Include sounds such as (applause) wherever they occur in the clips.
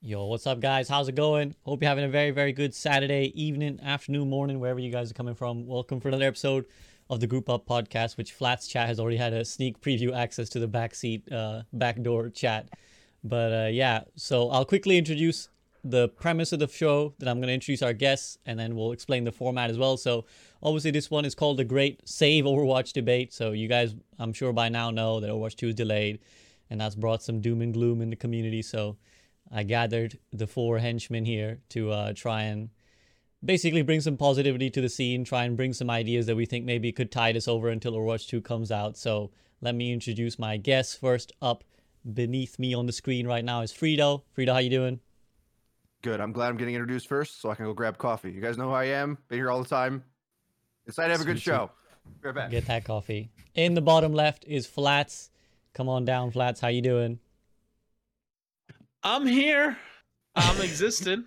Yo, what's up, guys? How's it going? Hope you're having a very, very good Saturday evening, afternoon, morning, wherever you guys are coming from. Welcome for another episode of the Group Up podcast, which Flats Chat has already had a sneak preview access to the backseat, uh, backdoor chat. But uh, yeah, so I'll quickly introduce the premise of the show. Then I'm going to introduce our guests, and then we'll explain the format as well. So obviously, this one is called the Great Save Overwatch Debate. So you guys, I'm sure by now know that Overwatch 2 is delayed, and that's brought some doom and gloom in the community. So I gathered the four henchmen here to uh, try and basically bring some positivity to the scene, try and bring some ideas that we think maybe could tide us over until Overwatch 2 comes out. So let me introduce my guests. First up, beneath me on the screen right now is Frito. Frito, how you doing? Good. I'm glad I'm getting introduced first, so I can go grab coffee. You guys know who I am. Been here all the time. Excited to have a good show. Be right back. Get that coffee. In the bottom left is Flats. Come on down, Flats. How you doing? I'm here. I'm existing.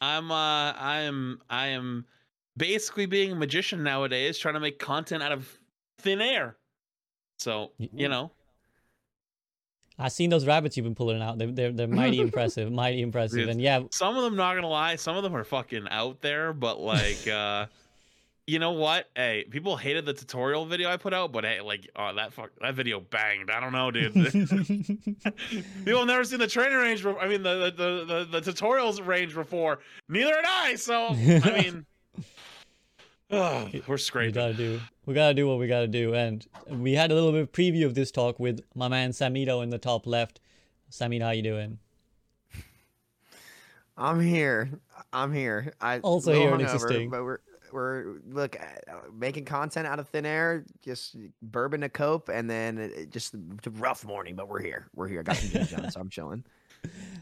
I'm uh I am I am basically being a magician nowadays, trying to make content out of thin air. So, you know, I've seen those rabbits you've been pulling out. They're they're, they're mighty (laughs) impressive, mighty impressive. Dude, And yeah, some of them not gonna lie, some of them are fucking out there, but like (laughs) uh you know what? Hey, people hated the tutorial video I put out, but hey, like oh that fuck that video banged. I don't know, dude. (laughs) (laughs) people have never seen the training range before. I mean the the, the the the tutorials range before. Neither had I, so I (laughs) mean ugh, (sighs) we're scraping. we scraping. gotta do we gotta do what we gotta do and we had a little bit of preview of this talk with my man samito in the top left samito how you doing I'm here. I'm here. I Also here and existing. But we're we're look uh, making content out of thin air. Just bourbon to cope, and then it, it just it's a rough morning. But we're here. We're here. I Got some ginger done, so I'm chilling. (laughs)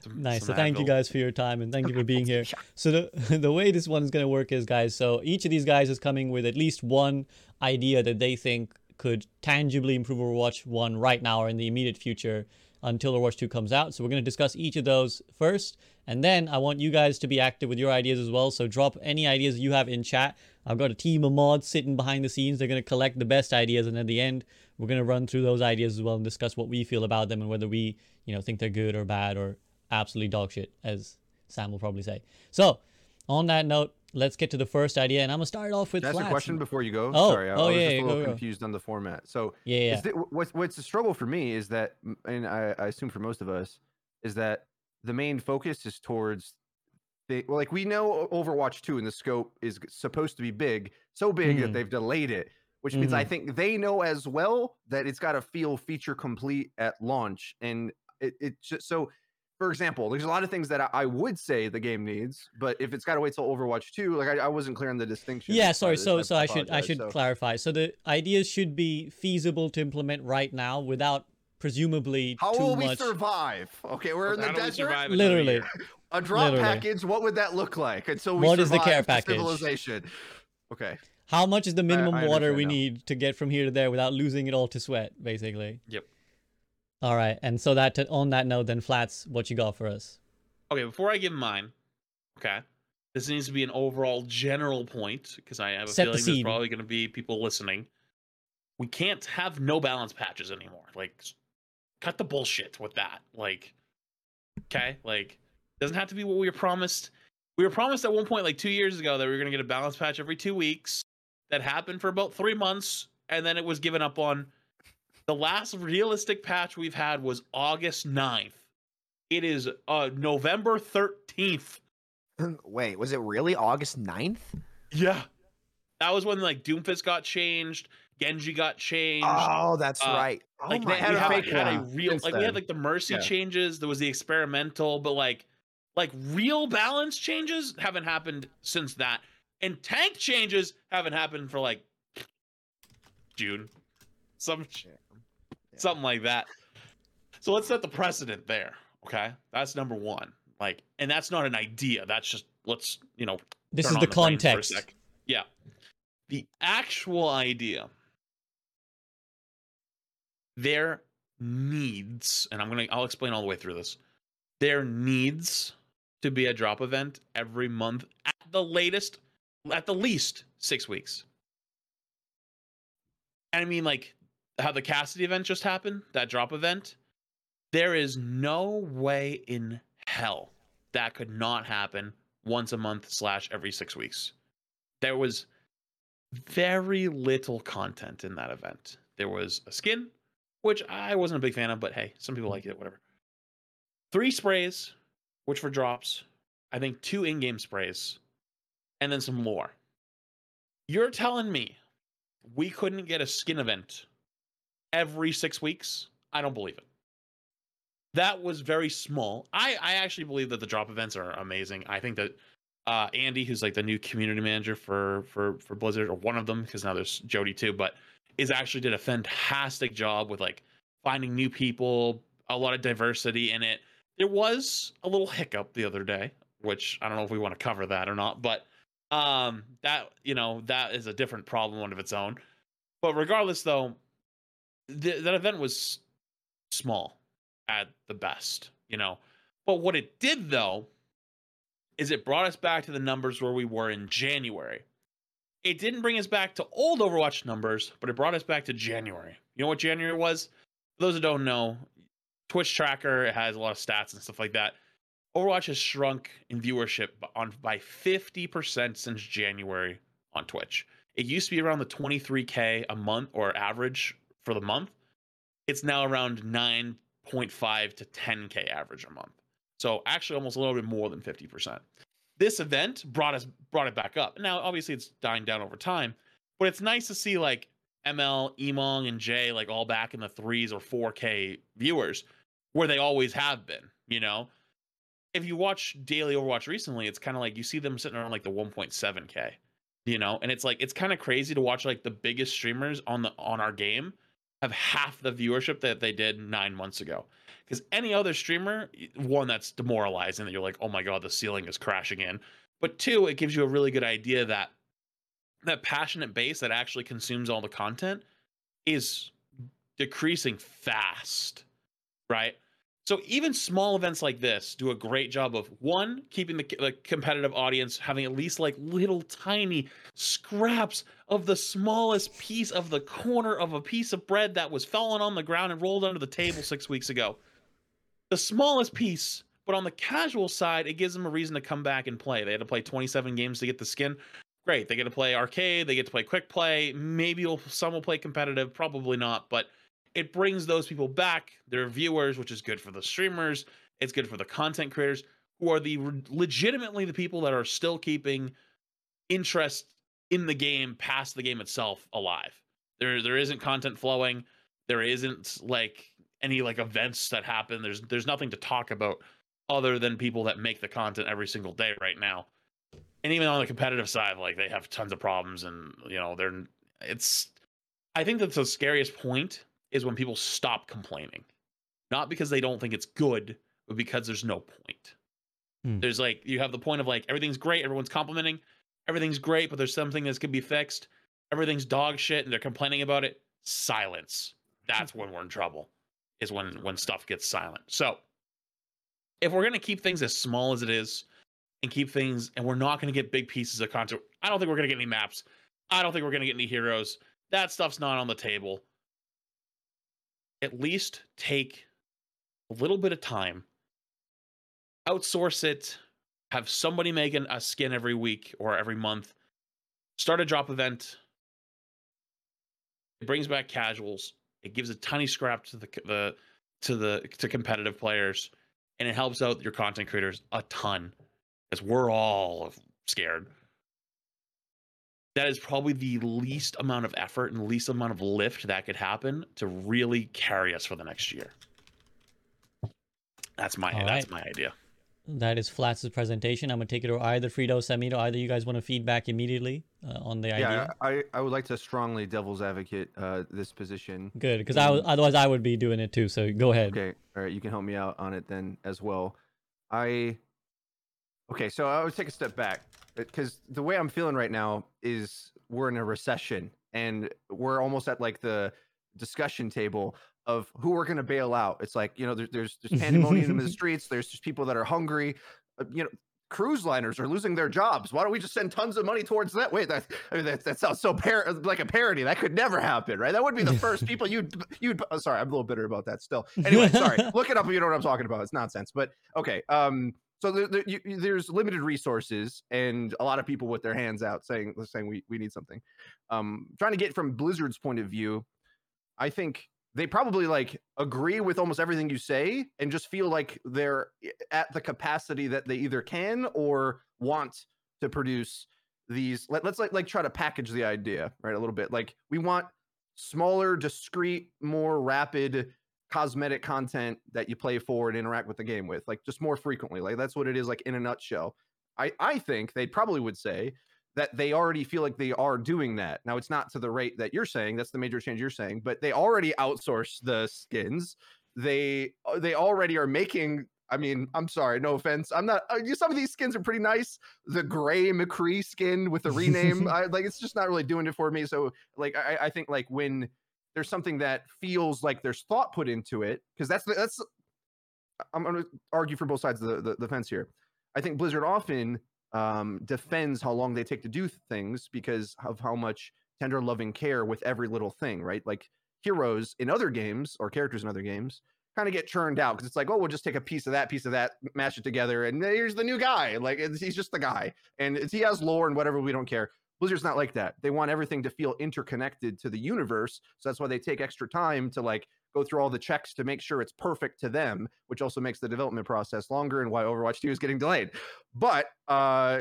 Some- nice so thank you guys for your time and thank you for being here (laughs) so the (laughs) the way this one is going to work is guys so each of these guys is coming with at least one idea that they think could tangibly improve overwatch 1 right now or in the immediate future until overwatch 2 comes out so we're going to discuss each of those first and then i want you guys to be active with your ideas as well so drop any ideas you have in chat i've got a team of mods sitting behind the scenes they're going to collect the best ideas and at the end we're going to run through those ideas as well and discuss what we feel about them and whether we you know think they're good or bad or absolutely dog shit as sam will probably say so on that note let's get to the first idea and i'm going to start off with I ask a question before you go? Oh, Sorry, I, oh, I was yeah, just a go, little go. confused on the format. So, yeah yeah what's what's the struggle for me is that, and I, I assume for most of us, is that the main focus is towards. The, well, like we know Overwatch 2 and the scope is supposed to be big, so big Mhm. that they've delayed it, which means I Mhm. think they know as well that it's got to feel feature complete at launch. And it, it just so for example, there's a lot of things that I, I would say the game needs, but if it's got to wait till Overwatch 2, like I, I wasn't clear on the distinction. Yeah, sorry. So, so I should I should So- clarify. So the ideas should be feasible to implement right now without presumably How too will we much. survive? Okay, we're in How the desert. Literally. A drop Literally. package. What would that look like and so we What is the care package? Civilization. Okay. How much is the minimum I water we now. need to get from here to there without losing it all to sweat, basically? Yep. All right, and so that on that note, then flats, what you got for us? Okay, before I give mine, okay, this needs to be an overall general point because I have a Set the feeling there's probably going to be people listening. We can't have no balance patches anymore. Like, s- cut the bullshit with that. Like, okay, like doesn't have to be what we were promised. We were promised at one point, like two years ago, that we were going to get a balance patch every two weeks. That happened for about three months, and then it was given up on. The last realistic patch we've had was August 9th. It is uh November 13th. (laughs) Wait, was it really August 9th? Yeah. That was when like Doomfist got changed, Genji got changed. Oh, that's uh, right. Oh like my they had a had, fake had a real since like we had like the mercy Yeah. changes, there was the experimental, but like like real balance changes haven't happened since that. And tank changes haven't happened for like June. Some sh- Yeah. something like that. So let's set the precedent there. Okay. That's number one. Like, and that's not an idea. That's just let's, you know, This is on the brain for a context. Yeah. The actual idea. There needs, and I'm gonna I'll explain all the way through this. There needs to be a drop event every month at the latest, at the least six weeks. And I mean, like how the Cassidy event just happened, that drop event. There is no way in hell that could not happen once a month slash every six weeks. There was very little content in that event. There was a skin, which I wasn't a big fan of, but hey, some people like it, whatever. Three sprays, which for drops, I think two in-game sprays, and then some lore. You're telling me we couldn't get a skin event every six weeks? I don't believe it. That was very small. I, I actually believe that the drop events are amazing. I think that uh, Andy, who's like the new community manager for for for Blizzard, or one of them, because now there's Jody too, but is actually did a fantastic job with like finding new people, a lot of diversity in it. There was a little hiccup the other day, which I don't know if we want to cover that or not, but um that you know that is a different problem one of its own. But regardless, though, th- that event was small at the best, you know. But what it did though is it brought us back to the numbers where we were in January. It didn't bring us back to old Overwatch numbers, but it brought us back to January. You know what January was? For those who don't know, Twitch tracker it has a lot of stats and stuff like that. Overwatch has shrunk in viewership on by 50% since January on Twitch. It used to be around the 23k a month or average for the month. It's now around 9.5 to 10k average a month. So actually almost a little bit more than 50%. This event brought us brought it back up. Now obviously it's dying down over time, but it's nice to see like ML, Emongg, and Jay like all back in the threes or 4K viewers where they always have been, you know? If you watch daily Overwatch recently, it's kind of like you see them sitting around like the 1.7K, you know? And it's like it's kind of crazy to watch like the biggest streamers on the on our game have half the viewership that they did nine months ago. Because any other streamer, one that's demoralizing that you're like, oh my god, the ceiling is crashing in. But two, it gives you a really good idea that that passionate base that actually consumes all the content is decreasing fast, right? So even small events like this do a great job of one keeping the, the, competitive audience having at least like little tiny scraps of the smallest piece of the corner of a piece of bread that was fallen on the ground and rolled under the table six weeks ago. The smallest piece, but on the casual side, it gives them a reason to come back and play. They had to play 27 games to get the skin. Great, they get to play arcade, they get to play quick play. Maybe some will play competitive, probably not, but it brings those people back, their viewers, which is good for the streamers. It's good for the content creators who are the legitimately the people that are still keeping interest in the game past the game itself alive. There there isn't content flowing. There isn't like any like events that happen. There's there's nothing to talk about other than people that make the content every single day right now. And even on the competitive side, like they have tons of problems and you know, they're it's I think that's the scariest point is when people stop complaining. Not because they don't think it's good, but because there's no point. Hmm. There's like you have the point of like everything's great, everyone's complimenting, everything's great, but there's something that's could be fixed. Everything's dog shit and they're complaining about it. Silence. That's when we're in trouble. Is when when stuff gets silent. So if we're gonna keep things as small as it is and keep things and we're not gonna get big pieces of content, I don't think we're gonna get any maps. I don't think we're gonna get any heroes. That stuff's not on the table at least take a little bit of time, outsource it, have somebody making a skin every week or every month, start a drop event. It brings back casuals. It gives a tiny scrap to the the to the to competitive players, and it helps out your content creators a ton, because we're all scared that is probably the least amount of effort and least amount of lift that could happen to really carry us for the next year. That's my All that's right. my idea. That is Flats' presentation. I'm gonna take it to either Frito, Samito. Either you guys want to feedback immediately uh, on the yeah, idea. Yeah, I, I would like to strongly devil's advocate uh, this position. Good, because I otherwise I would be doing it too. So go ahead. Okay, all right, you can help me out on it then as well. I okay, so I would take a step back because the way I'm feeling right now is we're in a recession and we're almost at like the discussion table of who we're going to bail out. It's like you know there's there's, there's pandemonium in the (laughs) streets. There's just people that are hungry. Uh, you know, cruise liners are losing their jobs. Why don't we just send tons of money towards that? Wait, that I mean, that, that sounds so par- like a parody. That could never happen, right? That would be the first people (laughs) you'd you'd. Oh, sorry, I'm a little bitter about that still. Anyway, sorry. (laughs) Look it up if you know what I'm talking about. It's nonsense. But okay, um, so there, there, you, there's limited resources and a lot of people with their hands out saying saying we, we need something. Um trying to get from blizzard's point of view i think they probably like agree with almost everything you say and just feel like they're at the capacity that they either can or want to produce these let, us like like try to package the idea right a little bit. Like we want smaller discrete more rapid cosmetic content that you play for and interact with the game with, like just more frequently. Like that's what it is, like in a nutshell. I I think they probably would say that they already feel like they are doing that. Now it's not to the rate that you're saying. That's the major change you're saying, but they already outsource the skins. They uh, they already are making. I mean, I'm sorry, no offense. I'm not. Uh, some of these skins are pretty nice. The gray McCree skin with the rename, (laughs) I, like it's just not really doing it for me. So, like, I, I think like when there's something that feels like there's thought put into it because that's that's I'm going to argue for both sides of the, the, the, fence here. I think Blizzard often um, defends how long they take to do things because of how much tender loving care with every little thing, right? Like heroes in other games or characters in other games kind of get churned out because it's like, oh, we'll just take a piece of that, piece of that, mash it together, and here's the new guy. Like he's just the guy, and he has lore and whatever. We don't care. Blizzard's not like that. They want everything to feel interconnected to the universe. So that's why they take extra time to like go through all the checks to make sure it's perfect to them, which also makes the development process longer and why Overwatch 2 is getting delayed. But uh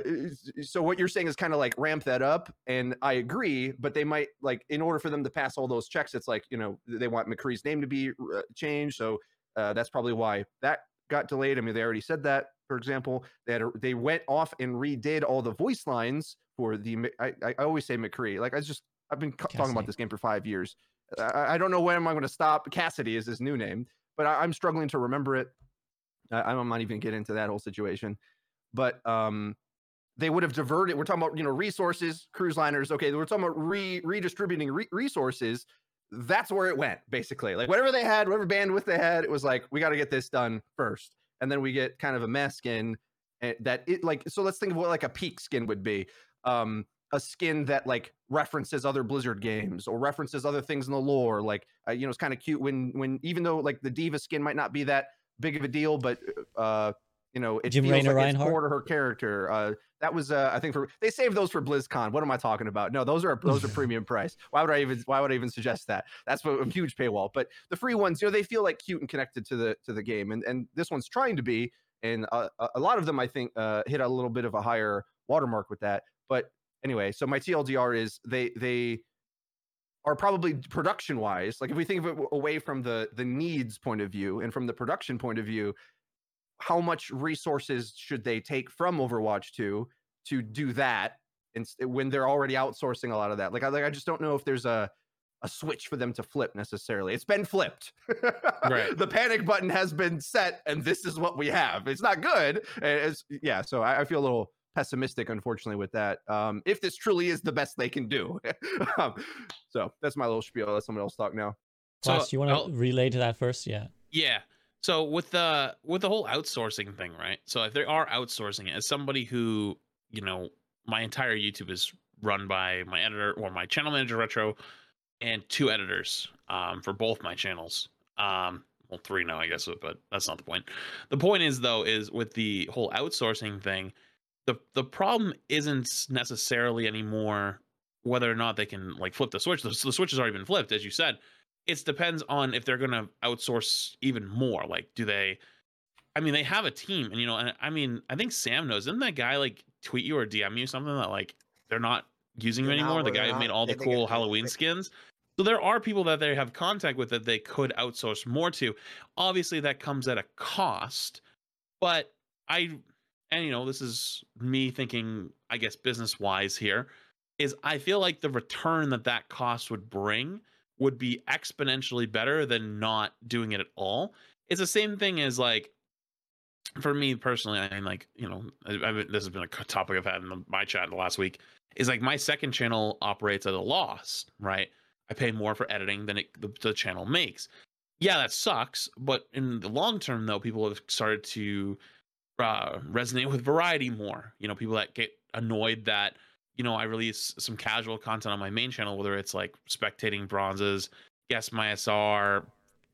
so what you're saying is kind of like ramp that up and I agree, but they might like in order for them to pass all those checks it's like, you know, they want McCree's name to be uh, changed, so uh, that's probably why that got delayed. I mean, they already said that, for example, they had a, they went off and redid all the voice lines for the I, I always say McCree. Like I just I've been Cassidy. talking about this game for five years. I, I don't know when am I going to stop. Cassidy is his new name, but I, am struggling to remember it. I, I'm not even get into that whole situation, but um, they would have diverted. We're talking about you know resources, cruise liners. Okay, we're talking about re redistributing re- resources. That's where it went basically. Like whatever they had, whatever bandwidth they had, it was like we got to get this done first, and then we get kind of a mess skin eh, that it like. So let's think of what like a peak skin would be um a skin that like references other Blizzard games or references other things in the lore. Like, uh, you know, it's kind of cute when when even though like the D.Va skin might not be that big of a deal, but uh, you know, it Jim feels Raynor like Reinhardt? it's core to her character. Uh, that was uh, I think for they saved those for BlizzCon. What am I talking about? No, those are those are premium (laughs) price. Why would I even why would I even suggest that? That's a, a huge paywall. But the free ones, you know, they feel like cute and connected to the to the game, and and this one's trying to be. And uh, a lot of them, I think, uh, hit a little bit of a higher watermark with that. But anyway, so my TLDR is they they are probably production wise. Like if we think of it away from the the needs point of view and from the production point of view, how much resources should they take from Overwatch 2 to do that and when they're already outsourcing a lot of that? Like I like I just don't know if there's a a switch for them to flip necessarily. It's been flipped. right. (laughs) The panic button has been set, and this is what we have. It's not good. It's yeah. So I, I feel a little pessimistic, unfortunately, with that. Um, if this truly is the best they can do. (laughs) um, so that's my little spiel. Let someone else talk now. So, you want to relay to that first? Yeah. Yeah. So with the with the whole outsourcing thing, right? So if they are outsourcing it, as somebody who you know, my entire YouTube is run by my editor or my channel manager retro, and two editors um, for both my channels. Um, well, three now, I guess, but that's not the point. The point is though, is with the whole outsourcing thing the the problem isn't necessarily anymore whether or not they can like flip the switch. The, the switch has already been flipped, as you said. It depends on if they're going to outsource even more. Like, do they? I mean, they have a team, and you know, and I mean, I think Sam knows. Didn't that guy like tweet you or DM you something that like they're not using you anymore? The guy who made all the cool Halloween skins. So there are people that they have contact with that they could outsource more to. Obviously, that comes at a cost, but I and you know, this is me thinking, I guess, business wise here, is I feel like the return that that cost would bring would be exponentially better than not doing it at all. It's the same thing as like, for me personally, I mean, like, you know, I, I, this has been a topic I've had in the, my chat in the last week. Is like my second channel operates at a loss, right? I pay more for editing than it, the, the channel makes. Yeah, that sucks. But in the long term, though, people have started to uh, resonate with variety more. You know, people that get annoyed that you know I release some casual content on my main channel, whether it's like spectating bronzes, guess my SR,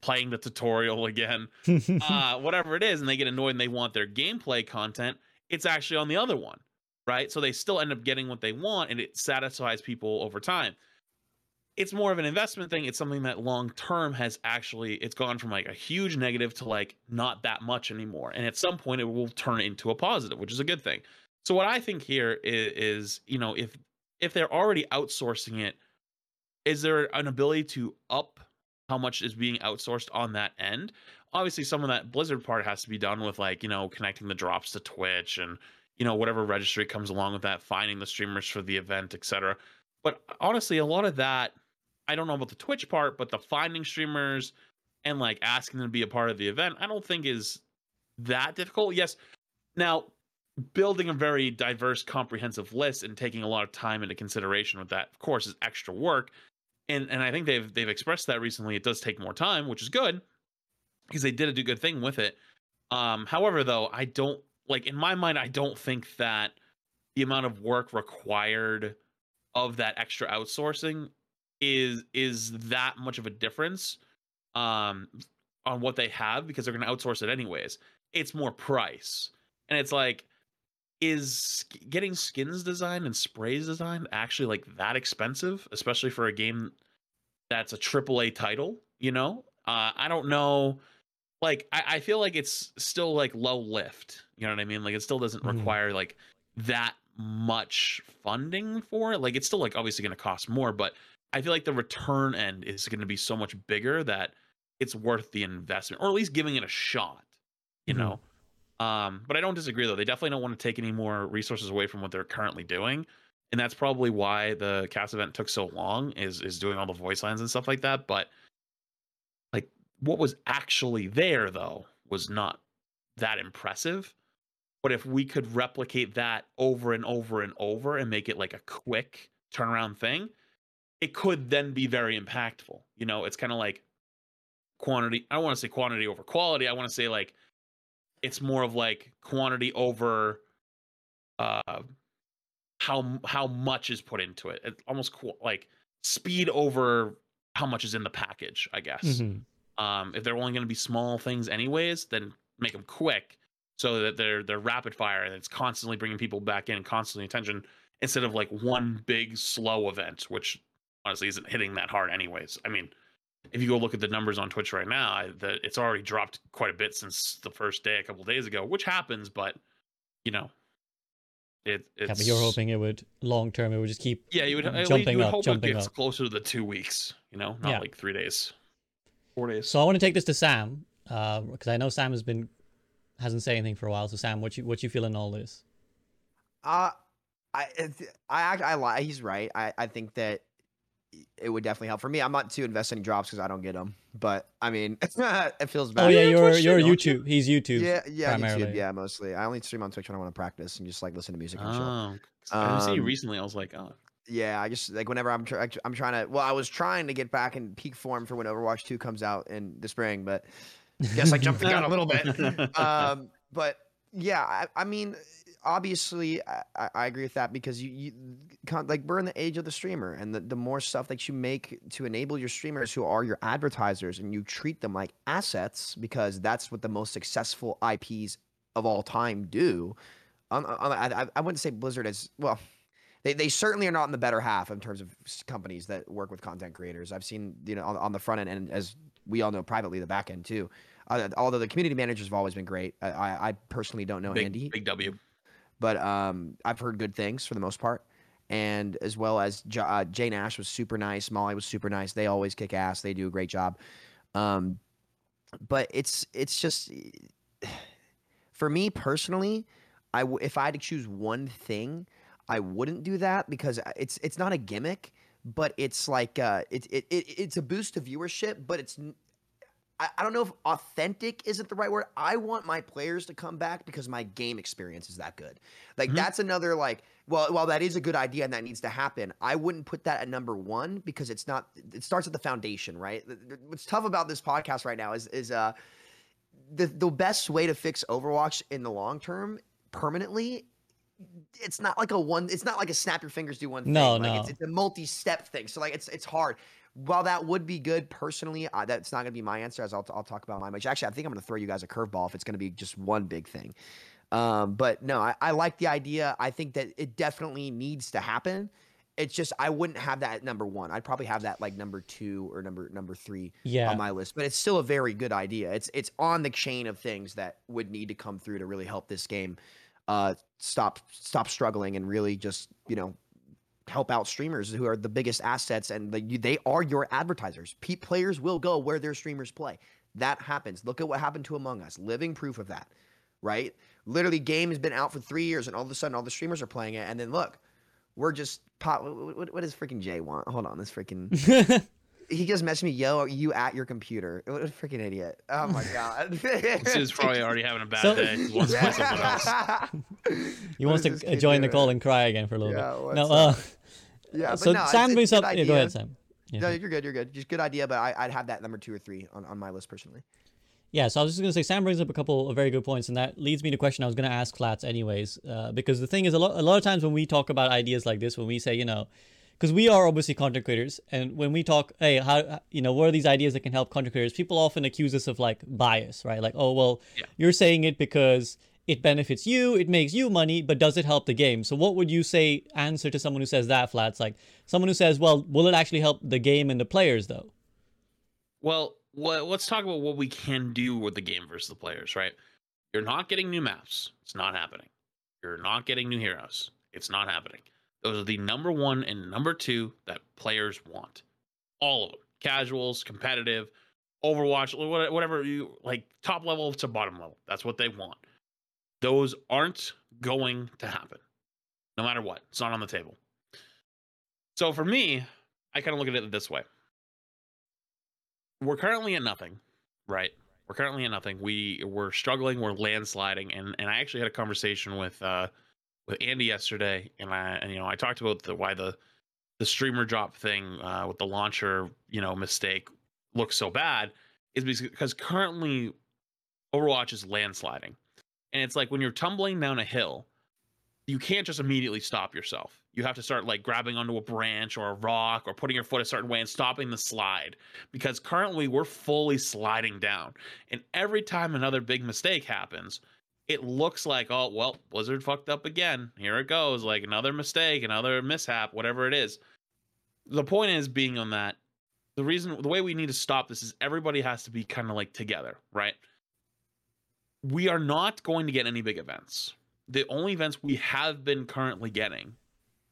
playing the tutorial (laughs) again, (laughs) uh, whatever it is, and they get annoyed and they want their gameplay content, it's actually on the other one, right? So they still end up getting what they want, and it satisfies people over time. It's more of an investment thing. It's something that long term has actually it's gone from like a huge negative to like not that much anymore, and at some point it will turn into a positive, which is a good thing. So what I think here is, is you know if if they're already outsourcing it, is there an ability to up how much is being outsourced on that end? Obviously, some of that Blizzard part has to be done with like you know connecting the drops to Twitch and you know whatever registry comes along with that, finding the streamers for the event, etc. But honestly, a lot of that I don't know about the Twitch part, but the finding streamers and like asking them to be a part of the event, I don't think is that difficult. Yes. Now, building a very diverse, comprehensive list and taking a lot of time into consideration with that, of course, is extra work. And and I think they've they've expressed that recently. It does take more time, which is good because they did a good thing with it. Um, however, though, I don't like in my mind, I don't think that the amount of work required of that extra outsourcing is is that much of a difference um on what they have because they're going to outsource it anyways. It's more price. And it's like is getting skins designed and sprays designed actually like that expensive especially for a game that's a triple a title you know? Uh i don't know like I, I feel like it's still like low lift you know what i mean? Like it still doesn't Mhm. require like that much funding for it. Like it's still like obviously going to cost more but I feel like the return end is going to be so much bigger that it's worth the investment, or at least giving it a shot. You Mhm. know, um, but I don't disagree though. They definitely don't want to take any more resources away from what they're currently doing, and that's probably why the Cass event took so long. Is is doing all the voice lines and stuff like that. But like, what was actually there though was not that impressive. But if we could replicate that over and over and over and make it like a quick turnaround thing, it could then be very impactful. You know, it's kind of like quantity. I don't want to say quantity over quality. I want to say like it's more of like quantity over uh how how much is put into it. It's almost qu- like speed over how much is in the package, I guess. Mhm. Um, if they're only going to be small things anyways, then make them quick so that they're they're rapid fire and it's constantly bringing people back in, constantly attention instead of like one big slow event, which honestly isn't hitting that hard anyways. I mean, if you go look at the numbers on Twitch right now, I- the, it's already dropped quite a bit since the first day a couple days ago, which happens, but you know, it it's Yeah, but you're hoping it would long term it would just keep yeah, you would, at least jumping you would up, hope jumping it gets up. closer to the two weeks, you know, not Yeah. like three days, four days. So I want to take this to Sam because I know Sam has been hasn't said anything for a while. So Sam, what you what you feel in all this? Uh, I it's- I act- I lie. He's right. I I think that it would definitely help for me. I'm not too invested in drops because I don't get them. But I mean, (laughs) it feels bad. Oh yeah, you're you're Twitch you're too, don't you? YouTube. He's YouTube. yeah, yeah, primarily. YouTube, yeah, mostly. I only stream on Twitch when I want to practice and just like listen to music and chill. Oh, 'cause I see you Um, recently. I was like, oh, Yeah, I just like whenever I'm try- I'm trying to. Well, I was trying to get back in peak form for when Overwatch Two comes out in the spring, but guess I jumped the gun a little bit. (laughs) Um, but yeah, I, I mean, obviously, I, I- agree with that because you, you con- like we're in the age of the streamer, and the, the more stuff that you make to enable your streamers who are your advertisers, and you treat them like assets because that's what the most successful IPs of all time do. I, I- wouldn't say Blizzard is well. They, they certainly are not in the better half in terms of companies that work with content creators. I've seen you know on, on the front end and as we all know privately the back end too. Uh, although the community managers have always been great. I, I, I personally don't know big, Andy, big W. but um, I've heard good things for the most part. And as well as J- uh, Jay Nash was super nice, Molly was super nice. They always kick ass. They do a great job. Um, but it's it's just (sighs) for me personally, I w- if I had to choose one thing, I wouldn't do that because it's it's not a gimmick, but it's like uh, it, it, it it's a boost to viewership, but it's I, I don't know if authentic isn't the right word. I want my players to come back because my game experience is that good. Like Mhm. that's another like well, while that is a good idea and that needs to happen, I wouldn't put that at number one because it's not. It starts at the foundation, right? What's tough about this podcast right now is is uh the the best way to fix Overwatch in the long term permanently. It's not like a one. It's not like a snap your fingers do one thing. No, like, It's, no. it's a multi step thing. So like it's it's hard. While that would be good personally, uh, that's not going to be my answer. As I'll, I'll talk about my match. Actually, I think I'm going to throw you guys a curveball if it's going to be just one big thing. Um, but no, I, I like the idea. I think that it definitely needs to happen. It's just I wouldn't have that at number one. I'd probably have that like number two or number number three Yeah. on my list. But it's still a very good idea. It's it's on the chain of things that would need to come through to really help this game uh stop stop struggling and really just you know help out streamers who are the biggest assets and the, you, they are your advertisers. Pe- players will go where their streamers play. That happens. Look at what happened to Among Us. Living proof of that, right? Literally, game has been out for three years, and all of a sudden, all the streamers are playing it. And then look, we're just pop. What, what does freaking Jay want? Hold on, this freaking. (laughs) He just messaged me, yo, are you at your computer? (laughs) What a freaking idiot. Oh my god. This is probably already having a bad So- day. He wants to play something (laughs) else. (laughs) he wants to this uh, kid join the doing? call and cry again for a little Yeah, bit. No, up? uh, yeah, but so no, Sam it's brings up. Yeah, go ahead. Sam. Yeah. No, you're good. You're good. Just good idea, but I, I'd have that number two or three on, on my list personally. Yeah, so I was just gonna say Sam brings up a couple of very good points, and that leads me to a question I was gonna ask Flats anyways, uh, because the thing is, a lot a lot of times when we talk about ideas like this, when we say, you know, because we are obviously content creators, and when we talk, hey, how you know, what are these ideas that can help content creators? People often accuse us of like bias, right? Like, oh well, Yeah. you're saying it because it benefits you, it makes you money, but does it help the game? So what would you say answer to someone who says that, Flats? Like someone who says, well, will it actually help the game and the players though? Well, well, let's talk about what we can do with the game versus the players, right? You're not getting new maps. It's not happening. You're not getting new heroes. It's not happening. Those are the number one and number two that players want. All of them. Casuals, competitive, Overwatch, whatever you like, top level to bottom level. That's what they want. Those aren't going to happen. No matter what. It's not on the table. So for me, I kind of look at it this way we're currently at nothing, right? We're currently at nothing. We we're struggling. We're landsliding, and and I actually had a conversation with uh with Andy yesterday, and I and you know I talked about the why the the streamer drop thing uh, with the launcher you know mistake looks so bad is because- because currently Overwatch is landsliding, and it's like when you're tumbling down a hill, you can't just immediately stop yourself. You have to start like grabbing onto a branch or a rock or putting your foot a certain way and stopping the slide because currently we're fully sliding down. And every time another big mistake happens, it looks like, oh, well, Blizzard fucked up again. Here it goes. Like another mistake, another mishap, whatever it is. The point is being on that. The reason, the way we need to stop this is everybody has to be kind of like together, right? We are not going to get any big events. The only events we have been currently getting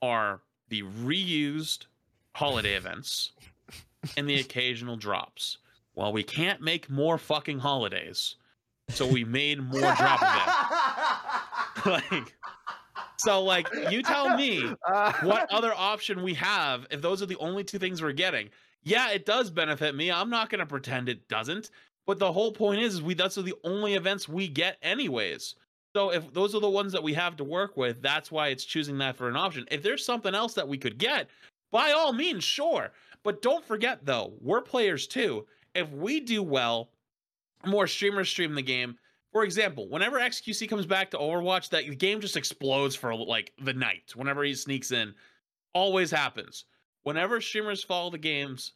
are the reused holiday events and the (laughs) occasional drops. Well, we can't make more fucking holidays, so we made more drop events. (laughs) like, so like, you tell me what other option we have if those are the only two things we're getting. Yeah, it does benefit me. I'm not gonna pretend it doesn't. But the whole point is, is we those are the only events we get anyways. So if those are the ones that we have to work with, that's why it's choosing that for an option. If there's something else that we could get, by all means, sure. But don't forget though, we're players too. If we do well, more streamers stream the game. For example, whenever XQC comes back to Overwatch, that the game just explodes for like the night. Whenever he sneaks in, always happens. Whenever streamers follow the games,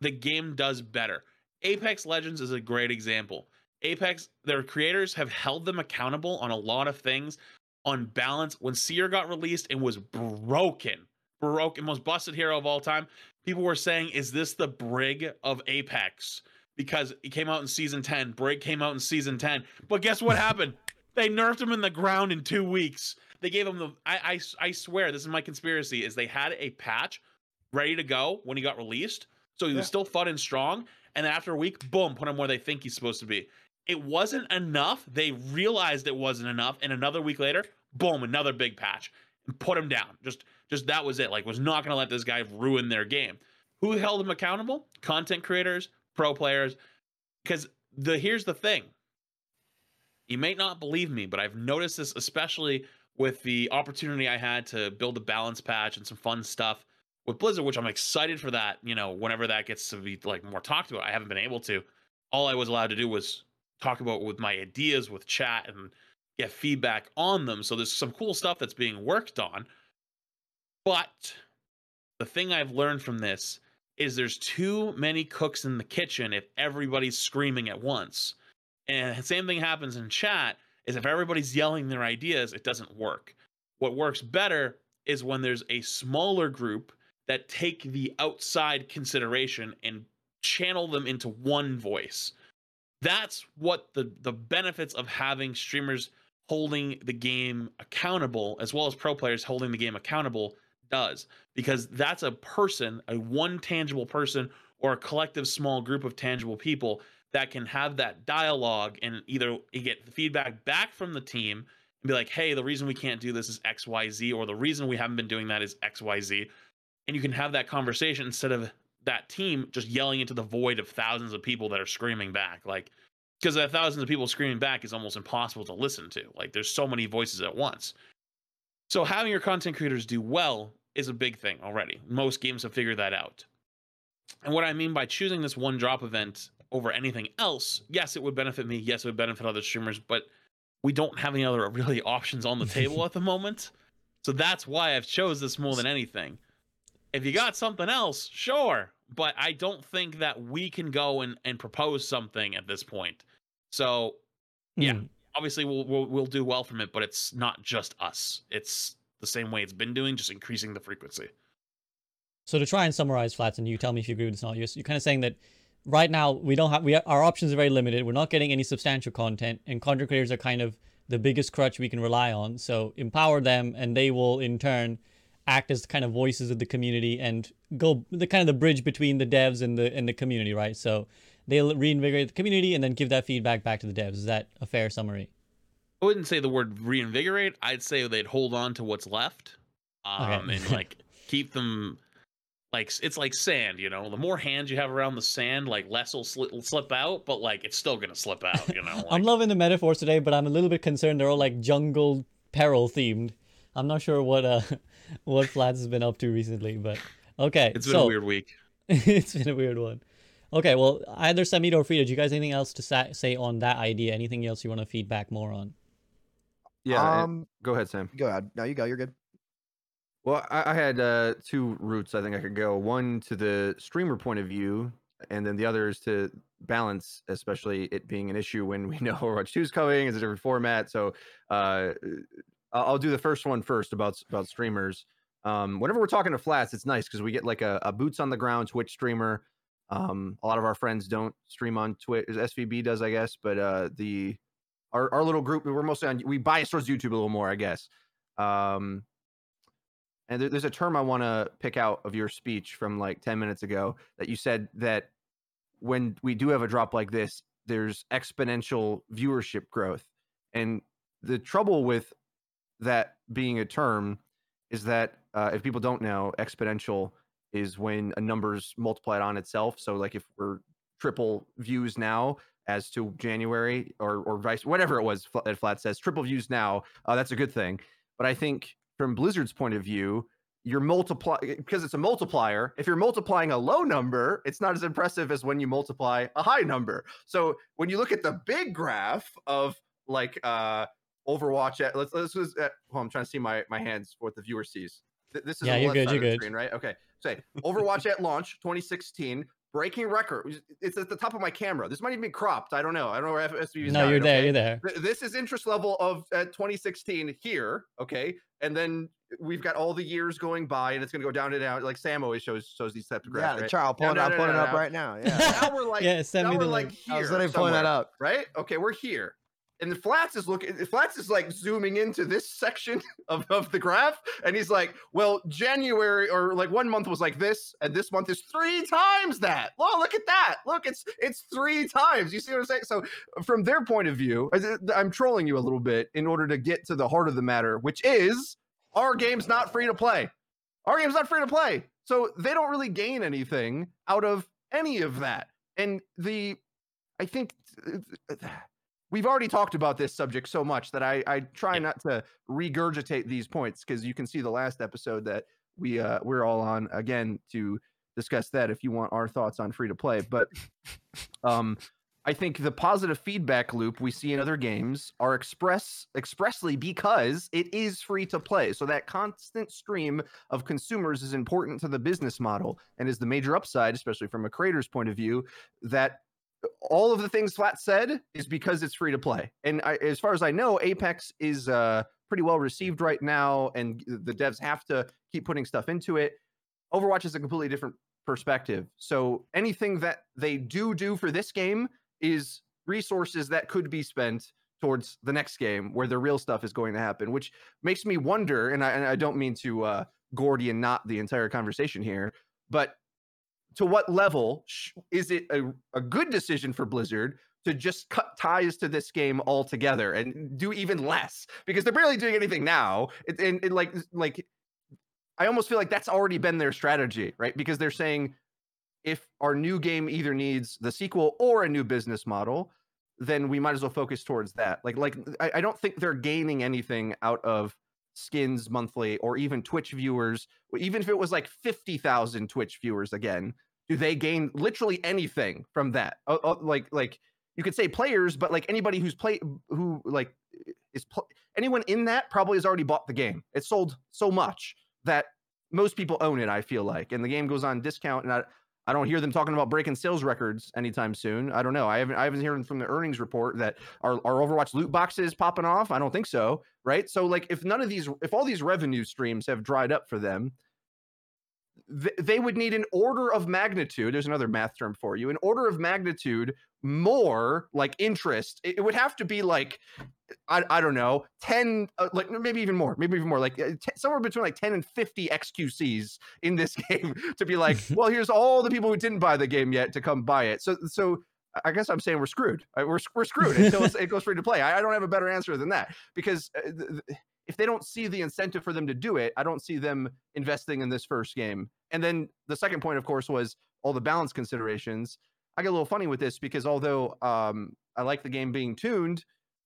the game does better. Apex Legends is a great example. Apex, their creators have held them accountable on a lot of things. On balance, when Seer got released and was broken, broken, most busted hero of all time, people were saying, "Is this the Brig of Apex?" Because he came out in season ten. Brig came out in season ten, but guess what happened? (laughs) They nerfed him in the ground in two weeks. They gave him the. I, I I swear, this is my conspiracy. Is they had a patch ready to go when he got released, so he was Yeah. still fun and strong. And then after a week, boom, put him where they think he's supposed to be it wasn't enough. They realized it wasn't enough, and another week later, boom, another big patch and put him down. Just, just that was it. Like, was not going to let this guy ruin their game. Who held him accountable? Content creators, pro players. Because the here's the thing. You may not believe me, but I've noticed this especially with the opportunity I had to build a balance patch and some fun stuff with Blizzard, which I'm excited for that. You know, whenever that gets to be like more talked about, I haven't been able to. All I was allowed to do was talk about with my ideas with chat and get feedback on them. So there's some cool stuff that's being worked on. But the thing I've learned from this is there's too many cooks in the kitchen if everybody's screaming at once. And the same thing happens in chat is if everybody's yelling their ideas, it doesn't work. What works better is when there's a smaller group that take the outside consideration and channel them into one voice. That's what the the benefits of having streamers holding the game accountable as well as pro players holding the game accountable does because that's a person, a one tangible person or a collective small group of tangible people that can have that dialogue and either get the feedback back from the team and be like, hey, the reason we can't do this is XYZ, or the reason we haven't been doing that is XYZ. And you can have that conversation instead of that team just yelling into the void of thousands of people that are screaming back. Like, because thousands of people screaming back is almost impossible to listen to. Like, there's so many voices at once. So, having your content creators do well is a big thing already. Most games have figured that out. And what I mean by choosing this one drop event over anything else, yes, it would benefit me. Yes, it would benefit other streamers, but we don't have any other (laughs) really options on the table at the moment. So that's why I've chose this more than anything. If you got something else, sure, but I don't think that we can go and, and propose something at this point. So, yeah, Mm. Obviously we'll, we'll we'll do well from it, but it's not just us. It's the same way it's been doing, just increasing the frequency. So to try and summarize, Flats, and you tell me if you agree with this or not, you're, you're kind of saying that right now we don't have we our options are very limited. We're not getting any substantial content, and content creators are kind of the biggest crutch we can rely on. So empower them, and they will in turn act as the kind of voices of the community and go the kind of the bridge between the devs and the and the community, right? So they'll reinvigorate the community and then give that feedback back to the devs. Is that a fair summary? I wouldn't say the word reinvigorate. I'd say they'd hold on to what's left, um, Okay. and like (laughs) keep them. Like it's like sand, you know. The more hands you have around the sand, like less will slip, slip out, but like it's still gonna slip out, you know. (laughs) Like, I'm loving the metaphors today, but I'm a little bit concerned they're all like jungle peril themed. I'm not sure what uh (laughs) what Flats has been up to recently, but okay. it's been so, a weird week. it's been a weird one. Okay, well, either Samito or Frito, do you guys anything else to sa- say on that idea? Anything else you want to feedback more on? Yeah. and- Um, go ahead, Sam. go ahead. No, you go. You're good. Well, I, I had uh, two routes I think I could go. One to the streamer point of view, and then the other is to balance, especially it being an issue when we (laughs) know Overwatch 2 is coming. It's a different format. So uh, I'll I'll do the first one first about about streamers. Um, whenever we're talking to flats, it's nice because we get like a, a boots on the ground Twitch streamer. Um, a lot of our friends don't stream on Twitch. SVB does, I guess, but uh, the our, our little group we're mostly on. We bias towards YouTube a little more, I guess. Um, and there, there's a term I want to pick out of your speech from like 10 minutes ago that you said that when we do have a drop like this, there's exponential viewership growth. And the trouble with that being a term is that uh, if people don't know, exponential is when a number's multiplied on itself. So, like if we're triple views now as to January or or vice whatever it was that Flat says triple views now, uh, that's a good thing. But I think from Blizzard's point of view, you're multiply because it's a multiplier. If you're multiplying a low number, it's not as impressive as when you multiply a high number. So when you look at the big graph of like uh Overwatch at let's let's at, oh, I'm trying to see my my hands for what the viewer sees. Th- This is Yeah, you're good, you're good. Screen, right? Okay. Say Overwatch at launch 2016 breaking record. It's at the top of my camera. This might even be cropped. I don't know. I don't know where SVB is. no, you're there, you're there. This is interest level of uh, 2016 here, okay, and then we've got all the years going by, and it's going to go down and down. Like Sam always shows shows these types of Yeah, graphs, the right? child No, pulling no, up, no, pulling no, up right now. Yeah. (laughs) now we're like, Yeah, send now me we're the like link. here, I was literally pulling that up. right? Okay, we're here. And the flats is looking flats is like zooming into this section (laughs) of, of the graph and he's like well january or like one month was like this and this month is three times that. Oh look at that. Look it's it's three times. You see what i'm saying? So from their point of view i'm trolling you a little bit in order to get to the heart of the matter which is our game's not free to play. Our game's not free to play. So they don't really gain anything out of any of that. And the i think we've already talked about this subject so much that I, I try Yeah. not to regurgitate these points because you can see the last episode that we uh, we're all on again to discuss that if you want our thoughts on free to play. But um, I think the positive feedback loop we see in other games are express expressly because it is free to play. So that constant stream of consumers is important to the business model and is the major upside, especially from a creator's point of view, that all of the things Flat said is because it's free to play. And I, as far as I know, Apex is uh, pretty well received right now, and the devs have to keep putting stuff into it. Overwatch is a completely different perspective. So anything that they do do for this game is resources that could be spent towards the next game where the real stuff is going to happen, which makes me wonder. And I, and I don't mean to uh, Gordian knot the entire conversation here, but to what level is it a, a good decision for Blizzard to just cut ties to this game altogether and do even less because they're barely doing anything now. It, and, and like like I almost feel like that's already been their strategy, right? Because they're saying if our new game either needs the sequel or a new business model, then we might as well focus towards that. Like like I, I don't think they're gaining anything out of skins monthly or even Twitch viewers, even if it was like 50,000 Twitch viewers again, do they gain literally anything from that? Uh, uh, like like you could say players, but like anybody who's play who like is pl- anyone in that probably has already bought the game. It's sold so much that most people own it. I feel like, and the game goes on discount, and I I don't hear them talking about breaking sales records anytime soon. I don't know. I haven't I haven't heard from the earnings report that our our Overwatch loot boxes popping off. I don't think so. Right. So like if none of these if all these revenue streams have dried up for them, they would need an order of magnitude. There's another math term for you. An order of magnitude more like interest. It, would have to be like, I, I don't know, 10, uh, like maybe even more, maybe even more, like uh, t- somewhere between like 10 and 50 XQCs in this (laughs) game to be like, (laughs) well, here's all the people who didn't buy the game yet to come buy it. So, so I guess I'm saying we're screwed. We're, we're screwed until it goes free to play. I, I, don't have a better answer than that because uh, th- if they don't see the incentive for them to do it, I don't see them investing in this first game. And then the second point, of course, was all the balance considerations. I get a little funny with this because although um, I like the game being tuned,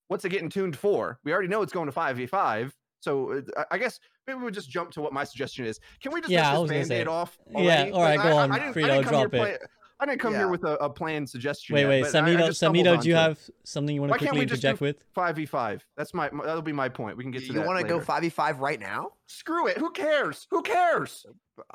what's it getting tuned for? We already know it's going to 5v5. So uh, I guess maybe we'll just jump to what my suggestion is. Can we just yeah, this band-aid off? Already? Yeah, all right, like, go I, on, I, I Frito, drop it. Play, I didn't come yeah. here with a, a planned suggestion. Wait, yet, wait, Samito, Samito, do you have something you want to quickly interject with? Five v five. That's my, my, that'll be my point. We can get to you that. You want to go five v five right now? Screw it. Who cares? Who cares?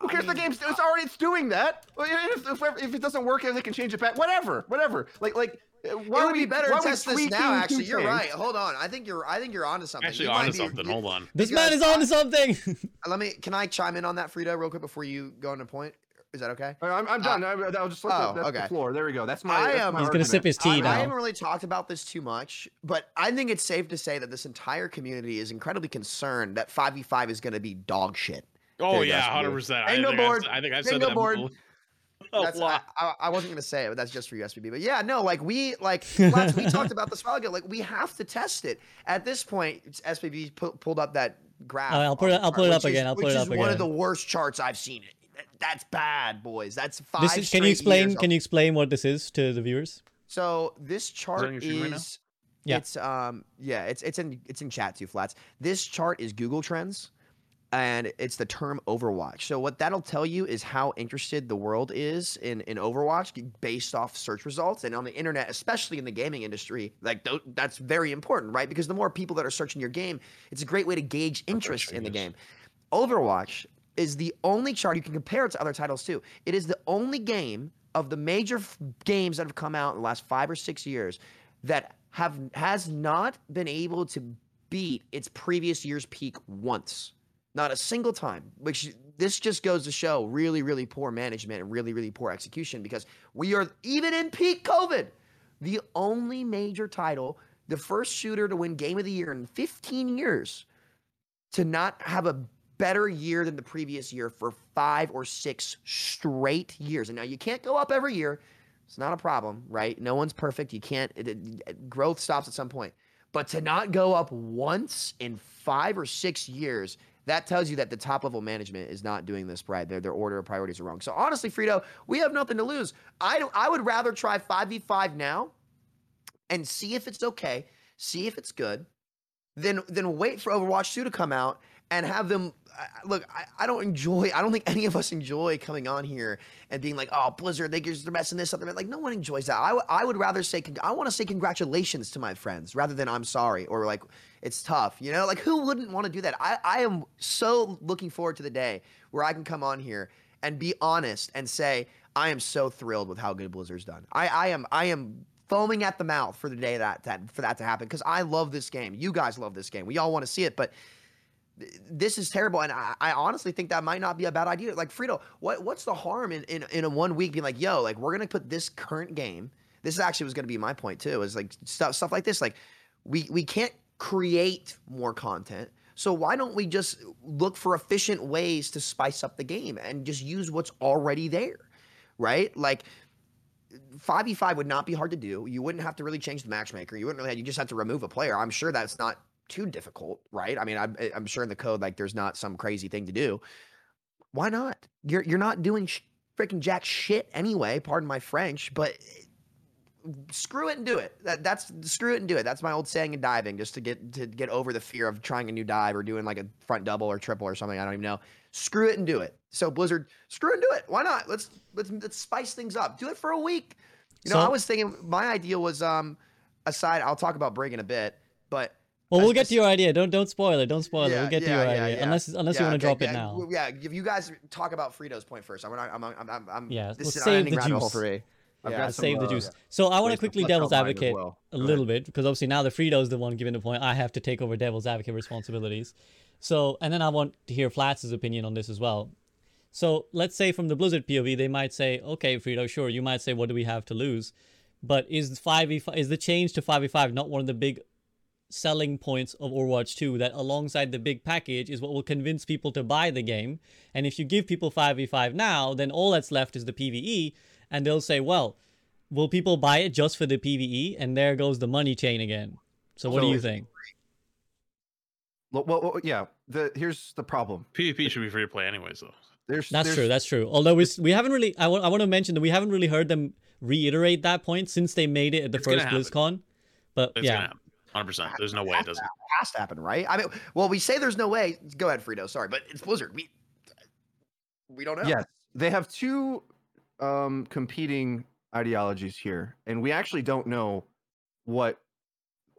Who cares? I mean, the game's it's already it's doing that. If, if, if it doesn't work, they can change it back. Whatever, whatever. Like like. Uh, why it would be better to test this now. Actually, you're right. Hold on. I think you're. I think you're onto something. Actually, you onto something. Hold on. This man is onto something. (laughs) let me. Can I chime in on that, Frito, real quick before you go on into point? Is that okay? I'm, I'm done. Uh, I, will just let oh, the, okay. the floor. There we go. That's my. I am. He's gonna sip his tea I, now. I haven't really talked about this too much, but I think it's safe to say that this entire community is incredibly concerned that 5v5 is going to be dog shit. Oh yeah, hundred percent. Bingo board. I think I said that. board. (laughs) That's, I, I, I, wasn't gonna say it, but that's just for USBB. But yeah, no, like we like (laughs) last, we talked about this a while ago. Like we have to test it. At this point, SVB pu- pulled up that graph. Uh, I'll put it. I'll put it up is, again. I'll put it up again. Which is One of the worst charts I've seen. It that's bad, boys. That's five. Is, can you explain? Can you explain what this is to the viewers? So this chart is. is yeah. It's um yeah it's it's in it's in chat too flats. This chart is Google Trends, and it's the term Overwatch. So what that'll tell you is how interested the world is in in Overwatch based off search results and on the internet, especially in the gaming industry. Like th- that's very important, right? Because the more people that are searching your game, it's a great way to gauge interest in the game. Overwatch is the only chart you can compare it to other titles too. It is the only game of the major f- games that have come out in the last five or six years that have has not been able to beat its previous year's peak once. Not a single time. Which this just goes to show really, really poor management and really, really poor execution because we are even in peak COVID, the only major title, the first shooter to win game of the year in 15 years, to not have a better year than the previous year for five or six straight years. And now you can't go up every year. It's not a problem, right? No one's perfect. You can't, it, it, growth stops at some point. But to not go up once in five or six years, that tells you that the top level management is not doing this right. Their, their order of priorities are wrong. So honestly, Frito, we have nothing to lose. I, I would rather try 5v5 now and see if it's okay, see if it's good, then then wait for Overwatch 2 to come out and have them look. I, I don't enjoy. I don't think any of us enjoy coming on here and being like, "Oh, Blizzard, they are messing this up." Like no one enjoys that. I, I would rather say I want to say congratulations to my friends rather than I'm sorry or like it's tough. You know, like who wouldn't want to do that? I I am so looking forward to the day where I can come on here and be honest and say I am so thrilled with how good Blizzard's done. I I am I am foaming at the mouth for the day that, that for that to happen because I love this game. You guys love this game. We all want to see it, but this is terrible. And I, I, honestly think that might not be a bad idea. Like Frito, what what's the harm in, in, in a one week being like, yo, like we're gonna put this current game. This actually was gonna be my point too, is like stuff stuff like this. Like we we can't create more content. So why don't we just look for efficient ways to spice up the game and just use what's already there? Right? Like 5v5 would not be hard to do. You wouldn't have to really change the matchmaker. You wouldn't really have, you just have to remove a player. I'm sure that's not too difficult, right? I mean, I'm, I'm sure in the code, like there's not some crazy thing to do. Why not? You're, you're not doing sh- freaking jack shit anyway. Pardon my French, but eh, screw it and do it. That, that's screw it and do it. That's my old saying in diving, just to get to get over the fear of trying a new dive or doing like a front double or triple or something. I don't even know. Screw it and do it. So Blizzard, screw it and do it. Why not? Let's let's let's spice things up. Do it for a week. You know, so, I was thinking my idea was um aside. I'll talk about Brig in a bit, but well, we'll get to your idea. Don't don't spoil it. Don't spoil yeah, it. We'll get yeah, to your yeah, idea, unless unless you want to drop it now. Yeah, if you guys talk about Frito's point first, I'm I'm I'm I'm, I'm yeah. This is save the juice. For me. Yeah, save the uh, juice. So I want to quickly devil's advocate well. a little bit because obviously now the Frito's the one giving the point. I have to take over devil's advocate responsibilities. So and then I want to hear Flats' opinion on this as well. So let's say from the Blizzard POV, they might say, okay, Frito, sure, you might say, what do we have to lose? But is five v is the change to five v five not one of the big selling points of Overwatch 2 that alongside the big package is what will convince people to buy the game. And if you give people 5v5 now, then all that's left is the PvE and they'll say, "Well, will people buy it just for the PvE?" And there goes the money chain again. So what so, do you think? Well, well, yeah, the here's the problem. PvP should be free to play anyways though. There's, that's there's... true. That's true. Although we we haven't really I want I want to mention that we haven't really heard them reiterate that point since they made it at the it's first BlizzCon. But it's yeah, Hundred percent. There's no way it doesn't. Has to happen, right? I mean, well, we say there's no way. Go ahead, Frito. Sorry, but it's Blizzard. We we don't know. Yes, they have two um, competing ideologies here, and we actually don't know what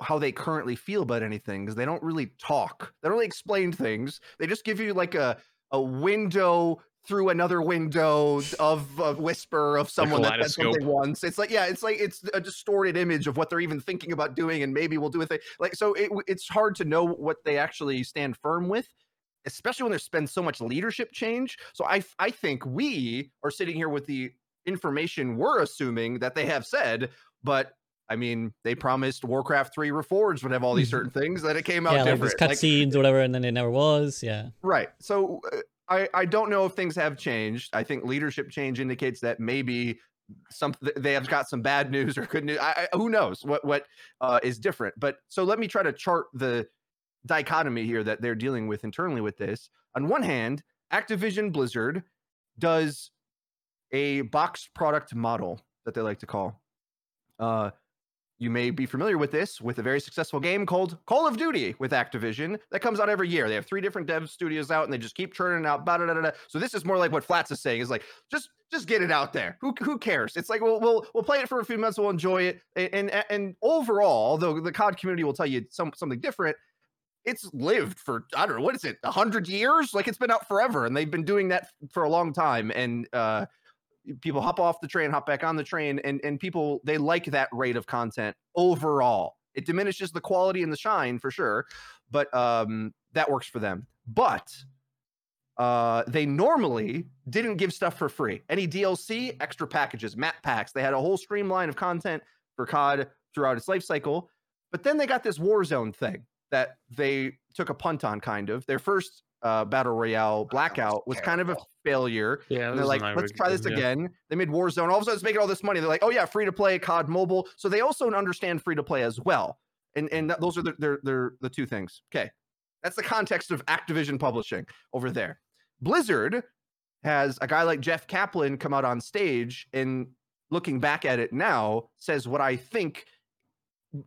how they currently feel about anything because they don't really talk. They don't really explain things. They just give you like a a window through another window of a whisper of someone that said something once. It's like, yeah, it's like it's a distorted image of what they're even thinking about doing, and maybe we'll do a thing. Like, so it, it's hard to know what they actually stand firm with, especially when there's been so much leadership change. So I, I think we are sitting here with the information we're assuming that they have said, but I mean, they promised Warcraft 3 Reforged would have all these (laughs) certain things that it came out yeah, different. Like cutscenes like, or whatever, and then it never was. Yeah. Right. So uh, I, I don't know if things have changed. I think leadership change indicates that maybe some they have got some bad news or good news. I, I, who knows what what uh, is different? But so let me try to chart the dichotomy here that they're dealing with internally with this. On one hand, Activision Blizzard does a boxed product model that they like to call. Uh, you may be familiar with this with a very successful game called Call of Duty with Activision that comes out every year. They have three different dev studios out and they just keep churning out. Blah, so this is more like what Flats is saying is like just just get it out there. Who who cares? It's like we'll we'll we'll play it for a few months. We'll enjoy it. And and, and overall, though the COD community will tell you some something different. It's lived for I don't know what is it, hundred years? Like it's been out forever, and they've been doing that for a long time. And uh, people hop off the train, hop back on the train, and and people they like that rate of content overall. It diminishes the quality and the shine for sure, but um, that works for them. But uh, they normally didn't give stuff for free. Any DLC, extra packages, map packs. They had a whole streamline of content for COD throughout its life cycle. But then they got this Warzone thing that they took a punt on, kind of. Their first uh, battle royale blackout was, was kind of a failure. Yeah, and they're like, let's try this again. Yeah. They made Warzone. All of a sudden, it's making all this money. They're like, oh yeah, free to play COD Mobile. So they also understand free to play as well. And and those are the they're, they're the two things. Okay, that's the context of Activision Publishing over there. Blizzard has a guy like Jeff Kaplan come out on stage and looking back at it now says what I think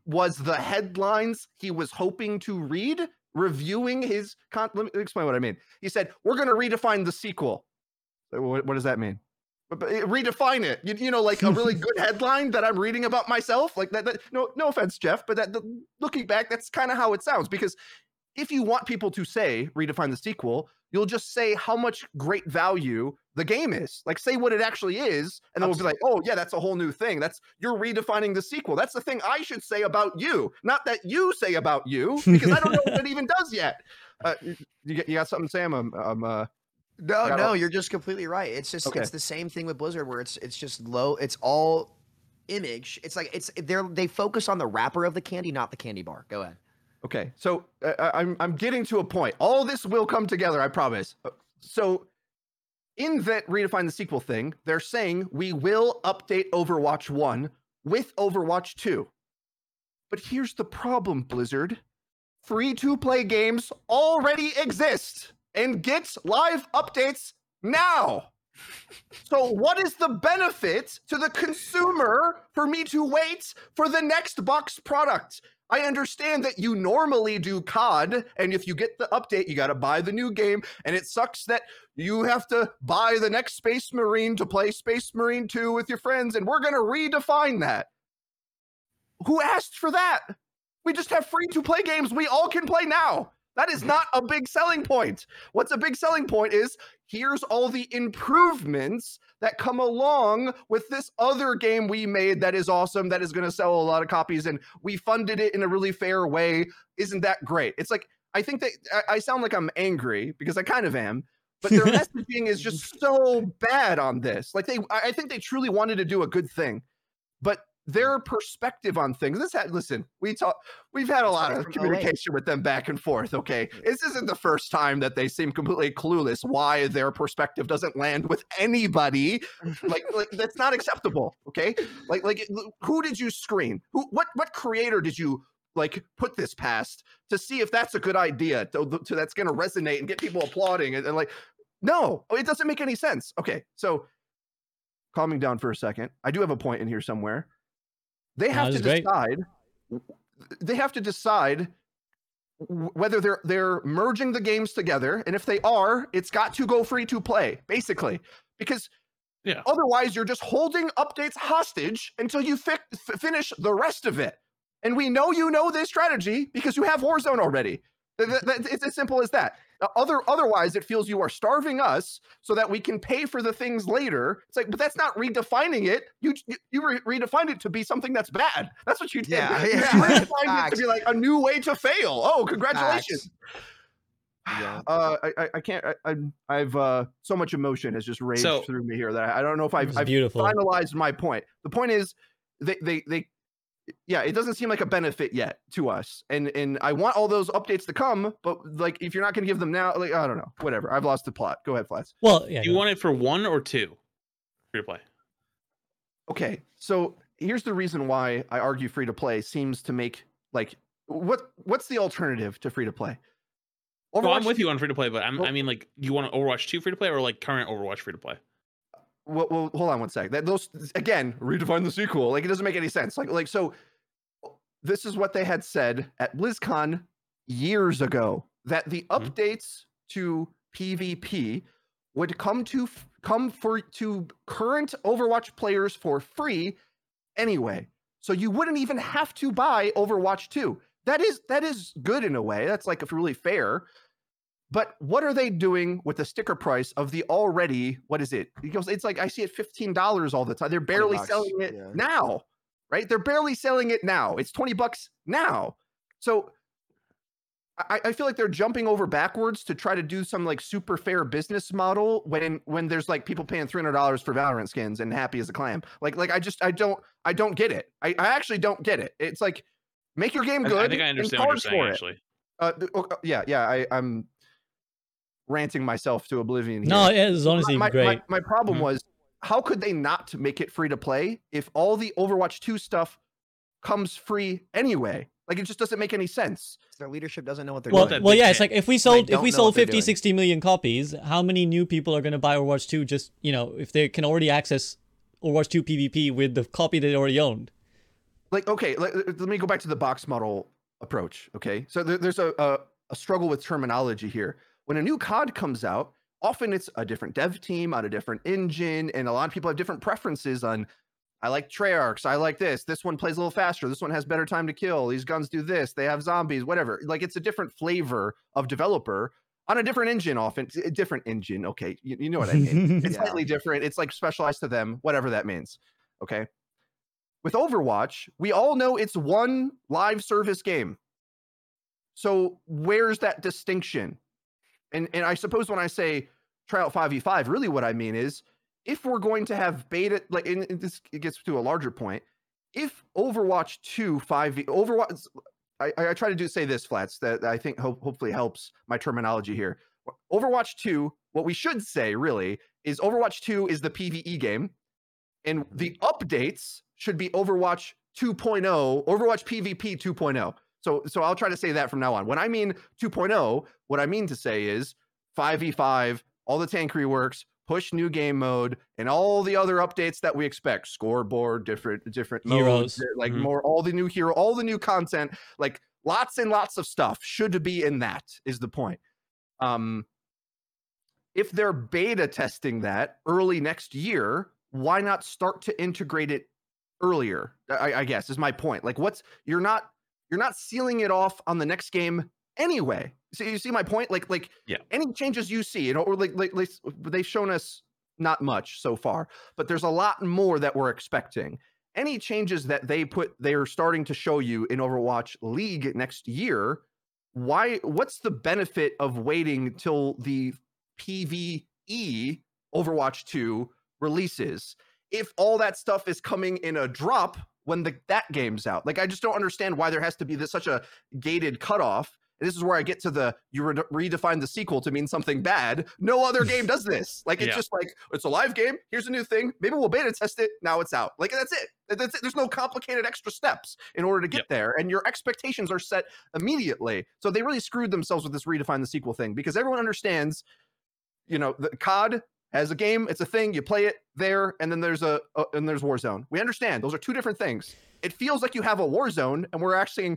was the headlines he was hoping to read reviewing his con- let me explain what I mean. He said, "We're going to redefine the sequel." What, what does that mean? But, but eh, redefine it. You, you know, like a really good (laughs) headline that I'm reading about myself, like that. that no, no offense, Jeff, but that the, looking back, that's kind of how it sounds. Because if you want people to say redefine the sequel, you'll just say how much great value the game is. Like say what it actually is, and then we'll be like, oh yeah, that's a whole new thing. That's you're redefining the sequel. That's the thing I should say about you, not that you say about you, because I don't know what it even does yet. Uh, you, you got something, Sam? I'm, I'm uh, No, no, you're just completely right. It's just Okay. it's the same thing with Blizzard where it's it's just low. It's all image. It's like it's they're they focus on the wrapper of the candy, not the candy bar. Go ahead. Okay, so uh, I- I'm I'm getting to a point. All this will come together, I promise. Uh, So, in that redefine the sequel thing, they're saying we will update Overwatch One with Overwatch Two. But here's the problem, Blizzard: free to play games already exist and get live updates now. So, what is the benefit to the consumer for me to wait for the next box product? I understand that you normally do COD, and if you get the update, you got to buy the new game, and it sucks that you have to buy the next Space Marine to play Space Marine 2 with your friends, and we're going to redefine that. Who asked for that? We just have free to play games we all can play now. That is not a big selling point. What's a big selling point is here's all the improvements that come along with this other game we made that is awesome, that is going to sell a lot of copies, and we funded it in a really fair way. Isn't that great? It's like, I think that I, I sound like I'm angry because I kind of am, but their messaging is just (laughs) so bad on this. Like, they, I I think they truly wanted to do a good thing, but their perspective on things. This had listen, we talk we've had a It's lot of LA. communication with them back and forth. Okay. This isn't the first time that they seem completely clueless why their perspective doesn't land with anybody. Like, like that's not acceptable. Okay. Like, like who did you screen? Who what what creator did you like put this past to see if that's a good idea to, to that's gonna resonate and get people applauding and, and like no, oh, it doesn't make any sense. Okay, so calming down for a second. I do have a point in here somewhere. They have this to is great. decide. They have to decide whether they're they're merging the games together, and if they are, it's got to go free to play, basically, because Yeah. otherwise you're just holding updates hostage until you fi- f- finish the rest of it. And we know you know this strategy because you have Warzone already. It's as simple as that. Uh, Other, otherwise, it feels you are starving us so that we can pay for the things later. It's like, but that's not redefining it. You you, you re- redefined it to be something that's bad. That's what you did. Yeah, You yeah. redefined it to (laughs) be like a new way to fail. Oh, congratulations! (sighs) Yeah. Uh, I, I, I can't. I, I'm- I've uh, so much emotion has just raged So- through me here that I, I don't know if I've, I've finalized my point. The point is, they, they, they, yeah, it doesn't seem like a benefit yet to us, and and I want all those updates to come, but like if you're not going to give them now, like I don't know, whatever. I've lost the plot. Go ahead, Flats. Well, yeah. You go. want it for one or two? Free to play. Okay, so here's the reason why I argue free to play seems to make like what what's the alternative to free to play? Well, I'm with you on free to play, but I'm, Well- I mean, like, you want Overwatch 2 free to play or like current Overwatch free to play? Well, well hold on one sec. That those again redefine the sequel. Like it doesn't make any sense. Like like so, this is what they had said at BlizzCon years ago that the Mhm. updates to PvP would come to come for to current Overwatch players for free anyway. So you wouldn't even have to buy Overwatch 2. That is that is good in a way. That's like really fair. But what are they doing with the sticker price of the already what is it? Because it's like I see it $15 all the time. They're barely selling it yeah. now. Right? They're barely selling it now. It's 20 bucks now. So I, I feel like they're jumping over backwards to try to do some like super fair business model when when there's like people paying three hundred dollars for Valorant skins and happy as a clam. Like like I just I don't I don't get it. I, I actually don't get it. It's like make your game good. I think I and understand what you're saying, for it. actually. Uh, yeah, yeah. I, I'm ranting myself to oblivion. Here. No, it is honestly my, great. My, my problem Mhm. was how could they not make it free to play if all the Overwatch 2 stuff comes free anyway? Like it just doesn't make any sense. Their leadership doesn't know what they're well, doing. well, yeah, it's like if we sold if we sold what 50, 60 million copies, how many new people are going to buy Overwatch 2 just, you know, if they can already access Overwatch 2 PvP with the copy they already owned? like okay, let, let me go back to the box model approach. Okay, so there, there's a, a a struggle with terminology here. When a new COD comes out, often it's a different dev team on a different engine, and a lot of people have different preferences on. I like Treyarchs. I like this. This one plays a little faster. This one has better time to kill. These guns do this. They have zombies. Whatever. Like it's a different flavor of developer on a different engine. Often, a different engine. Okay, you, you know what I mean. (laughs) it's Yeah. slightly different. It's like specialized to them. Whatever that means. Okay. With Overwatch, we all know it's one live service game. So where's that distinction? And and I suppose when I say try out 5v5, really what I mean is if we're going to have beta like and this it gets to a larger point, if Overwatch 2 5v Overwatch I, I try to do say this flats that I think hope, hopefully helps my terminology here. Overwatch 2, what we should say really is Overwatch 2 is the PvE game, and the updates should be Overwatch 2.0, Overwatch PvP 2.0. So so I'll try to say that from now on. When I mean 2.0, what I mean to say is 5v5, all the tank reworks, push new game mode, and all the other updates that we expect. Scoreboard, different different modes, Heroes. like Mhm. more all the new hero, all the new content, like lots and lots of stuff should be in that is the point. Um if they're beta testing that early next year, why not start to integrate it earlier? I, I guess is my point. Like, what's you're not you're not sealing it off on the next game anyway. So you see my point? Like, like Yeah. any changes you see, you know, or like, like, like they've shown us not much so far, but there's a lot more that we're expecting. Any changes that they put, they're starting to show you in Overwatch League next year. Why? What's the benefit of waiting till the PVE Overwatch 2 releases if all that stuff is coming in a drop when the that game's out. Like I just don't understand why there has to be this such a gated cutoff. And this is where I get to the you re- redefine the sequel to mean something bad. No other game does this. Like it's Yeah. just like it's a live game. Here's a new thing. Maybe we'll beta test it. Now it's out. Like that's it. That's it. There's no complicated extra steps in order to get Yep. there, and your expectations are set immediately. So they really screwed themselves with this redefine the sequel thing because everyone understands you know, the COD has a game, it's a thing, you play it there, and then there's a, a and there's Warzone. We understand those are two different things. It feels like you have a Warzone, and we're actually,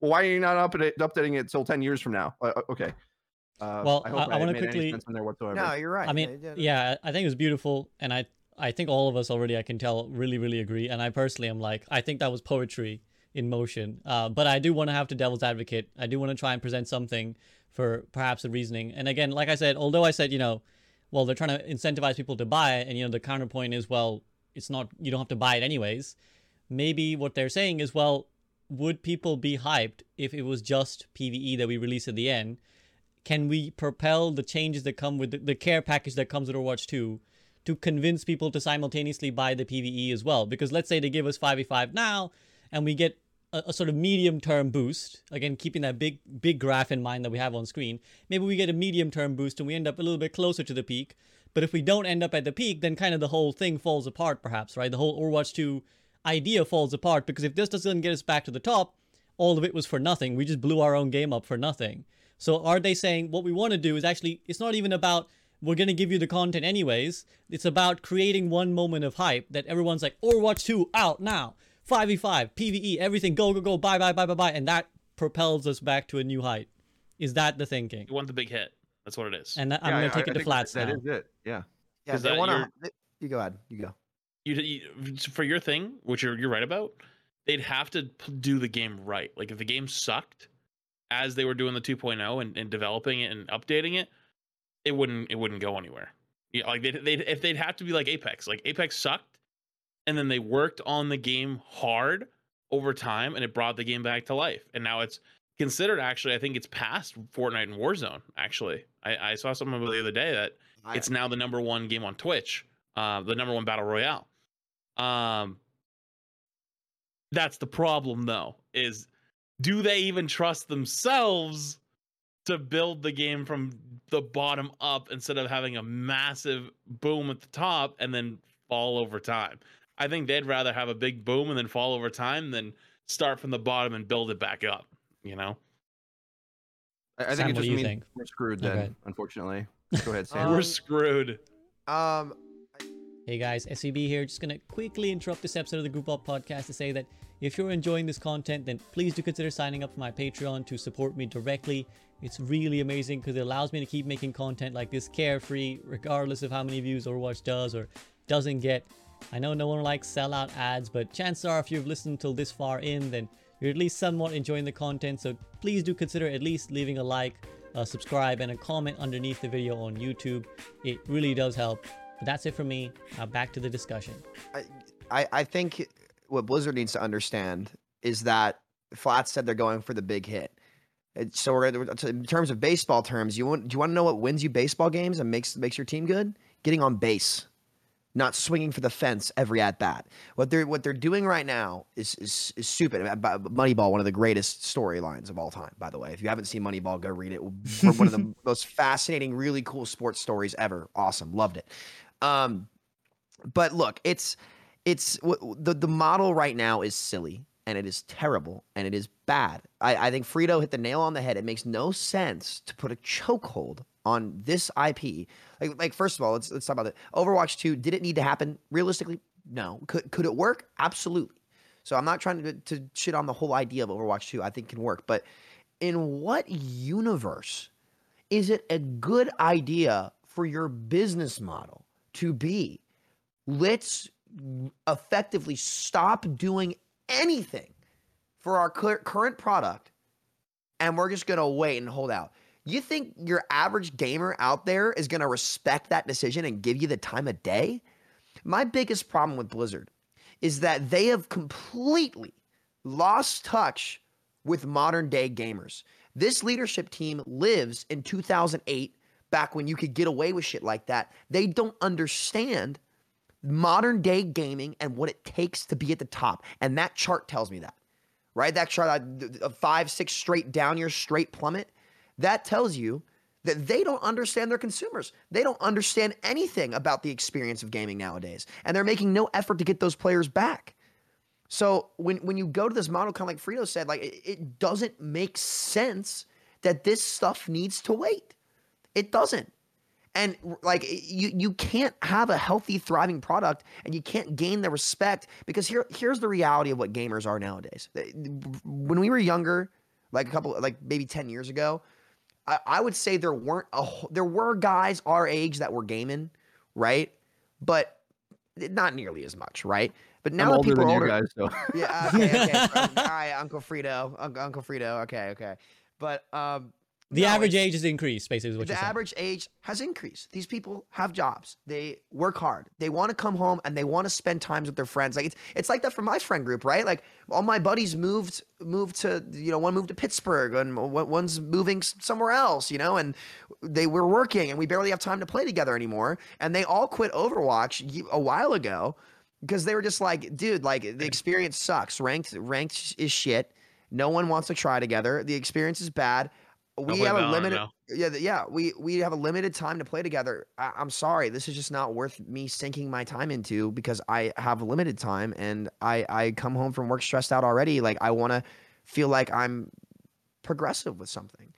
well, why are you not update, updating it till ten years from now? Uh, uh, okay. Uh, Well, hope I- I wanna quickly- sense in there whatsoever. No, you're right. I mean, yeah, I think it was beautiful, and I I think all of us already I can tell really really agree, and I personally am like I think that was poetry in motion. Uh, but I do want to have to devil's advocate. I do want to try and present something for perhaps a reasoning. And again, like I said, although I said you know, well they're trying to incentivize people to buy it, and you know the counterpoint is well it's not you don't have to buy it anyways. Maybe what they're saying is well would people be hyped if it was just PVE that we release at the end? can we propel the changes that come with the, the care package that comes with Overwatch 2 to convince people to simultaneously buy the PvE as well? Because let's say they give us 5v5 now and we get a, a sort of medium term boost, again, keeping that big, big graph in mind that we have on screen. Maybe we get a medium term boost and we end up a little bit closer to the peak. But if we don't end up at the peak, then kind of the whole thing falls apart, perhaps, right? The whole Overwatch 2 idea falls apart because if this doesn't get us back to the top, all of it was for nothing. We just blew our own game up for nothing. So are they saying what we want to do is actually it's not even about we're going to give you the content anyways. It's about creating one moment of hype that everyone's like Overwatch 2 out now. 5v5, PvE, everything go go go buy buy buy buy buy and that propels us back to a new height. Is that the thinking? You want the big hit. That's what it is. And that, I'm going to take I it to think flats that now. is it. Yeah. yeah, 'cause they want you're- to. You go ahead. You go. you, you for your thing, which you're you're right about, they'd have to do the game right. Like if the game sucked as they were doing the 2.0 and, and developing it and updating it, it wouldn't it wouldn't go anywhere. Yeah, like they they if they'd have to be like Apex. Like Apex sucked, and then they worked on the game hard over time, and it brought the game back to life. And now it's considered actually. I think it's past Fortnite and Warzone. Actually, I, I saw something the other day that it's now the number one game on Twitch, uh, the number one battle royale. Um, that's the problem, though. Is do they even trust themselves to build the game from the bottom up instead of having a massive boom at the top and then fall over time? I think they'd rather have a big boom and then fall over time than start from the bottom and build it back up. You know, I, I Sam, think it just means think? we're screwed Okay. then, unfortunately. Go ahead, Sam. Um, (laughs) we're screwed. Um, Hey guys, SVB here. Just gonna quickly interrupt this episode of the Group Up podcast to say that if you're enjoying this content, then please do consider signing up for my Patreon to support me directly. It's really amazing because it allows me to keep making content like this carefree, regardless of how many views Overwatch does or doesn't get. I know no one likes sellout ads, but chances are if you've listened till this far in, then you're at least somewhat enjoying the content. So please do consider at least leaving a like, a subscribe, and a comment underneath the video on YouTube. It really does help. But that's it for me. Now back to the discussion. I, I think what Blizzard needs to understand is that Flat said they're going for the big hit. So we're in terms of baseball terms, you want do you want to know what wins you baseball games and makes makes your team good? Getting on base, not swinging for the fence every at bat. What they're what they're doing right now is is, is stupid. Moneyball, one of the greatest storylines of all time, by the way. If you haven't seen Moneyball, go read it. One of the (laughs) most fascinating, really cool sports stories ever. Awesome, loved it. Um, but look, it's it's the the model right now is silly and it is terrible and it is bad. I, I think Frito hit the nail on the head. It makes no sense to put a chokehold on this IP. Like, like first of all, let's let's talk about it. Overwatch 2, did it need to happen? Realistically, no. Could could it work? Absolutely. So I'm not trying to, to shit on the whole idea of Overwatch 2. I think it can work. But in what universe is it a good idea for your business model to be let's effectively stop doing anything for our current product and we're just going to wait and hold out. You think your average gamer out there is going to respect that decision and give you the time of day? My biggest problem with Blizzard is that they have completely lost touch with modern day gamers. This leadership team lives in 2008, back when you could get away with shit like that. They don't understand modern day gaming and what it takes to be at the top. And that chart tells me that, right? That chart, uh, a five, six straight down year straight plummet, that tells you that they don't understand their consumers. They don't understand anything about the experience of gaming nowadays. And they're making no effort to get those players back. So when when you go to this model, kind of like Frito said, like it, it doesn't make sense that this stuff needs to wait. It doesn't. And like you you can't have a healthy, thriving product and you can't gain the respect because here here's the reality of what gamers are nowadays. When we were younger, like a couple like maybe 10 years ago, I, I would say there weren't a there were guys our age that were gaming, right? But not nearly as much, right? But now I'm older people than are you older, guys, so yeah, okay, okay. (laughs) all right, Uncle Frito, Uncle, Uncle Frito. Okay, okay. But um, The no, average age has increased, basically, is what the you're saying. average age has increased. These people have jobs. They work hard. They want to come home and they want to spend times with their friends. Like it's it's like that for my friend group, right? Like all my buddies moved moved to you know one moved to Pittsburgh and one's moving somewhere else, you know, and they were working and we barely have time to play together anymore. And they all quit Overwatch a while ago because they were just like, dude, like the experience sucks. Ranked ranked is shit. No one wants to try together. The experience is bad. We have a limited yeah, yeah. We we have a limited time to play together. I, I'm sorry, this is just not worth me sinking my time into because I have limited time and I I come home from work stressed out already. Like I want to feel like I'm progressive with something,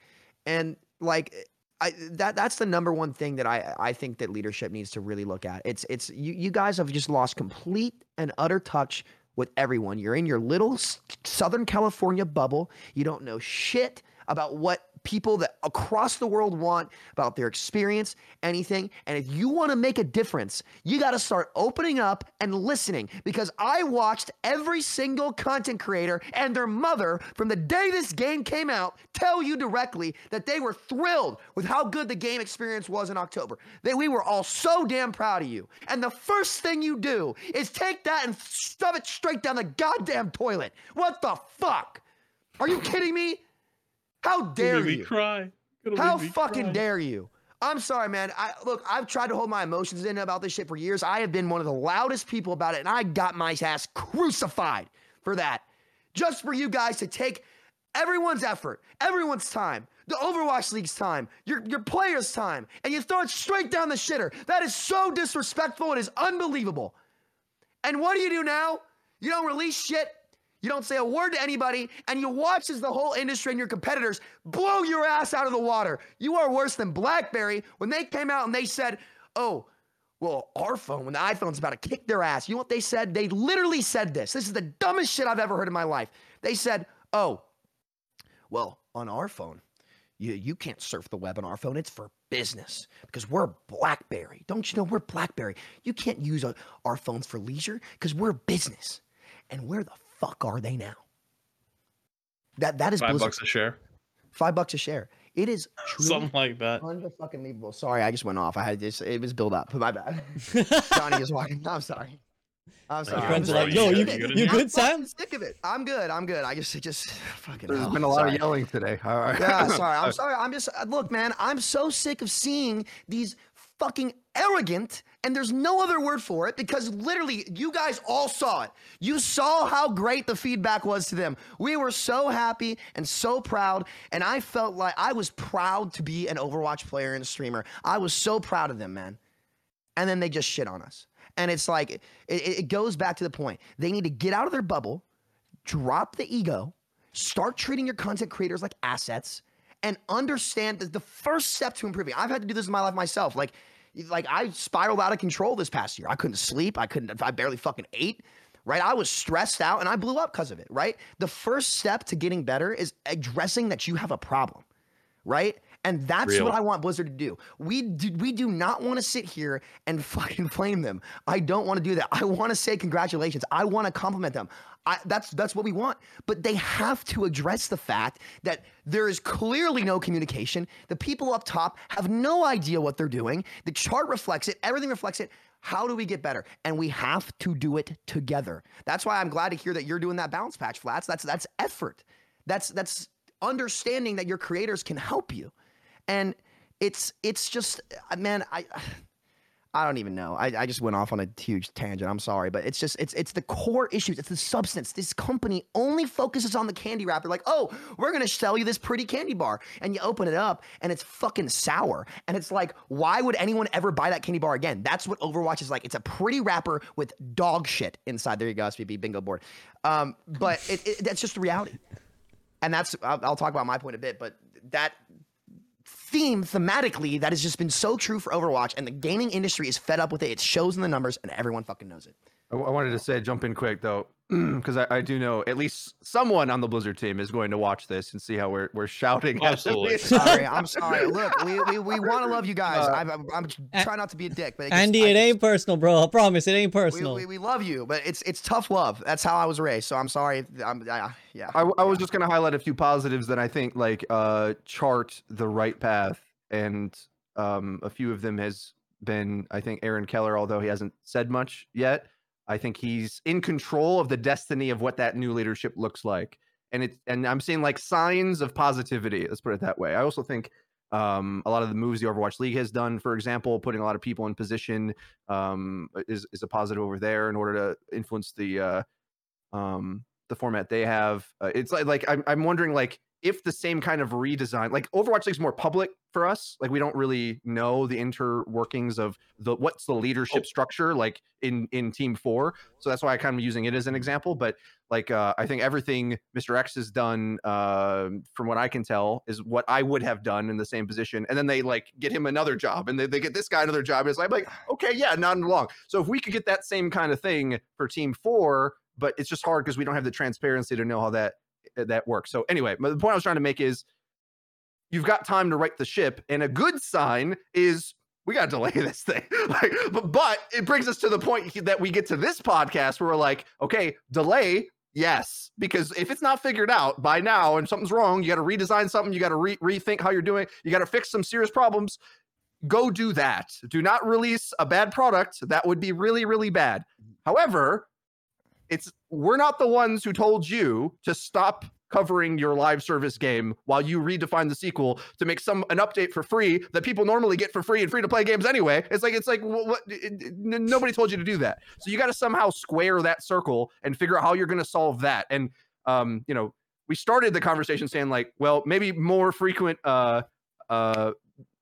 and like eh, I that that's the number one thing that I I think that leadership needs to really look at. It's it's you you guys have just lost complete and utter touch with everyone. You're in your little Southern California bubble. You don't know shit about what people that across the world want about their experience, anything. And if you want to make a difference, you got to start opening up and listening because I watched every single content creator and their mother from the day this game came out tell you directly that they were thrilled with how good the game experience was in October. That we were all so damn proud of you. And the first thing you do is take that and shove it straight down the goddamn toilet. What the fuck? Are you kidding me? How dare you? cry. How fucking cry. dare you? I'm sorry, man. I look, I've tried to hold my emotions in about this shit for years. I have been one of the loudest people about it, and I got my ass crucified for that. Just for you guys to take everyone's effort, everyone's time, the Overwatch League's time, your your players' time, and you throw it straight down the shitter. That is so disrespectful. It is unbelievable. And what do you do now? You don't release shit. You don't say a word to anybody, and you watch as the whole industry and your competitors blow your ass out of the water. You are worse than BlackBerry when they came out and they said, "Oh, well, our phone, when the iPhone's about to kick their ass, you know what they said? They literally said this. This is the dumbest shit I've ever heard in my life. They said, oh, well, on our phone, you, you can't surf the web on our phone. It's for business because we're Blackberry. Don't you know we're Blackberry? You can't use our, phones for leisure because we're business. And where the fuck are they now? That that is Five Blizzard. bucks a share, Five bucks a share. It is truly something like that. fucking believable. Sorry, I just went off. I had this. It was build up. (laughs) My bad. (laughs) Johnny is walking. (laughs) I'm sorry. I'm sorry. friends I'm are like, "Yo, you I'm good- sick- you I'm good, Sam?" Sick of it. I'm good. I'm good. I just, it just fucking. There's hell. been a lot Sorry. of yelling today. All right. Yeah, sorry. I'm sorry. I'm just uh, look, man. I'm so sick of seeing these fucking arrogant, and there's no other word for it because literally, you guys all saw it. You saw how great the feedback was to them. We were so happy and so proud, and I felt like I was proud to be an Overwatch player and a streamer. I was so proud of them, man. And then they just shit on us. And it's like it, it, it goes back to the point. They need to get out of their bubble, drop the ego, start treating your content creators like assets, and understand that the first step to improving. I've had to do this in my life myself. Like, like I spiraled out of control this past year. I couldn't sleep. I couldn't. I barely fucking ate. Right, I was stressed out and I blew up because of it. Right, the first step to getting better is addressing that you have a problem. Right, and that's Real. what I want Blizzard to do. We do, we do not want to sit here and (laughs) fucking flame them. I don't want to do that. I want to say congratulations. I want to compliment them. I, that's that's what we want. But they have to address the fact that there is clearly no communication. The people up top have no idea what they're doing. The chart reflects it. Everything reflects it. How do we get better? And we have to do it together. That's why I'm glad to hear that you're doing that balance patch, Flats. That's that's effort. That's that's understanding that your creators can help you. And it's it's just uh, man, I I don't even know. I, I just went off on a huge tangent. I'm sorry, but it's just it's it's the core issues. It's the substance. This company only focuses on the candy wrapper. Like, oh, we're gonna sell you this pretty candy bar, and you open it up, and it's fucking sour. And it's like, why would anyone ever buy that candy bar again? That's what Overwatch is like. It's a pretty wrapper with dog shit inside. There you go, SVB bingo board. Um, but it, it, that's just the reality. And that's I'll, I'll talk about my point a bit, but that theme thematically that has just been so true for Overwatch, and the gaming industry is fed up with it. It shows in the numbers, and everyone fucking knows it. I, I wanted to say, jump in quick though, (clears throat) because I, I do know at least someone on the Blizzard team is going to watch this and see how we're we're shouting. at them. Absolutely. Sorry, I'm (laughs) sorry. Look, we we, we want to love you guys. Uh, I'm, I'm, I'm trying not to be a dick, but it gets- Andy, I it just- ain't personal, bro. I promise, it ain't personal. we, we love you, but it's it's tough love. That's how I was raised. So I'm sorry. I'm I, yeah. I, I was just going to highlight a few positives that I think like uh, chart the right path, and um, a few of them has been I think Aaron Keller, although he hasn't said much yet. I think he's in control of the destiny of what that new leadership looks like, and it and I'm seeing like signs of positivity. Let's put it that way. I also think um, a lot of the moves the Overwatch League has done, for example, putting a lot of people in position um, is is a positive over there in order to influence the uh, um, the format they have. Uh, it's like like I'm I'm wondering like if the same kind of redesign, like Overwatch League's more public for us. Like we don't really know the interworkings of the what's the leadership structure like in in Team Four. So that's why I kind of using it as an example. But like uh, I think everything Mr. X has done, uh, from what I can tell, is what I would have done in the same position. And then they like get him another job, and they, they get this guy another job. And it's like, like okay, yeah, nodding long. So if we could get that same kind of thing for Team Four, but it's just hard because we don't have the transparency to know how that Uh, that works. So anyway, the point I was trying to make is you've got time to right the ship, and a good sign is we got to delay (laughs) this thing. (laughs) like, but, but it brings us to the point that we get to this podcast where we're like, okay, delay. Yes, because if it's not figured out by now and something's wrong, you got to redesign something, you got to re- rethink how you're doing, you got to fix some serious problems. Go do that. Do not release a bad product. That would be really, really bad. However, it's we're not the ones who told you to stop covering your live service game while you redefine the sequel to make some an update for free that people normally get for free and free to play games anyway. It's like it's like wh- what, it- it- nobody told you to do that. So you got to somehow square that circle and figure out how you're going to solve that. And um, you know, we started the conversation saying like, well, maybe more frequent uh uh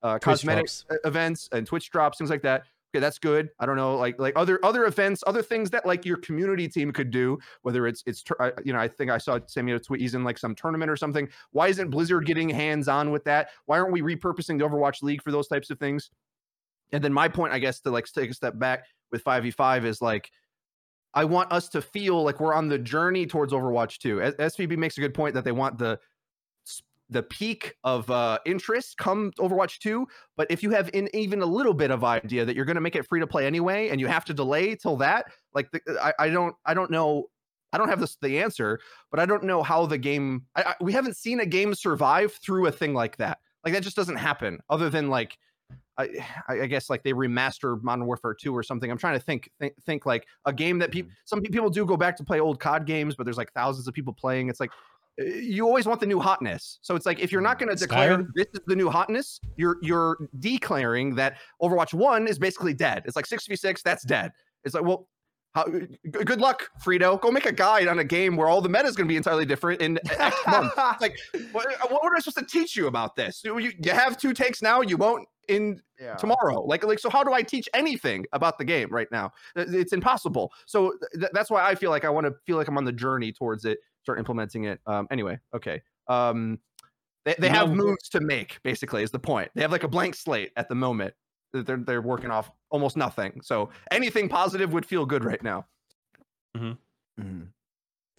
uh Twitch cosmetic drops. e- events and Twitch drops, things like that. Okay, that's good. I don't know, like like other other events, other things that like your community team could do. Whether it's it's you know, I think I saw Sammy a tweet. He's in like some tournament or something. Why isn't Blizzard getting hands on with that? Why aren't we repurposing the Overwatch League for those types of things? and then my point, I guess, to like take a step back with 5v5 is like I want us to feel like we're on the journey towards Overwatch 2. SVB makes a good point that they want the the peak of uh, interest come Overwatch 2. But if you have in even a little bit of idea that you're going to make it free to play anyway, and you have to delay till that, like the, I, I don't I don't know I don't have this the answer, but I don't know how the game. I, I, we haven't seen a game survive through a thing like that. Like that just doesn't happen. Other than like, I, I guess like they remaster Modern Warfare 2 or something. I'm trying to think think, think like a game that people some people do go back to play old COD games, but there's like thousands of people playing. It's like you always want the new hotness. So it's like if you're not going to declare this is the new hotness, you're you're declaring that Overwatch 1 is basically dead. It's like 6v6, that's dead. It's like, well, how, g- good luck, Frito. Go make a guide on a game where all the meta is going to be entirely different in X month. Like, (laughs) what, what am I supposed to teach you about this? You, you you have two takes now, you won't in yeah. tomorrow. Like, like, so how do I teach anything about the game right now? It's impossible. So th- that's why I feel like I want to feel like I'm on the journey towards it, start implementing it. Um, anyway, okay. Um, they, they have moves to make. Basically, is the point. They have like a blank slate at the moment. They're they're working off almost nothing. So anything positive would feel good right now. Mhm.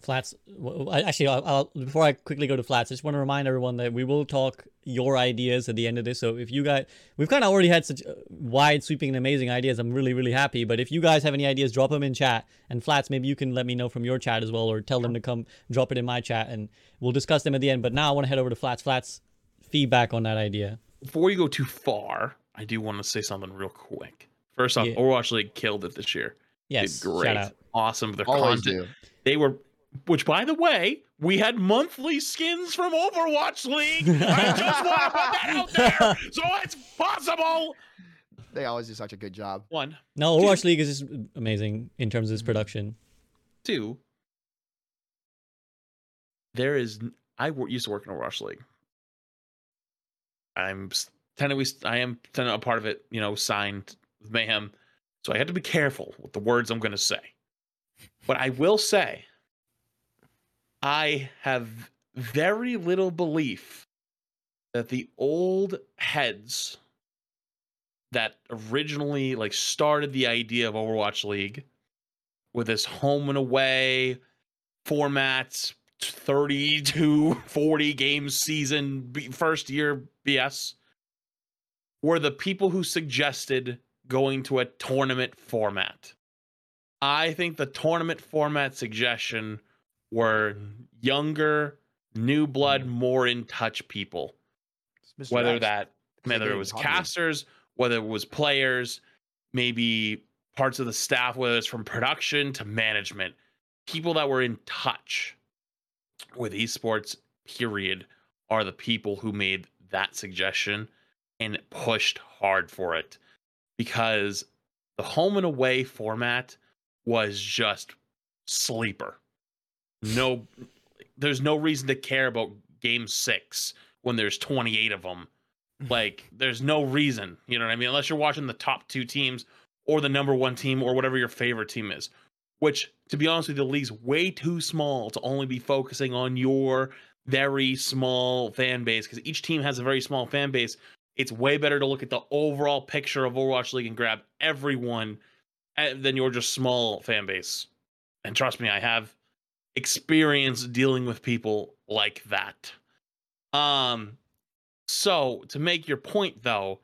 Flats. w- w- I- Actually, I'll, I'll, before I quickly go to flats, I just want to remind everyone that we will talk your ideas at the end of this. So if you guys, we've kind of already had such uh, wide, sweeping, and amazing ideas. I'm really, really happy. But if you guys have any ideas, drop them in chat. And flats, maybe you can let me know from your chat as well, or tell them to come drop it in my chat, and we'll discuss them at the end. But now I want to head over to flats. Flats, feedback on that idea. Before you go too far, I do want to say something real quick. First off, Yeah. Overwatch League killed it this year. Yes, Did great. shout out. Awesome. Their Always content. do. They were, which by the way, we had monthly skins from Overwatch League. I just want to put that out there, (laughs) so it's possible. They always do such a good job. One, No, Overwatch League is just amazing in terms of its mm-hmm. production. two. There is I used to work in Overwatch League. I'm s- technically. s- I am technically a part of it. You know, signed with Mayhem, so I had to be careful with the words I'm going to say. But I will say, I have very little belief that the old heads that originally like started the idea of Overwatch League with this home and away formats 32 (laughs) 40 game season first year BS were the people who suggested going to a tournament format. I think the tournament format suggestion were younger, new blood, more in touch people. Whether X. that whether it was casters, whether it was players, maybe parts of the staff, whether it's from production to management, people that were in touch with esports, period, are the people who made that suggestion and pushed hard for it. Because the home and away format was just sleeper. No, there's no reason to care about game six when there's 28 of them. (laughs) Like, there's no reason, you know what I mean? Unless you're watching the top two teams or the number one team or whatever your favorite team is. Which, to be honest with you, the league's way too small to only be focusing on your very small fan base because each team has a very small fan base. It's way better to look at the overall picture of Overwatch League and grab everyone eh, than your just small fan base. And trust me, I have experience dealing with people like that. Um, so to make your point though,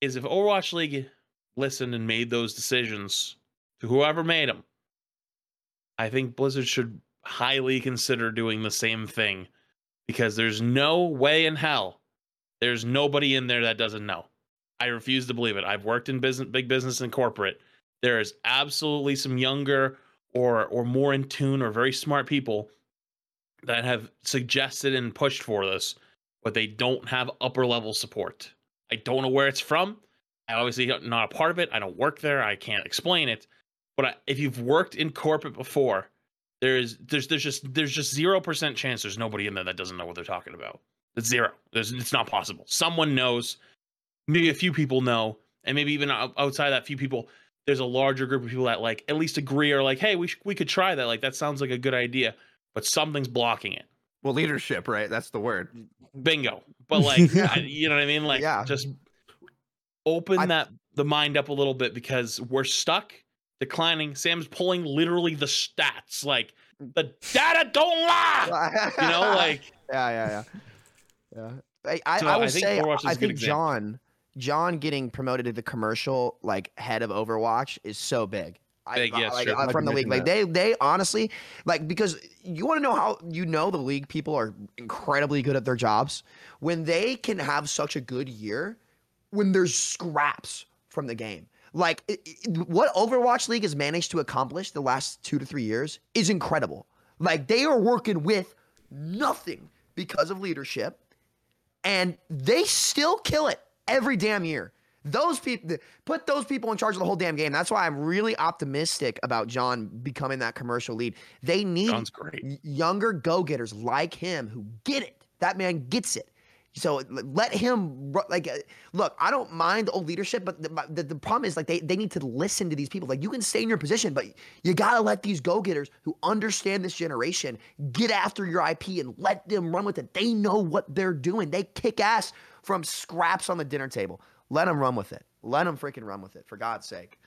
is if Overwatch League listened and made those decisions to whoever made them, I think Blizzard should highly consider doing the same thing because there's no way in hell there's nobody in there that doesn't know. I refuse to believe it. I've worked in business, big business and corporate. There is absolutely some younger or or more in tune or very smart people that have suggested and pushed for this, but they don't have upper level support. I don't know where it's from. I obviously not a part of it. I don't work there. I can't explain it. But I, if you've worked in corporate before, there's there's there's just there's just zero percent chance there's nobody in there that doesn't know what they're talking about. It's zero. There's, it's not possible. Someone knows. Maybe a few people know, and maybe even outside that few people, there's a larger group of people that like at least agree or like, hey, we sh- we could try that. Like that sounds like a good idea, but something's blocking it. Well, leadership, right? That's the word. Bingo. But (laughs) like, I, you know what I mean? Like, Yeah. just open I- that the mind up a little bit because we're stuck declining. Sam's pulling literally the stats, like the data don't lie. You know, like (laughs) yeah, yeah, yeah, yeah. I, I, So I I will think say, Overwatch is a I good think. John, John getting promoted to the commercial like head of Overwatch is so big. I- Big, yeah, like, sure. uh, Like from the league, like mentioned they, they honestly, like because you want to know how you know the league people are incredibly good at their jobs when they can have such a good year when there's scraps from the game. Like it, it- what Overwatch League has managed to accomplish the last two to three years is incredible. Like they are working with nothing because of leadership, and they still kill it every damn year. Those people put those people in charge of the whole damn game. That's why I'm really optimistic about John becoming that commercial lead. They need younger go-getters like him who get it. That man gets it. So let him like uh, look. I don't mind the old leadership, but the, the, the problem is like they, they need to listen to these people. Like you can stay in your position, but you gotta let these go-getters who understand this generation get after your IP and let them run with it. They know what they're doing. They kick ass from scraps on the dinner table. Let them run with it. Let them freaking run with it for God's sake.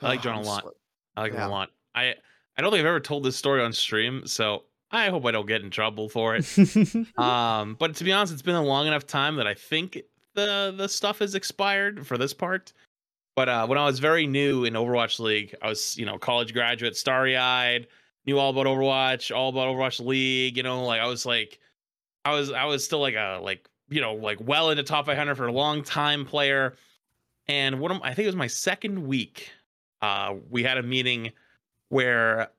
I like John a (sighs) lot. I like him a lot. I I don't think I've ever told this story on stream, so I hope I don't get in trouble for it. (laughs) um, but to be honest, it's been a long enough time that I think the the stuff has expired for this part. But uh, when I was very new in Overwatch League, I was you know college graduate, starry eyed, knew all about Overwatch, all about Overwatch League. You know, like I was like, I was I was still like a like you know like well into top 500 for a long time player. And one of I think it was my second week. Uh, we had a meeting where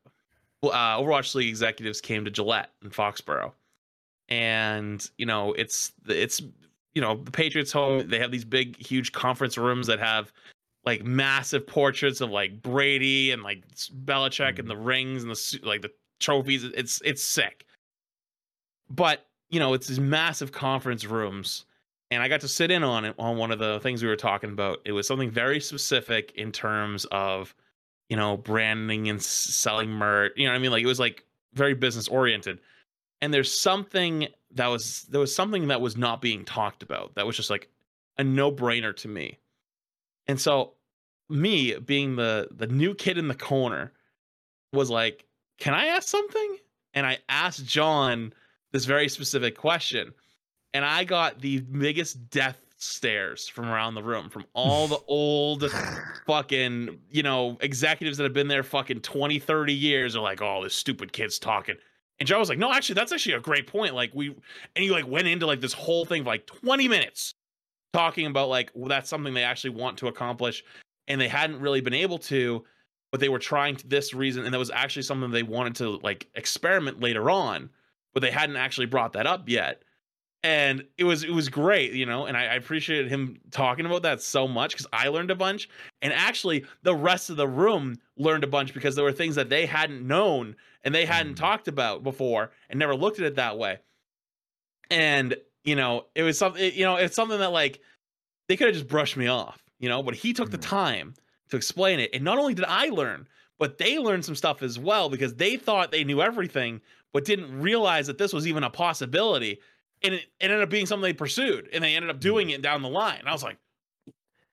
uh, Overwatch League executives came to Gillette in Foxborough, and you know it's it's you know the Patriots home. They have these big, huge conference rooms that have like massive portraits of like Brady and like Belichick and the rings and the like the trophies. It's it's sick, but you know it's these massive conference rooms. And I got to sit in on it on one of the things we were talking about. It was something very specific in terms of you know, branding and selling merch. You know what I mean? Like it was like very business oriented. And there's something that was there was something that was not being talked about that was just like a no-brainer to me. And so me being the the new kid in the corner was like, "Can I ask something?" And I asked John this very specific question. And I got the biggest death stares from around the room from all the (laughs) old fucking, you know, executives that have been there fucking 20, 30 years are like, oh, this stupid kid's talking. And Joe was like, no, actually, that's actually a great point. Like, we, and he like went into like this whole thing for like 20 minutes talking about like, well, that's something they actually want to accomplish. And they hadn't really been able to, but they were trying to this reason. And that was actually something they wanted to like experiment later on, but they hadn't actually brought that up yet and it was it was great you know and i, I appreciated him talking about that so much because i learned a bunch and actually the rest of the room learned a bunch because there were things that they hadn't known and they hadn't Mm. talked about before and never looked at it that way and you know it was something you know it's something that like they could have just brushed me off you know but he took the Mhm. time to explain it and not only did i learn but they learned some stuff as well because they thought they knew everything but didn't realize that this was even a possibility. And it, it ended up being something they pursued and they ended up doing it down the line. And i was like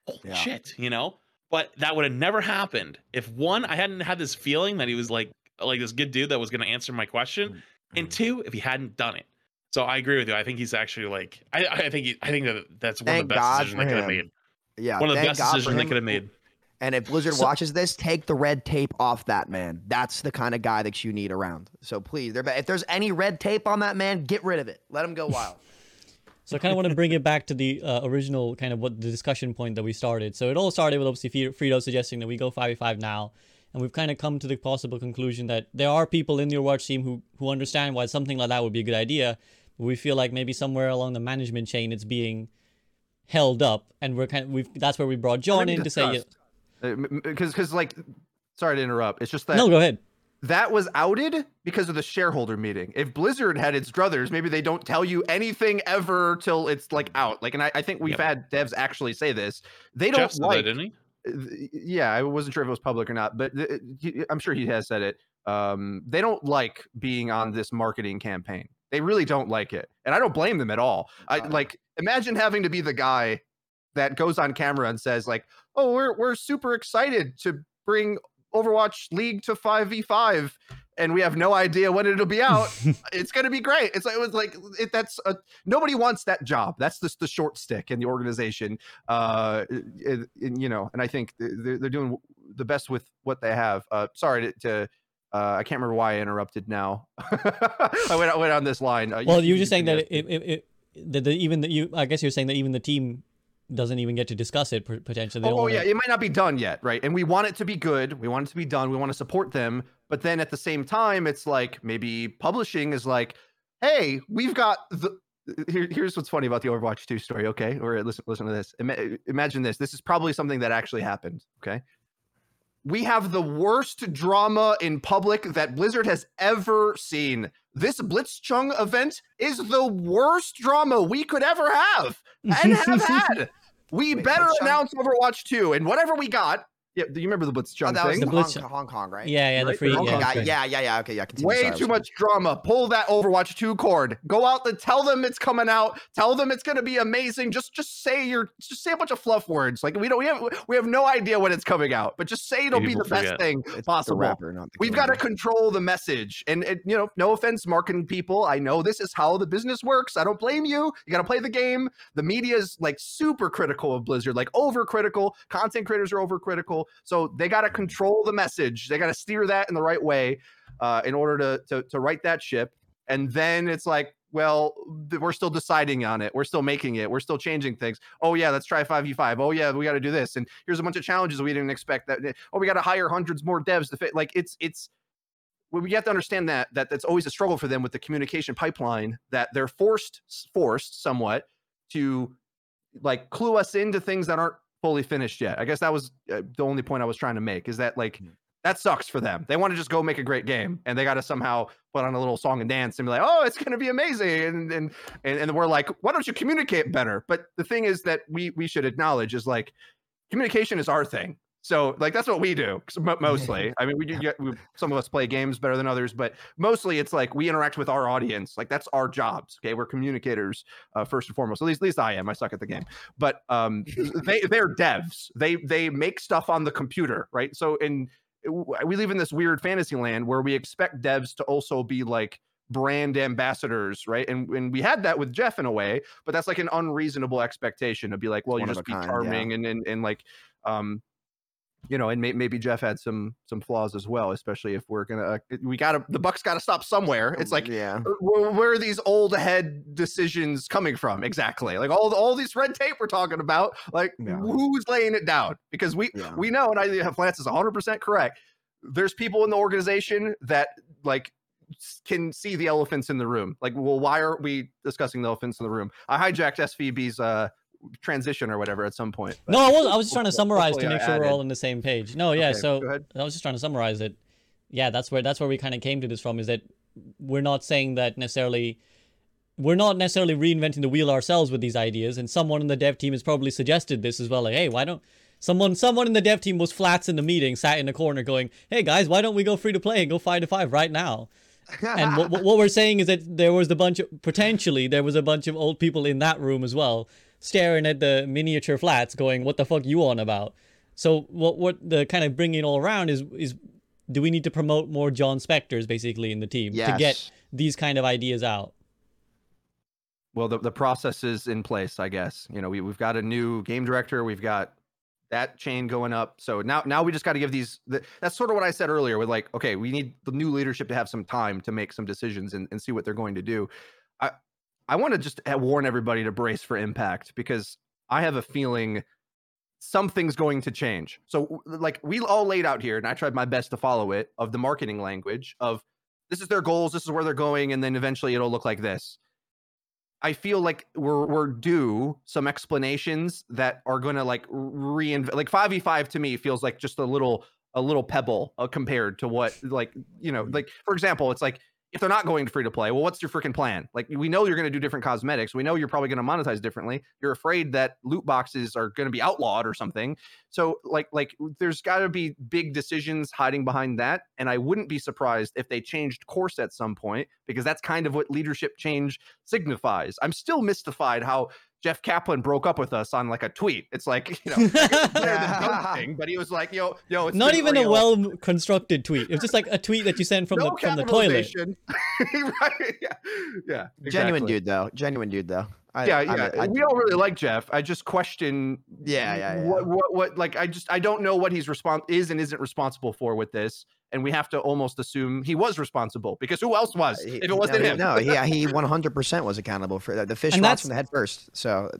holy Yeah. shit you know? But that would have never happened. If one i hadn't had this feeling that he was like like this good dude that was going to answer my question and two if he hadn't done it. So i agree with you. I think he's actually like i, I think he, i think that that's one Thank of the best God decisions they could have made. Yeah, one of the best God decisions they could have made And if Blizzard So- watches this, take the red tape off that man. That's the kind of guy that you need around. So please, if there's any red tape on that man, get rid of it. Let him go wild. (laughs) So I kind of want to bring it back to the uh, original kind of what the discussion point that we started. So it all started with obviously Fre- Frito suggesting that we go 5v5 now. And we've kind of come to the possible conclusion that there are people in the Overwatch team who, who understand why something like that would be a good idea. We feel like maybe somewhere along the management chain it's being held up. And we're kind of, we've, that's where we brought John in to say, because because like sorry to interrupt. It's just that no, go ahead. that was outed because of the shareholder meeting. If blizzard had its druthers maybe they don't tell you anything ever till it's like out. Like and i, I think we've Yep. had devs actually say this. They don't Jeff said that, like didn't he? yeah i wasn't sure if it was public or not but th- uh, i'm sure he has said it. Um they don't like being on this marketing campaign. They really don't like it and i don't blame them at all. I Uh, like imagine having to be the guy that goes on camera and says like, "Oh, we're we're super excited to bring Overwatch League to 5v5 and we have no idea when it'll be out. (laughs) it's going to be great. It's it was like it, that's a, nobody wants that job. That's just the short stick in the organization. Uh, it, it, you know, and I think they're, they're doing the best with what they have. Uh, sorry to, to uh, I can't remember why I interrupted. Now (laughs) I went I went on this line. Uh, well, you, were just saying that it, it, it, that the, even the, you. I guess you're saying that even the team doesn't even get to discuss it potentially. Oh, oh yeah, it might not be done yet, right? And we want it to be good. We want it to be done. We want to support them. But then at the same time, it's like maybe publishing is like, hey, we've got the. Here, here's what's funny about the Overwatch 2 story. Okay, or listen, listen to this. Ima- imagine this. This is probably something that actually happened. Okay, we have the worst drama in public that Blizzard has ever seen. This Blitzchung event is the worst drama we could ever have and have had. (laughs) We Wait, better announce Overwatch 2 and whatever we got, yeah, do you remember the Blitzchung oh, that thing? Was the Blitz- Hong, Hong Kong, right? Yeah, yeah, the free. Hong yeah, Kong yeah, yeah, yeah. Okay, yeah. Continue. Way Sorry, too much drama. Pull that Overwatch 2 cord. Go out and tell them it's coming out. Tell them it's going to be amazing. Just, just say your, just say a bunch of fluff words. Like we don't, we have, we have no idea when it's coming out, but just say it'll be the forget. best thing it's possible. Rapper, not We've got to control the message. And it, you know, no offense, marketing people. I know this is how the business works. I don't blame you. You got to play the game. The media is like super critical of Blizzard, like over critical. Content creators are over So they got to control the message. They got to steer that in the right way uh, in order to, to to right that ship. And then it's like, well, we're still deciding on it. We're still making it. We're still changing things. Oh yeah, let's try 5v5. Oh yeah, we got to do this. And here's a bunch of challenges we didn't expect that. Oh, we got to hire hundreds more devs to fit. Like it's it's we have to understand that that that's always a struggle for them with the communication pipeline that they're forced forced somewhat to like clue us into things that aren't fully finished yet. I guess that was uh, the only point I was trying to make is that like mm-hmm. that sucks for them. They want to just go make a great game and they got to somehow put on a little song and dance and be like, "Oh, it's going to be amazing." And, and and and we're like, "Why don't you communicate better?" But the thing is that we we should acknowledge is like communication is our thing. So like that's what we do mostly. (laughs) I mean, we do get we, some of us play games better than others, but mostly it's like we interact with our audience. Like that's our jobs. Okay, we're communicators uh, first and foremost. At least, at least I am. I suck at the game, but um, they they're devs. They they make stuff on the computer, right? So in we live in this weird fantasy land where we expect devs to also be like brand ambassadors, right? And and we had that with Jeff in a way, but that's like an unreasonable expectation to be like, well, you just be kind, charming yeah. and, and and like um you know, and may, maybe Jeff had some some flaws as well, especially if we're gonna uh, we gotta the Bucks gotta stop somewhere. It's like yeah, uh, where, where, are these old head decisions coming from exactly? Like all all these red tape we're talking about, like yeah. who's laying it down? Because we yeah. we know, and I have Lance is 100 percent correct. There's people in the organization that like can see the elephants in the room. Like, well, why aren't we discussing the elephants in the room? I hijacked SVB's uh transition or whatever at some point. no, I was I was just trying to summarize to make sure we're all on the same page. No, yeah. Okay, so I was just trying to summarize it. Yeah, that's where that's where we kind of came to this from. Is that we're not saying that necessarily. We're not necessarily reinventing the wheel ourselves with these ideas, and someone in the dev team has probably suggested this as well. Like, hey, why don't someone someone in the dev team was flats in the meeting, sat in the corner, going, "Hey guys, why don't we go free to play and go five to five right now?" and what, what we're saying is that there was a bunch of potentially there was a bunch of old people in that room as well staring at the miniature flats going what the fuck you on about? So what what the kind of bringing all around is is do we need to promote more john spectors basically in the team yes. to get these kind of ideas out? Well the, the process is in place i guess. You know we, we've got a new game director. We've got that chain going up. So now now we just got to give these the, that's sort of what i said earlier with like okay we need the new leadership to have some time to make some decisions and, and see what they're going to do I, want to just warn everybody to brace for impact because I have a feeling something's going to change. So, like, we all laid out here, and I tried my best to follow it of the marketing language of this is their goals, this is where they're going, and then eventually it'll look like this. I feel like we're we're due some explanations that are going to like reinvent. Like five v five to me feels like just a little a little pebble uh, compared to what like you know like for example, it's like if they're not going to free to play, well, what's your freaking plan? Like, we know you're going to do different cosmetics. We know you're probably going to monetize differently. You're afraid that loot boxes are going to be outlawed or something. So, like, like there's got to be big decisions hiding behind that. And I wouldn't be surprised if they changed course at some point because that's kind of what leadership change signifies. I'm still mystified how Jeff Kaplan broke up with us on like a tweet. It's like you know, (laughs) better Yeah. ghosting, but he was like, yo, yo, it's Not been even a well constructed tweet. It was just like a tweet that you sent from no the from the toilet. (laughs) right? Yeah, yeah. Genuine dude though. Genuine dude though. I, yeah, yeah. mean, I- we all really like Jeff. I just question. Yeah, yeah, yeah. What, what, what? Like, I just, I don't know what he's respons is and isn't responsible for with this, and we have to almost assume he was responsible because who else was He- if it wasn't no, him? No, yeah, he 100% was accountable for that. The fish And rots from the head first. So,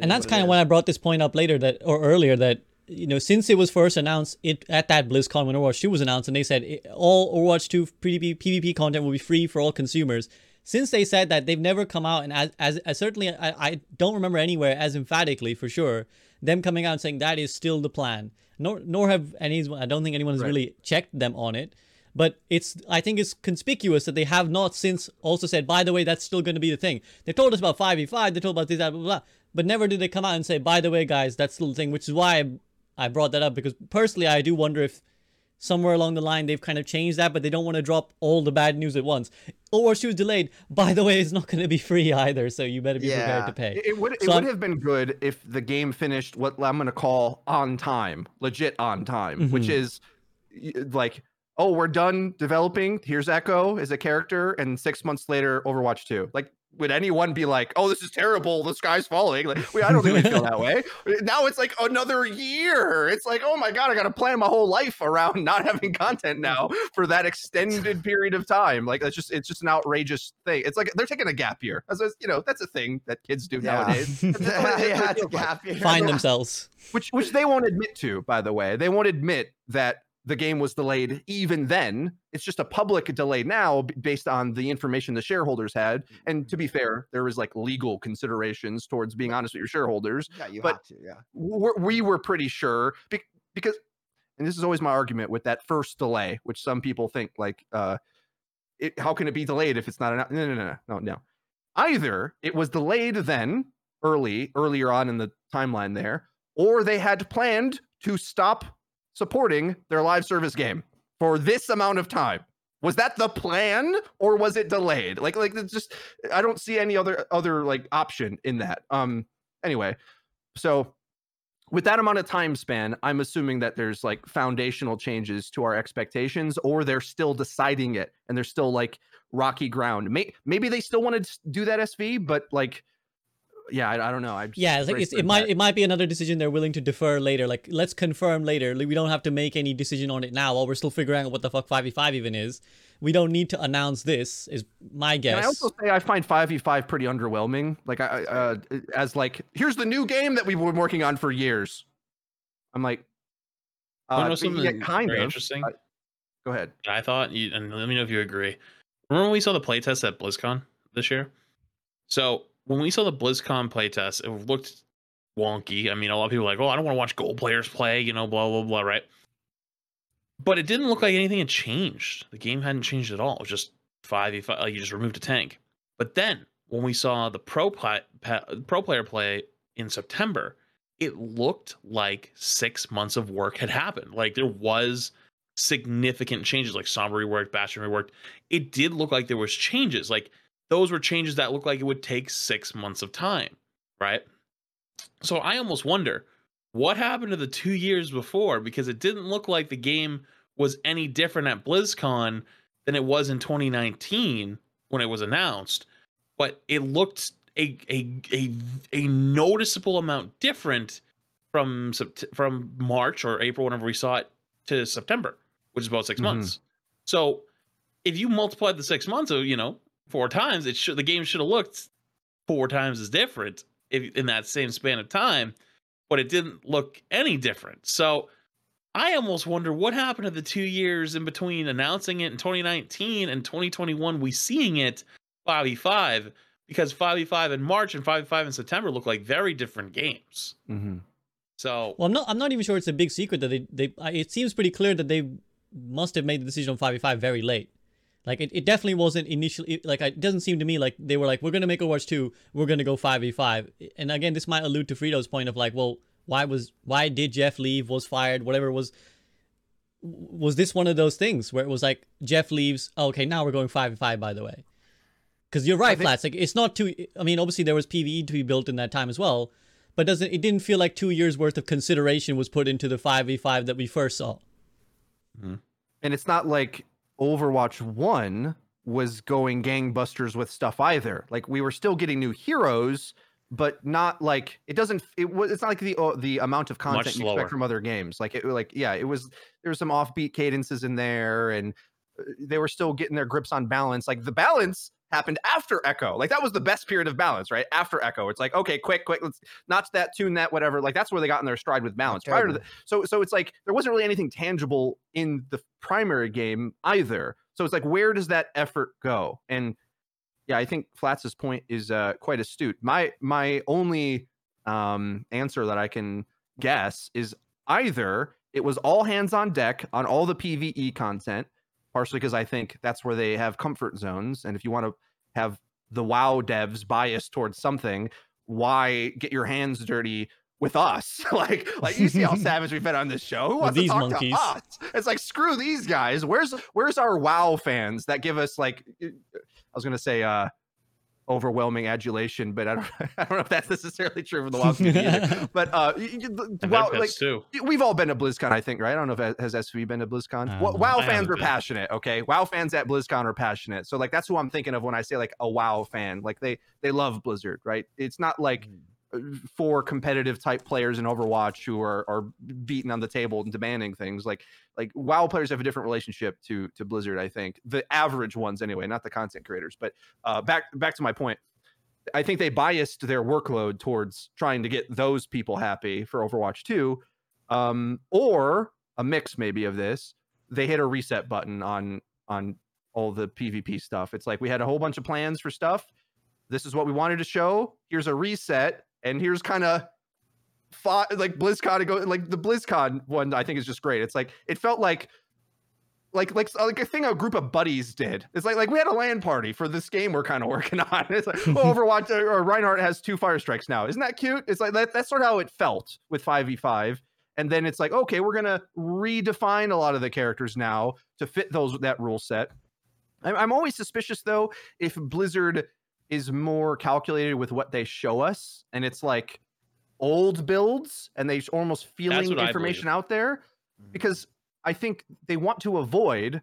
and that's kind of when I brought this point up later that or earlier that you know since it was first announced it at that BlizzCon when Overwatch 2 was announced and they said it, all Overwatch 2 PvP, PvP content will be free for all consumers. Since they said that, they've never come out and as as, as certainly I, I don't remember anywhere as emphatically for sure them coming out and saying that is still the plan. Nor nor have any I don't think anyone has Right. really checked them on it. But it's I think it's conspicuous that they have not since also said, by the way, that's still going to be the thing. They told us about 5v5, they told about this, that, blah, blah, blah. But never did they come out and say, by the way, guys, that's still the thing, which is why I, I brought that up because personally I do wonder if somewhere along the line they've kind of changed that, but they don't want to drop all the bad news at once. Overwatch 2 is delayed. By the way, it's not going to be free either, so you better be prepared to pay. It, it would it So would I'm- have been good if the game finished what I'm going to call on time, legit on time, which Mhm. is like, oh, we're done developing. Here's Echo as a character, and six months later, Overwatch Two. Like, would anyone be like, oh, this is terrible, the sky's falling? Like, we, I don't think we feel that way. (laughs) Now it's like another year. It's like, oh my god, I got to plan my whole life around (laughs) not having content now for that extended period of time. Like, that's just it's just an outrageous thing. It's like they're taking a gap year. As a- you know, that's a thing that kids do Yeah. nowadays. yeah, (laughs) That's what it- that's what it it's a gap year. Find themselves. which which they won't admit to by the way they won't admit that the game was delayed even then it's just a public delay now based on the information the shareholders had and to be fair there was like legal considerations towards being honest with your shareholders Yeah, you but- have to. Yeah. we're, we were pretty sure bec- because and this is always my argument with that first delay which some people think like uh it, how can it be delayed if it's not enough no no no no no no either it was delayed then early earlier on in the timeline there or they had planned to stop supporting their live service game for this amount of time. Was that the plan or was it delayed? Like like it's just i don't see any other other like option in that. Um anyway so with that amount of time span i'm assuming that there's like foundational changes to our expectations or they're still deciding it and they're still like rocky ground. May- maybe they still want to do that sv but like yeah i, I don't know I just Yeah, it's like it's, it might that- it might be another decision they're willing to defer later. Like let's confirm later. Like, we don't have to make any decision on it now while we're still figuring out what the fuck 5v5 even is. We don't need to announce this. Is my guess. Can I also say I find 5v5 pretty underwhelming. Like I I, uh as like here's the new game that we've been working on for years. I'm like Wanna uh, know yeah, something kind very of. interesting? I- Go ahead. I thought, you, and let me know if you agree. Remember when we saw the playtest at BlizzCon this year? So when we saw the BlizzCon playtest, it looked wonky. I mean, a lot of people were like, "Oh, I don't want to watch gold players play," you know, blah blah blah, right? But it didn't look like anything had changed. The game hadn't changed at all. It was just five v five. Like you just removed a tank. But then when we saw the pro pro player play in September, it looked like six months of work had happened. Like there was significant changes, like Sombra reworked, Bastion reworked. It did look like there was changes. Like those were changes that looked like it would take six months of time, right? So I almost wonder what happened to the two years before because it didn't look like the game was any different at BlizzCon than it was in 2019 when it was announced, but it looked a a a, a noticeable amount different from from March or April whenever we saw it to September, which is about 6 Mhm. months. So if you multiply the six months of you know four times, it should the game should have looked four times as different if, in that same span of time, but it didn't look any different. So I almost wonder what happened to the two years in between announcing it in 2019 and 2021. We seeing it 5v5 because 5v5 in March and 5v5 in September look like very different games. Mm-hmm. So Well, I'm not. I'm not even sure it's a big secret that they. They. It seems pretty clear that they must have made the decision on five v five very late. Like it, it definitely wasn't initially. Like it doesn't seem to me like they were like, we're gonna make Overwatch two. We're gonna go five v five. And again, this might allude to Frito's point of like, well, why was why did Jeff leave? Was fired? Whatever was. Was this one of those things where it was like Jeff leaves? Oh, okay, now we're going five v five. By the way. Because you're right, think- Flats. Like it's not too. I mean, obviously there was PVE to be built in that time as well, but doesn't it didn't feel like two years worth of consideration was put into the five v five that we first saw. Mm-hmm. and it's not like Overwatch 1 was going gangbusters with stuff either. Like we were still getting new heroes, but not like it doesn't it was it's not like the uh, the amount of content you expect from other games. Like it like yeah, it was there was some offbeat cadences in there and uh, they were still getting their grips on balance. Like the balance happened after Echo. Like that was the best period of balance, right? After Echo. It's like, okay, quick, quick, let's notch that, tune that, whatever. Like that's where they got in their stride with balance. Prior to the, so so it's like there wasn't really anything tangible in the primary game either. So it's like where does that effort go? And yeah, I think Flats's point is uh, quite astute. My my only um, answer that I can guess is either it was all hands on deck on all the PVE content, partially because I think that's where they have comfort zones, and if you want to have the WoW devs biased towards something, why get your hands dirty with us? (laughs) like, like you see how (laughs) savage we've been on this show. Who wants these to talk monkeys. to us? It's like screw these guys. Where's where's our WoW fans that give us like I was gonna say uh overwhelming adulation, but I don't (laughs) I don't know if that's necessarily true for the (laughs) WoW community. either. But uh y- y- the- And WoW, like too. we've all been to BlizzCon, I think, right? I don't know if has SV been to BlizzCon. I Wa- don't know. WoW I fans haven't are been. passionate, okay? WoW fans at BlizzCon are passionate. So like that's who I'm thinking of when I say like a WoW fan. Like they they love Blizzard, right? It's not like uh, for competitive type players in Overwatch who are are beating on the table and demanding things. Like like WoW players have a different relationship to to Blizzard. I think the average ones anyway, not the content creators. But uh, back back to my point. I think they biased their workload towards trying to get those people happy for Overwatch 2, um, or a mix maybe of this. They hit a reset button on on all the PvP stuff. It's like we had a whole bunch of plans for stuff. This is what we wanted to show. Here's a reset, and here's kind of fought like BlizzCon go like the BlizzCon one. I think is just great. It's like it felt like like like like a thing a group of buddies did. It's like like we had a LAN party for this game we're kind of (laughs) working on. It's like oh, (laughs) Overwatch or, or Reinhardt has two fire strikes now. Isn't that cute? It's like that, that's sort of how it felt with five v five. And then it's like okay, we're gonna redefine a lot of the characters now to fit those that rule set. I'm, I'm always suspicious though if Blizzard is more calculated with what they show us, and it's like old builds, and they almost feeling information out there mm-hmm. because I think they want to avoid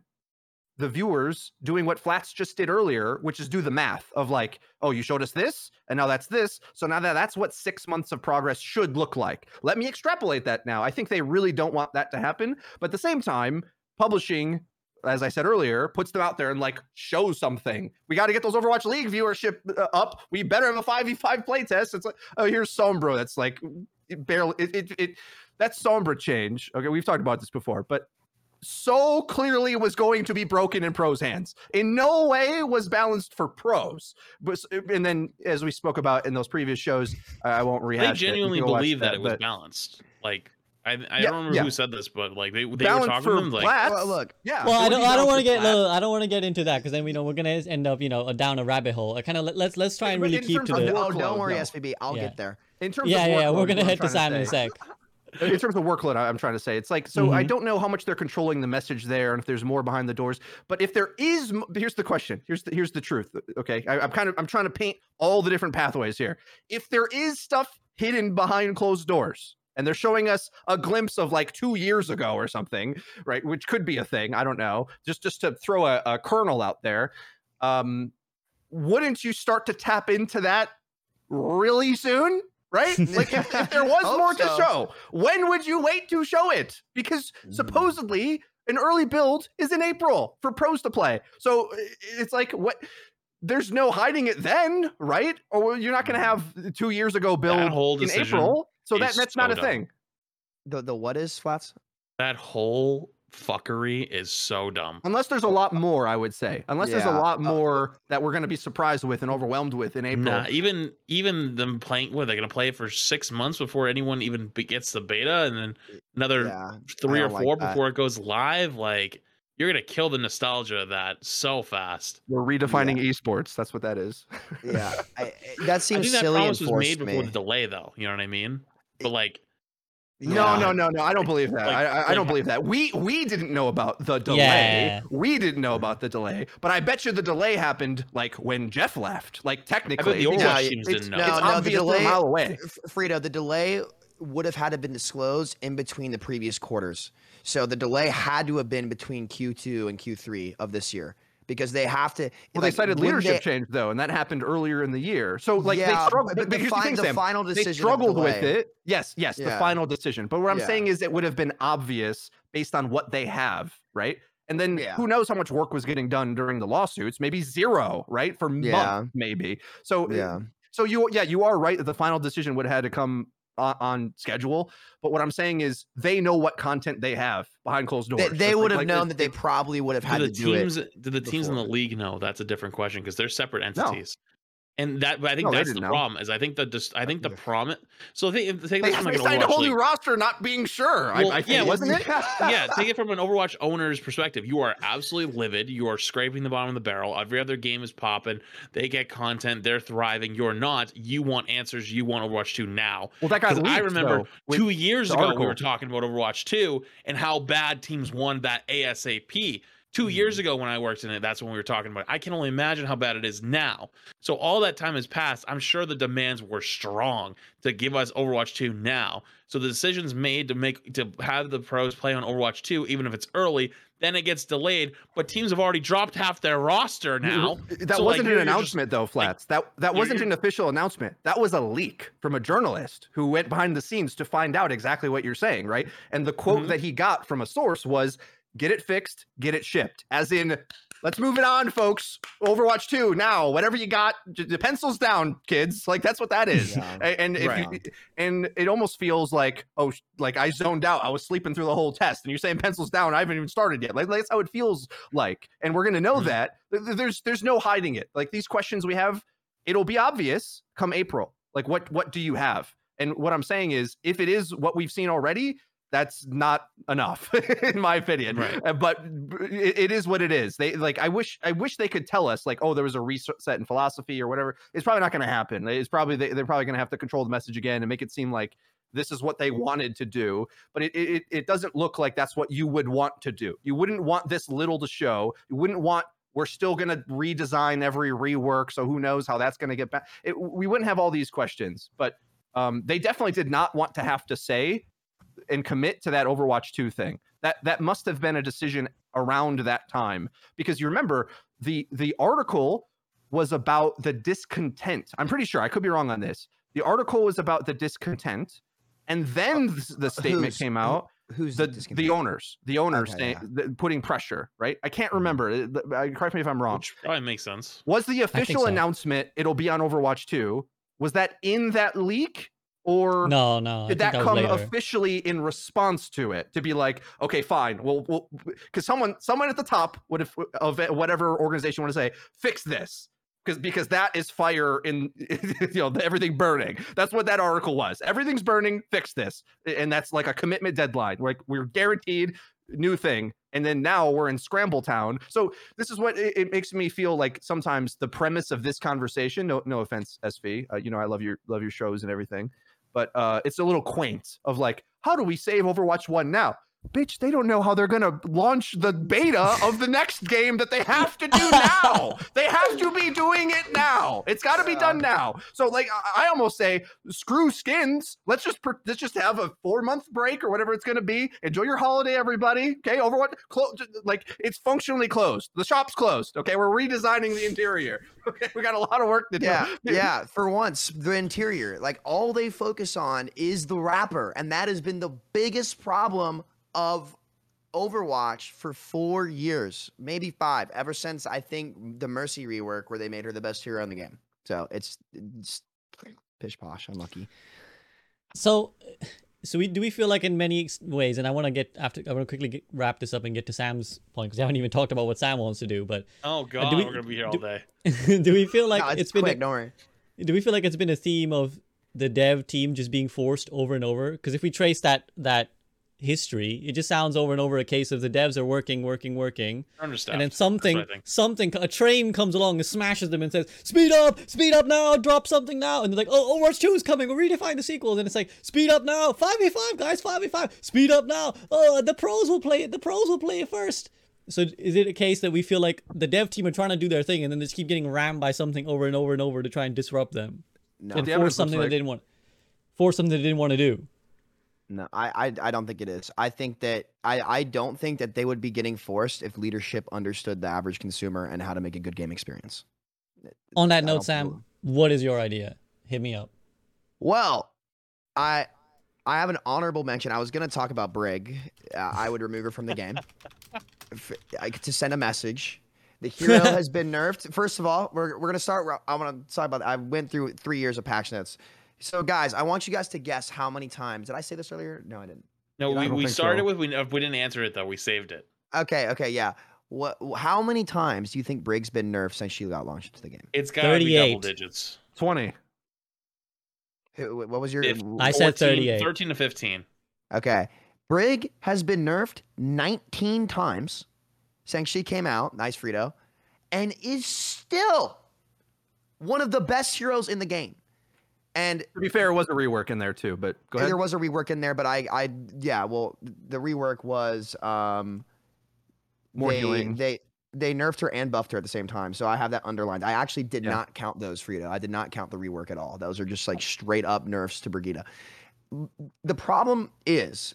the viewers doing what Flats just did earlier, which is do the math of like, oh, you showed us this, and now that's this. So now that that's what six months of progress should look like. Let me extrapolate that now. I think they really don't want that to happen. But at the same time, publishing, as I said earlier, puts them out there and like shows something. We got to get those Overwatch League viewership uh, up. We better have a 5v5 playtest. It's like, oh, here's Sombra. That's like it barely it, it, it that's Sombra change. Okay, we've talked about this before, but so clearly was going to be broken in pros hands. In no way was balanced for pros. But and then as we spoke about in those previous shows, I won't rehash. You genuinely can go watch believe that, it was balanced. Like I, I Yeah, don't remember yeah. who said this, but like they, they were talking for to them like. Well, look, yeah. Well, I don't. I don't want to get. No, I don't want to get into that because then we know we're gonna end up, you know, down a rabbit hole. I kind of let, let's let's try and really keep terms to the. oh, don't worry, no. SVB. I'll Yeah. get there. In terms Yeah, of yeah, yeah. We're gonna hit the trying Sam in a sec. (laughs) in terms of workload, I- I'm trying to say it's like so. I Mhm. don't know how much they're controlling the message there, and if there's more behind the doors. But if there is, here's the question. Here's the here's the truth. Okay, I, I'm kind of I'm trying to paint all the different pathways here. If there is stuff hidden behind closed doors, and they're showing us a glimpse of like two years ago or something, right? Which could be a thing. I don't know. Just just to throw a, a kernel out there. Um, wouldn't you start to tap into that really soon? Right? (laughs) Like if, if there was more to show, when would you wait to show it? Because Mm. supposedly an early build is in April for pros to play. So it's like what there's no hiding it then, right? Or you're not going to have two years ago build in April. So that is that's not so a dumb. thing. The the what is flats? that whole fuckery is so dumb. Unless there's a lot more, I would say. Unless there's a lot uh, more that we're going to be surprised with and overwhelmed with in April. Nah, even even them playing, what they're gonna play it for six months before anyone even gets the beta, and then another Yeah, three or don't like four before it goes live. Like you're gonna kill the nostalgia of that so fast. We're redefining esports. That's what that is. yeah. (laughs) I, I- that I seems think that silly and promise was made to before me. the delay, though. You know what I mean? But like, No, Yeah. no, no, no. I don't believe that. Like- I, I, I don't believe that. We we didn't know about the delay. Yeah. We didn't know about the delay. But I bet you the delay happened like when Jeff left. Like technically, the because Overwatch No, teams didn't know. it's No, no, the delay- a mile away. F- Frito, the delay would have had to been disclosed in between the previous quarters. So the delay had to have been between Q2 and Q3 of this year because they have to. Well, like, they cited leadership they- change though, and that happened earlier in the year. So like Yeah, they struggled. but But, the here's the the final decision of the struggled with it. Yes, yes, the final decision. But what I'm Yeah. saying is, it would have been obvious based on what they have, right? And then Yeah. who knows how much work was getting done during the lawsuits? Maybe zero, right? For Yeah. months, maybe. So Yeah. so you yeah you are right that the final decision would have had to come on, on schedule. But what I'm saying is they know what content they have behind closed doors. They, they Just like- would have like known it- that they probably would have had do to the do it. teams do the teams in the league know that's a different question because they're separate entities and that but i think No, that's the know. problem is i think the just i think the promise so think, take they, this from like they signed a whole new roster, not being sure. I, Well, I yeah, wasn't it? yeah, take it from an Overwatch owner's perspective. You are absolutely livid. You are scraping the bottom of the barrel. Every other game is popping. They get content. They're thriving. You're not. You want answers. You want Overwatch 2 now. Well, that got I remember though, two years the ago we were talking about Overwatch 2 and how bad teams won that ASAP. 2 Mm-hmm. years ago when I worked in it, that's when we were talking about. It. I can only imagine how bad it is now. So all that time has passed. I'm sure the demands were strong to give us Overwatch 2 now. So the decisions made to make to have the pros play on Overwatch 2, even if it's early, then it gets delayed. But teams have already dropped half their roster now. That So, wasn't you're- an you're just- announcement, though, Flats. that that wasn't an official announcement. That was a leak from a journalist who went behind the scenes to find out exactly what you're saying, right? And the quote Mhm. that he got from a source was, "Get it fixed, get it shipped." As in, let's move it on, folks. Overwatch 2 now. Whatever you got, the pencils down, kids. Like that's what that is. (laughs) Yeah. And if Right. you, and it almost feels like oh, like I zoned out. I was sleeping through the whole test, and you're saying pencils down. I haven't even started yet. Like that's how it feels like, and we're gonna know Mhm. that. Th- th- There's there's no hiding it. Like these questions we have, it'll be obvious come April. Like what what do you have? And what I'm saying is, if it is what we've seen already, that's not enough, (laughs) in my opinion. Right. Uh, But it, it is what it is. They like. I wish. I wish they could tell us like, oh, there was a reset in philosophy or whatever. It's probably not going to happen. It's probably they, they're probably going to have to control the message again and make it seem like this is what they wanted to do. But it, it it doesn't look like that's what you would want to do. You wouldn't want this little to show. You wouldn't want. We're still going to redesign every rework. So who knows how that's going to get back? It, we wouldn't have all these questions, but um, they definitely did not want to have to say and commit to that Overwatch 2 thing. That that must have been a decision around that time because you remember the the article was about the discontent. I'm pretty sure I could be wrong on this. The article was about the discontent and then th- the statement who's- came who- out Who's the the, the owners, the owners Okay, saying, th- putting pressure, right? I can't remember. uh, th- uh, Correct me if I'm wrong. Which probably makes sense. Was the official so. announcement it'll be on Overwatch 2? Was that in that leak or No, no. Did that was come later. officially in response to it to be like okay fine well well because someone someone at the top would have of whatever organization want to say fix this because because that is fire in (laughs) you know everything burning that's what that article was everything's burning fix this and that's like a commitment deadline like we're guaranteed new thing and then now we're in scramble town so this is what it, it makes me feel like sometimes the premise of this conversation no no offense sv uh, you know i love your love your shows and everything but uh, it's a little quaint of like, how do we save Overwatch 1 now? Bitch, they don't know how they're gonna launch the beta of the next game that they have to do (laughs) now. they have to be doing it now. It's got to be done now. So, like, I, almost say, screw skins. Let's just let's just have a four month break or whatever it's gonna be. Enjoy your holiday, everybody. Okay, Overwatch, clo- j- like it's functionally closed. The shop's closed. Okay, we're redesigning the interior. (laughs) Okay, we got a lot of work to do. Yeah, (laughs) yeah. For once, the interior, like all they focus on is the wrapper, and that has been the biggest problem of Overwatch for four years, maybe five, ever since I think the Mercy rework, where they made her the best hero in the game. So it's, it's pish posh, unlucky. So, so we do we feel like in many ways, and I want to get after I want to quickly get, wrap this up and get to Sam's point because we haven't even talked about what Sam wants to do. But Oh uh, god, we- we're gonna be here all do- day. (laughs) do we feel like no, it's, it's been quick. a, don't worry. do we feel like it's been a theme of the dev team just being forced over and over? Because if we trace that that history. It just sounds over and over a case of the devs are working, working, working, Understand. and then something, something, a train comes along and smashes them and says, "Speed up, speed up now, drop something now." And they're like, "Oh, Overwatch Two is coming. We're redefining the sequels." And it's like, "Speed up now, five v five, guys, five v five. Speed up now. Oh, the pros will play it. The pros will play it first. So is it a case that we feel like the dev team are trying to do their thing and then they just keep getting rammed by something over and over and over to try and disrupt them No, and the force evidence looks something that like- they didn't want, force something they didn't want to do? No, I, I I don't think it is. I think that I I don't think that they would be getting forced if leadership understood the average consumer and how to make a good game experience. On that I note, Sam, what is your idea? Hit me up. Well, I I have an honorable mention. I was gonna talk about Brig. Uh, I would remove her from the game (laughs) I, to send a message. The hero (laughs) has been nerfed. First of all, we're, we're gonna start. I want to talk about. I went through three years of patch notes. So, guys, I want you guys to guess how many times. Did I say this earlier? No, I didn't. No, I we, we started so. with we, we didn't answer it though. We saved it. Okay, okay, yeah. What? How many times do you think Brig's been nerfed since she got launched into the game? It's got to be double digits. 20. What was your? If- I said 14, 38. 13 to 15. Okay. Brig has been nerfed 19 times since she came out. Nice, Frito. And is still one of the best heroes in the game. And To be fair, it was a rework in there too, but go ahead. there was a rework in there, but I, I, yeah, well, the rework was um, More they, healing. They they nerfed her and buffed her at the same time, so I have that underlined. I actually did Yeah. not count those, Frito. I did not count the rework at all. Those are just like straight up nerfs to Brigitte. The problem is,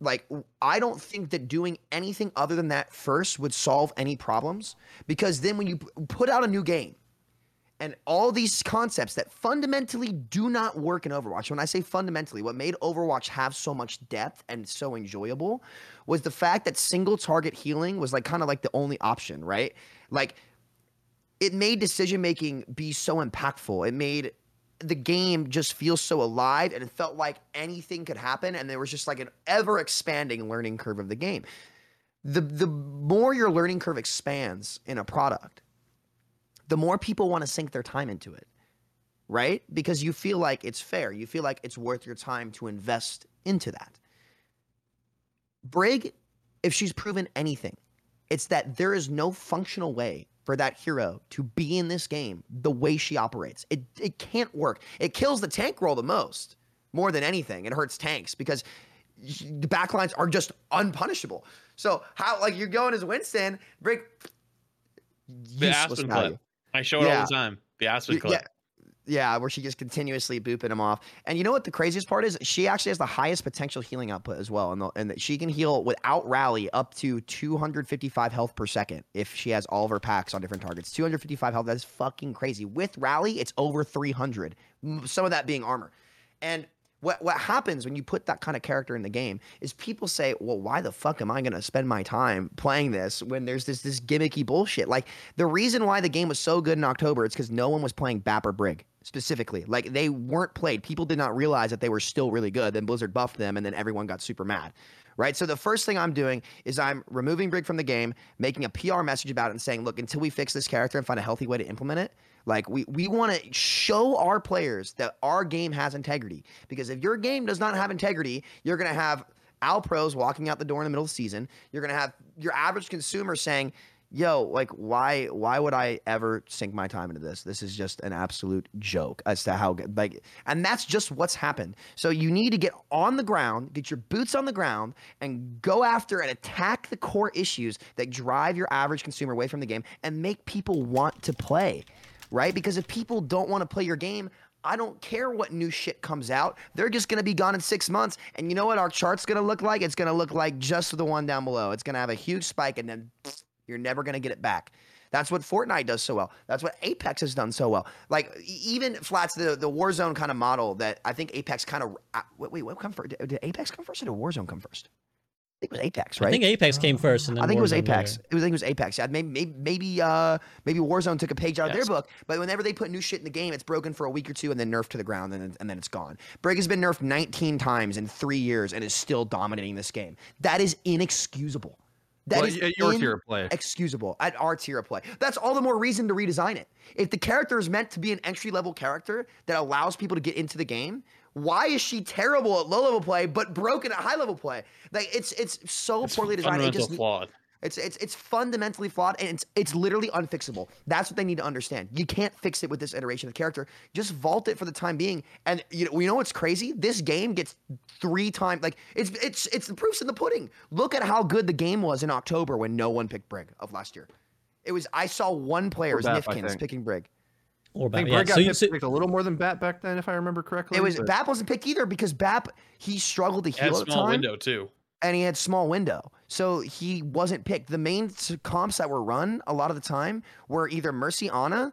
like, I don't think that doing anything other than that first would solve any problems because then when you put out a new game and all these concepts that fundamentally do not work in Overwatch. When I say fundamentally, what made Overwatch have so much depth and so enjoyable was the fact that single target healing was like kind of like the only option, right? Like it made decision making be so impactful. It made the game just feel so alive and it felt like anything could happen and there was just like an ever expanding learning curve of the game. The the more your learning curve expands in a product, the more people want to sink their time into it, right? Because you feel like it's fair. You feel like it's worth your time to invest into that. Brig, if she's proven anything, it's that there is no functional way for that hero to be in this game the way she operates. It it can't work. It kills the tank role the most, more than anything. It hurts tanks because the backlines are just unpunishable. So how like you're going as Winston, Brig The useless value. clip. I show it all the time. The Aspen clip. Yeah, yeah, where she just continuously booping him off. And you know what the craziest part is? She actually has the highest potential healing output as well, and the, and she can heal without rally up to 255 health per second if she has all of her packs on different targets. 255 health, that is fucking crazy. With rally, it's over 300. Some of that being armor, and. What, what happens when you put that kind of character in the game is people say, well, why the fuck am I going to spend my time playing this when there's this this gimmicky bullshit? Like the reason why the game was so good in October, it's because no one was playing Bapper Brig specifically. Like they weren't played. People did not realize that they were still really good. Then Blizzard buffed them, and then everyone got super mad. Right. So the first thing I'm doing is I'm removing Brig from the game, making a PR message about it, and saying, look, until we fix this character and find a healthy way to implement it, like we we want to show our players that our game has integrity. Because if your game does not have integrity, you're gonna have OWL pros walking out the door in the middle of the season. You're gonna have your average consumer saying, "Yo, like, why why would I ever sink my time into this? This is just an absolute joke as to how good." Like, and that's just what's happened. So you need to get on the ground, get your boots on the ground, and go after and attack the core issues that drive your average consumer away from the game, and make people want to play right? Because if people don't want to play your game, I don't care what new shit comes out. They're just going to be gone in six months. And you know what our chart's going to look like? It's going to look like just the one down below. It's going to have a huge spike and then you're never going to get it back. That's what Fortnite does so well. That's what Apex has done so well. Like even flats the the Warzone kind of model that I think Apex kind of uh, wait wait what come first? Did Apex come first or did Warzone come first? I think it was Apex, right? I think Apex came first, and then I think it was Apex. later. It was, I think it was Apex. Yeah, maybe, maybe, maybe, uh, maybe Warzone took a page out of Yes. their book. But whenever they put new shit in the game, it's broken for a week or two and then nerfed to the ground, and then, and then it's gone. Brig has been nerfed 19 times in three years and is still dominating this game. That is inexcusable. That Well, is at your tier of play. excusable at our tier of play. That's all the more reason to redesign it. If the character is meant to be an entry level character that allows people to get into the game, Why is she terrible at low level play but broken at high level play? Like it's it's so It's poorly designed. It just flawed. It's it's it's fundamentally flawed and it's it's literally unfixable. That's what they need to understand. You can't fix it with this iteration of character. Just vault it for the time being. And you know, you know what's crazy? This game gets three times like it's it's it's the proofs in the pudding. Look at how good the game was in October when no one picked Brig of last year. It was I saw one player, it was Bap, I Nifkins, picking Brig. Or I bad. think Yeah. Got So you, picked, so, picked a little more than Bap back then, if I remember correctly. It was but- Bap wasn't picked either because Bap he struggled to It had heal a at the small time. window too. And he had small window. So he wasn't picked. The main comps that were run a lot of the time were either Mercy Ana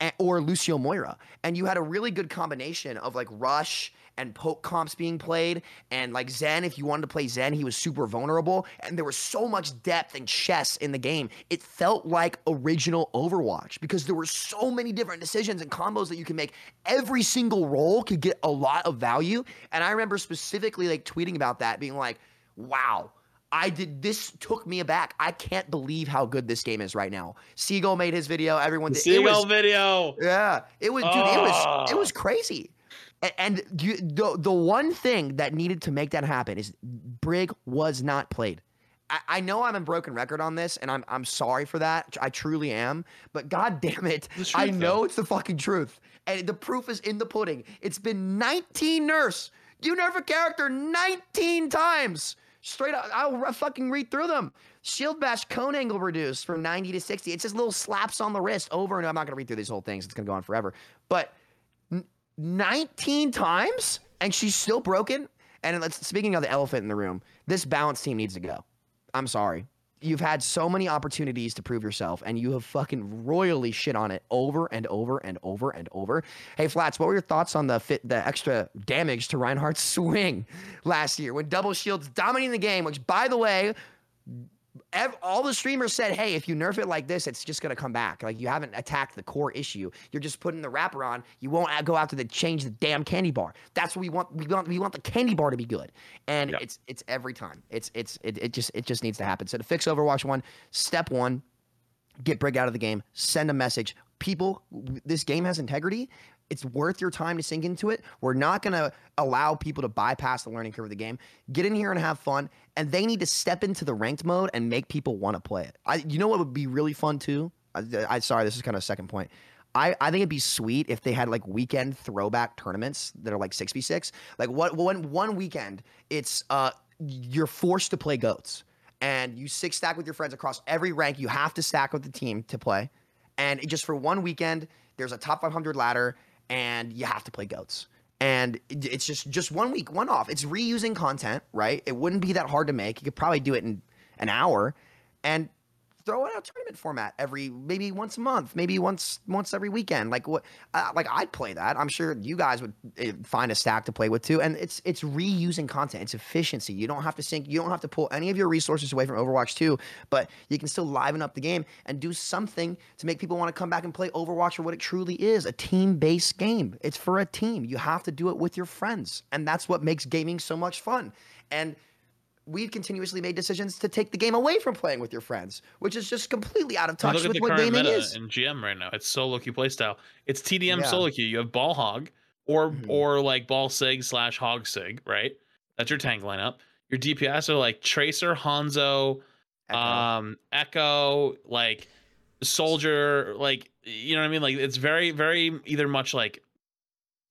a- or Lucio Moira. And you had a really good combination of like Rush and poke comps being played. And like Zen, if you wanted to play Zen, he was super vulnerable. And there was so much depth and chess in the game. It felt like original Overwatch because there were so many different decisions and combos that you can make. Every single role could get a lot of value. And I remember specifically like tweeting about that, being like, wow. I did this took me aback. I can't believe how good this game is right now. Seagull made his video. Everyone did. It was- Seagull video. yeah, it was, dude. It was, it Oh. was ah. crazy. A- And you, the the one thing that needed to make that happen is Brig was not played. I, I know I'm a broken record on this, and I'm I'm sorry for that. I truly am. But god damn it, The I know though. it's the fucking truth, and the proof is in the pudding. It's been 19 nerfs. You nerf a character 19 times. Straight up, I'll fucking read through them. Shield bash cone angle reduced from 90 to 60. It's just little slaps on the wrist over and I'm not gonna read through these whole things. It's gonna go on forever. But n- 19 times and she's still broken. And speaking of the elephant in the room, this balance team needs to go. I'm sorry. You've had so many opportunities to prove yourself, and you have fucking royally shit on it over and over and over and over. Hey, Flats, what were your thoughts on the fit, the extra damage to Reinhardt's (laughs) swing last year when double shields dominating the game? Which, by the way, ev- all the streamers said, "Hey, if you nerf it like this, it's just gonna come back. Like you haven't attacked the core issue. You're just putting the wrapper on. You won't go after the change the damn candy bar. That's what we want. We want we want the candy bar to be good, and Yep. it's it's every time. It's it's it, it just it just needs to happen. So to fix Overwatch one, step one, get Brig out of the game. Send a message. People, this game has integrity. It's worth your time to sink into it. We're not going to allow people to bypass the learning curve of the game. Get in here and have fun. And they need to step into the ranked mode and make people want to play it. I, you know what would be really fun too? I, I sorry, this is kind of a second point. I, I think it'd be sweet if they had like weekend throwback tournaments that are like six v six. Like what one one weekend, it's uh you're forced to play goats and you six stack with your friends across every rank. You have to stack with the team to play. And it- just for one weekend, there's a top 500 ladder, and you have to play goats. And it's just just one week, one off. It's reusing content, right? It wouldn't be that hard to make. You could probably do it in an hour, and throw out a tournament format every maybe once a month, maybe once once every weekend. Like what? Uh, like I'd play that. I'm sure you guys would uh, find a stack to play with too. And it's it's reusing content. It's efficiency. You don't have to sync. You don't have to pull any of your resources away from Overwatch 2, but you can still liven up the game and do something to make people want to come back and play Overwatch for what it truly is a team based game. It's for a team. You have to do it with your friends. And that's what makes gaming so much fun. And we've continuously made decisions to take the game away from playing with your friends, which is just completely out of touch Look at with the what current gaming meta is. in GM right now. It's solo queue playstyle. It's TDM Yeah. solo queue. You have ball hog or Mhm. or like ball sig slash hog sig, right? That's your tank lineup. Your DPS are like Tracer, Hanzo, Echo. um, Echo, like Soldier, like you know what I mean? Like it's very, very either much like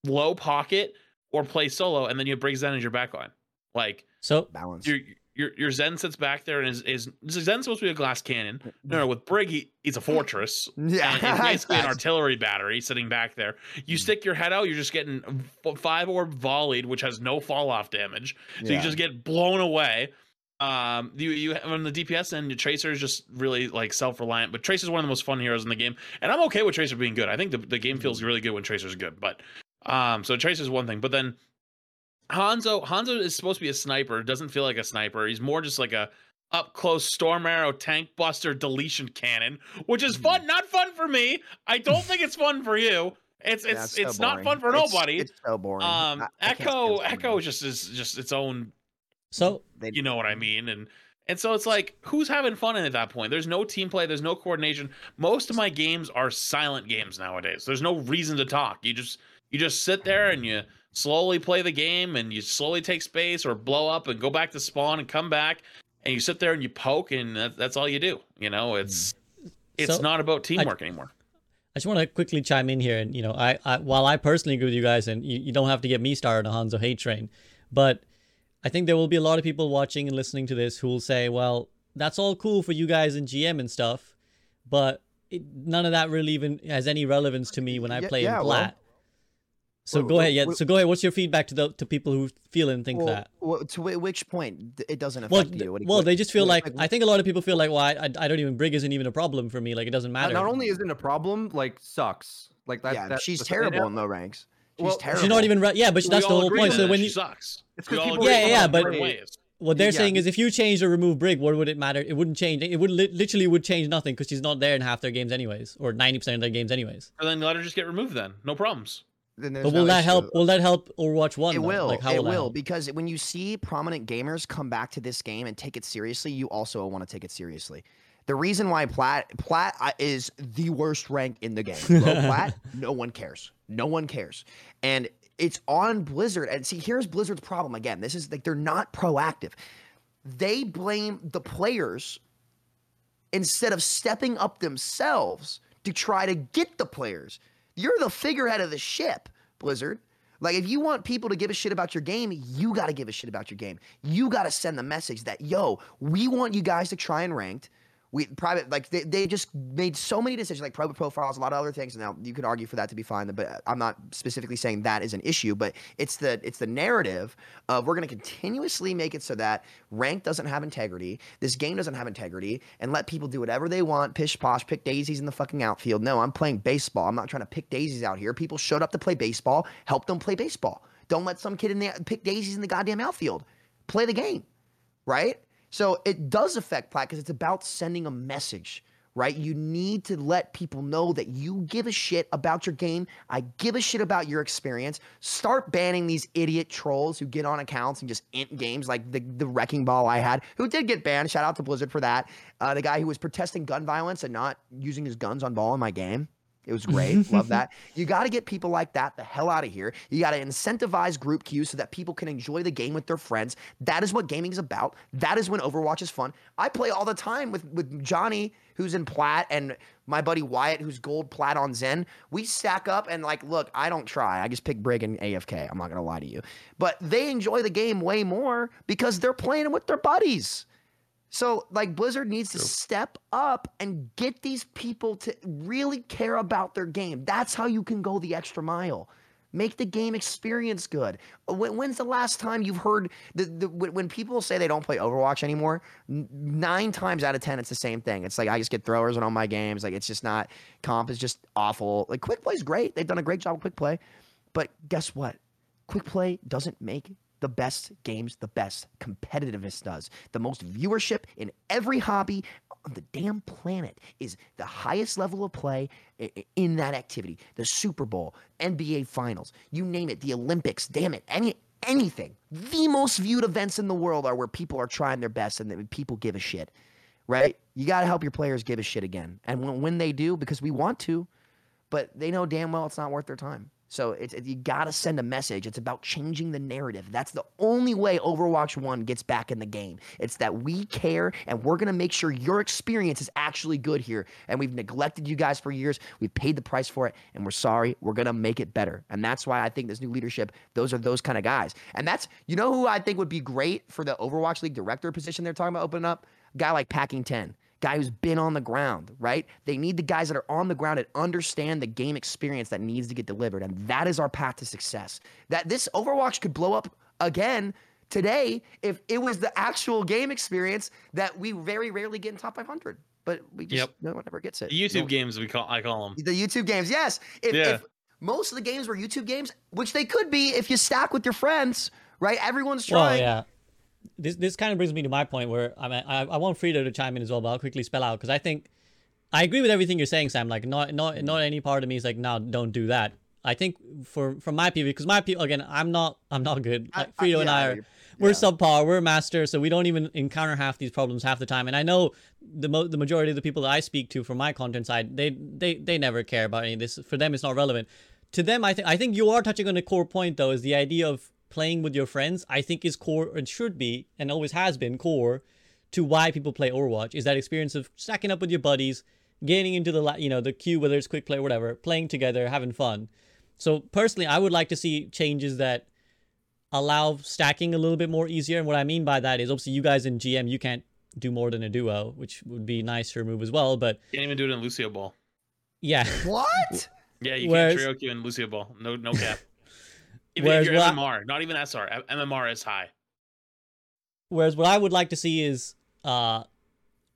low pocket or play solo, and then you bring Zen as your backline. Like So balance. your your your Zen sits back there and is is Zen's supposed to be a glass cannon. No, no, with Brig, he, he's a fortress. (laughs) yeah, And it's basically an (laughs) artillery battery sitting back there. You Mm. stick your head out, you're just getting five orb volleyed, which has no fall off damage. So Yeah. you just get blown away. Um, you you on the DPS end, Tracer is just really like self reliant, but Tracer Tracer's one of the most fun heroes in the game, and I'm okay with Tracer being good. I think the, the game Mm-hmm. feels really good when Tracer's good, but um, so Tracer's one thing, but then Hanzo Hanzo is supposed to be a sniper, doesn't feel like a sniper. He's more just like a up close storm arrow tank buster deletion cannon, which is Mm-hmm. fun, not fun for me. I don't think it's fun for you. It's Yeah, it's so it's not fun for It's- nobody. It's so boring. um, I- I Echo Echo arrows. just is just its own so They- you know what I mean? And and so it's like, who's having fun at that point? There's no team play, there's no coordination. Most of my games are silent games nowadays. There's no reason to talk. You just you just sit there and you slowly play the game and you slowly take space or blow up and go back to spawn and come back and you sit there and you poke and that, that's all you do. You know, it's hmm. it's So, not about teamwork anymore. I just want to quickly chime in here, and you know, I, I while I personally agree with you guys, and you, you don't have to get me started on Hanzo hate train, but I think there will be a lot of people watching and listening to this who will say, "Well, that's all cool for you guys in GM and stuff, but it, none of that really even has any relevance to me when I play yeah, in well- plat." So well, go well, ahead, yeah. well- so go ahead. What's your feedback to the to people who feel and think well, that? well, to which point it doesn't affect Well, you? What well, what- they just feel what- like I think a lot of people feel like, well, I, I, I don't even brig isn't even a problem for me. Like it doesn't matter. Not only isn't a problem, like sucks. Like that. yeah, that's she's terrible in the ranks. She's Well, terrible. She's not even re- yeah, but We that's the whole point. So that. when she you sucks. It's We 'cause people- Yeah, yeah, but- different ways. What they're Yeah, saying is if you change or remove Brig, what would it matter? It wouldn't change. It would li- literally would change nothing because she's not there in half their games anyways, or ninety percent of their games anyways. And then let her just get removed then. No problems. Then But will no that issue. help? Will that help Overwatch One? It though? will. Like, it will will because when you see prominent gamers come back to this game and take it seriously, you also want to take it seriously. The reason why plat plat uh, is the worst rank in the game. Low (laughs) plat, no one cares. No one cares, and it's on Blizzard. And see, here's Blizzard's problem again. This is like they're not proactive. They blame the players instead of stepping up themselves to try to get the players. You're the figurehead of the ship, Blizzard. Like, if you want people to give a shit about your game, you got to give a shit about your game. You got to send the message that, yo, we want you guys to try and ranked. We private like they, they just made so many decisions like private profiles a lot of other things. Now you could argue for that to be fine but I'm not specifically saying that is an issue but it's the it's the narrative of we're going to continuously make it so that rank doesn't have integrity this game doesn't have integrity and let people do whatever they want pish posh pick daisies in the fucking outfield. No I'm playing baseball. I'm not trying to pick daisies out here. People showed up to play baseball help them play baseball. Don't let some kid in there pick daisies in the goddamn outfield. Play the game right? So it does affect plat because it's about sending a message, right? You need to let people know that you give a shit about your game. I give a shit about your experience. Start banning these idiot trolls who get on accounts and just int games like the, the wrecking ball I had, who did get banned. Shout out to Blizzard for that. Uh, the guy who was protesting gun violence and not using his guns on ball in my game. It was great. Love (laughs) that. You got to get people like that the hell out of here. You got to incentivize group queues so that people can enjoy the game with their friends. That is what gaming is about. That is when Overwatch is fun. I play all the time with with Johnny, who's in plat, and my buddy Wyatt, who's gold plat on Zen. We stack up and like, look, I don't try. I just pick Brig and AFK. I'm not gonna lie to you, but they enjoy the game way more because they're playing with their buddies. So, like, Blizzard needs to step up and get these people to really care about their game. That's how you can go the extra mile. Make the game experience good. When, when's the last time you've heard the, the when when people say they don't play Overwatch anymore? Nine times out of ten, it's the same thing. It's like I just get throwers on all my games. Like it's just not comp is just awful. Like quick play's great. They've done a great job with quick play, but guess what? Quick play doesn't make the best games the best. Competitiveness does. The most viewership in every hobby on the damn planet is the highest level of play in that activity. The Super Bowl, NBA Finals, you name it, the Olympics, damn it, any anything. The most viewed events in the world are where people are trying their best and people give a shit. Right? You got to help your players give a shit again. And when they do, because we want to, but they know damn well it's not worth their time. So it's it, you got to send a message. It's about changing the narrative. That's the only way Overwatch 1 gets back in the game. It's that we care and we're to make sure your experience is actually good here. And we've neglected you guys for years. We've paid the price for it and we're sorry. We're to make it better. And that's why I think this new leadership, those are those kind of guys. And that's you know who I think would be great for the Overwatch League director position they're talking about opening up? A guy like Packing 10 guy who's been on the ground, right? They need the guys that are on the ground and understand the game experience that needs to get delivered. And that is our path to success. That this Overwatch could blow up again today if it was the actual game experience that we very rarely get in top 500. But we just Yep. no one ever gets it. The YouTube No- games we call I call them. the YouTube games, yes. If, Yeah. if most of the games were YouTube games, which they could be if you stack with your friends, right? Everyone's trying. Well, yeah. This this kind of brings me to my point where I mean, I, I want Frito to chime in as well, but I'll quickly spell out because I think I agree with everything you're saying, Sam. Like, not not not any part of me is like, no, don't do that. I think for from my PV, because my people again, I'm not I'm not good. Like, I- Frito and I are we're yeah. subpar, we're master, so we don't even encounter half these problems half the time. And I know the mo- the majority of the people that I speak to from my content side, they they they never care about any of this. For them, it's not relevant. to them, I think I think you are touching on a core point though, is the idea of playing with your friends. I think is core and should be and always has been core to why people play Overwatch. Is that experience of stacking up with your buddies, getting into the you know the queue, whether it's quick play or whatever, playing together, having fun. So personally, I would like to see changes that allow stacking a little bit more easier. And what I mean by that is obviously you guys in GM you can't do more than a duo, which would be nice to remove as well. But Can't even do it in Lucio Ball. yeah, What? Yeah, you Whereas- can't trio queue in Lucio Ball. No, no cap. Even Whereas if you're what I- MMR, not even SR, MMR is high. Whereas what I would like to see is uh,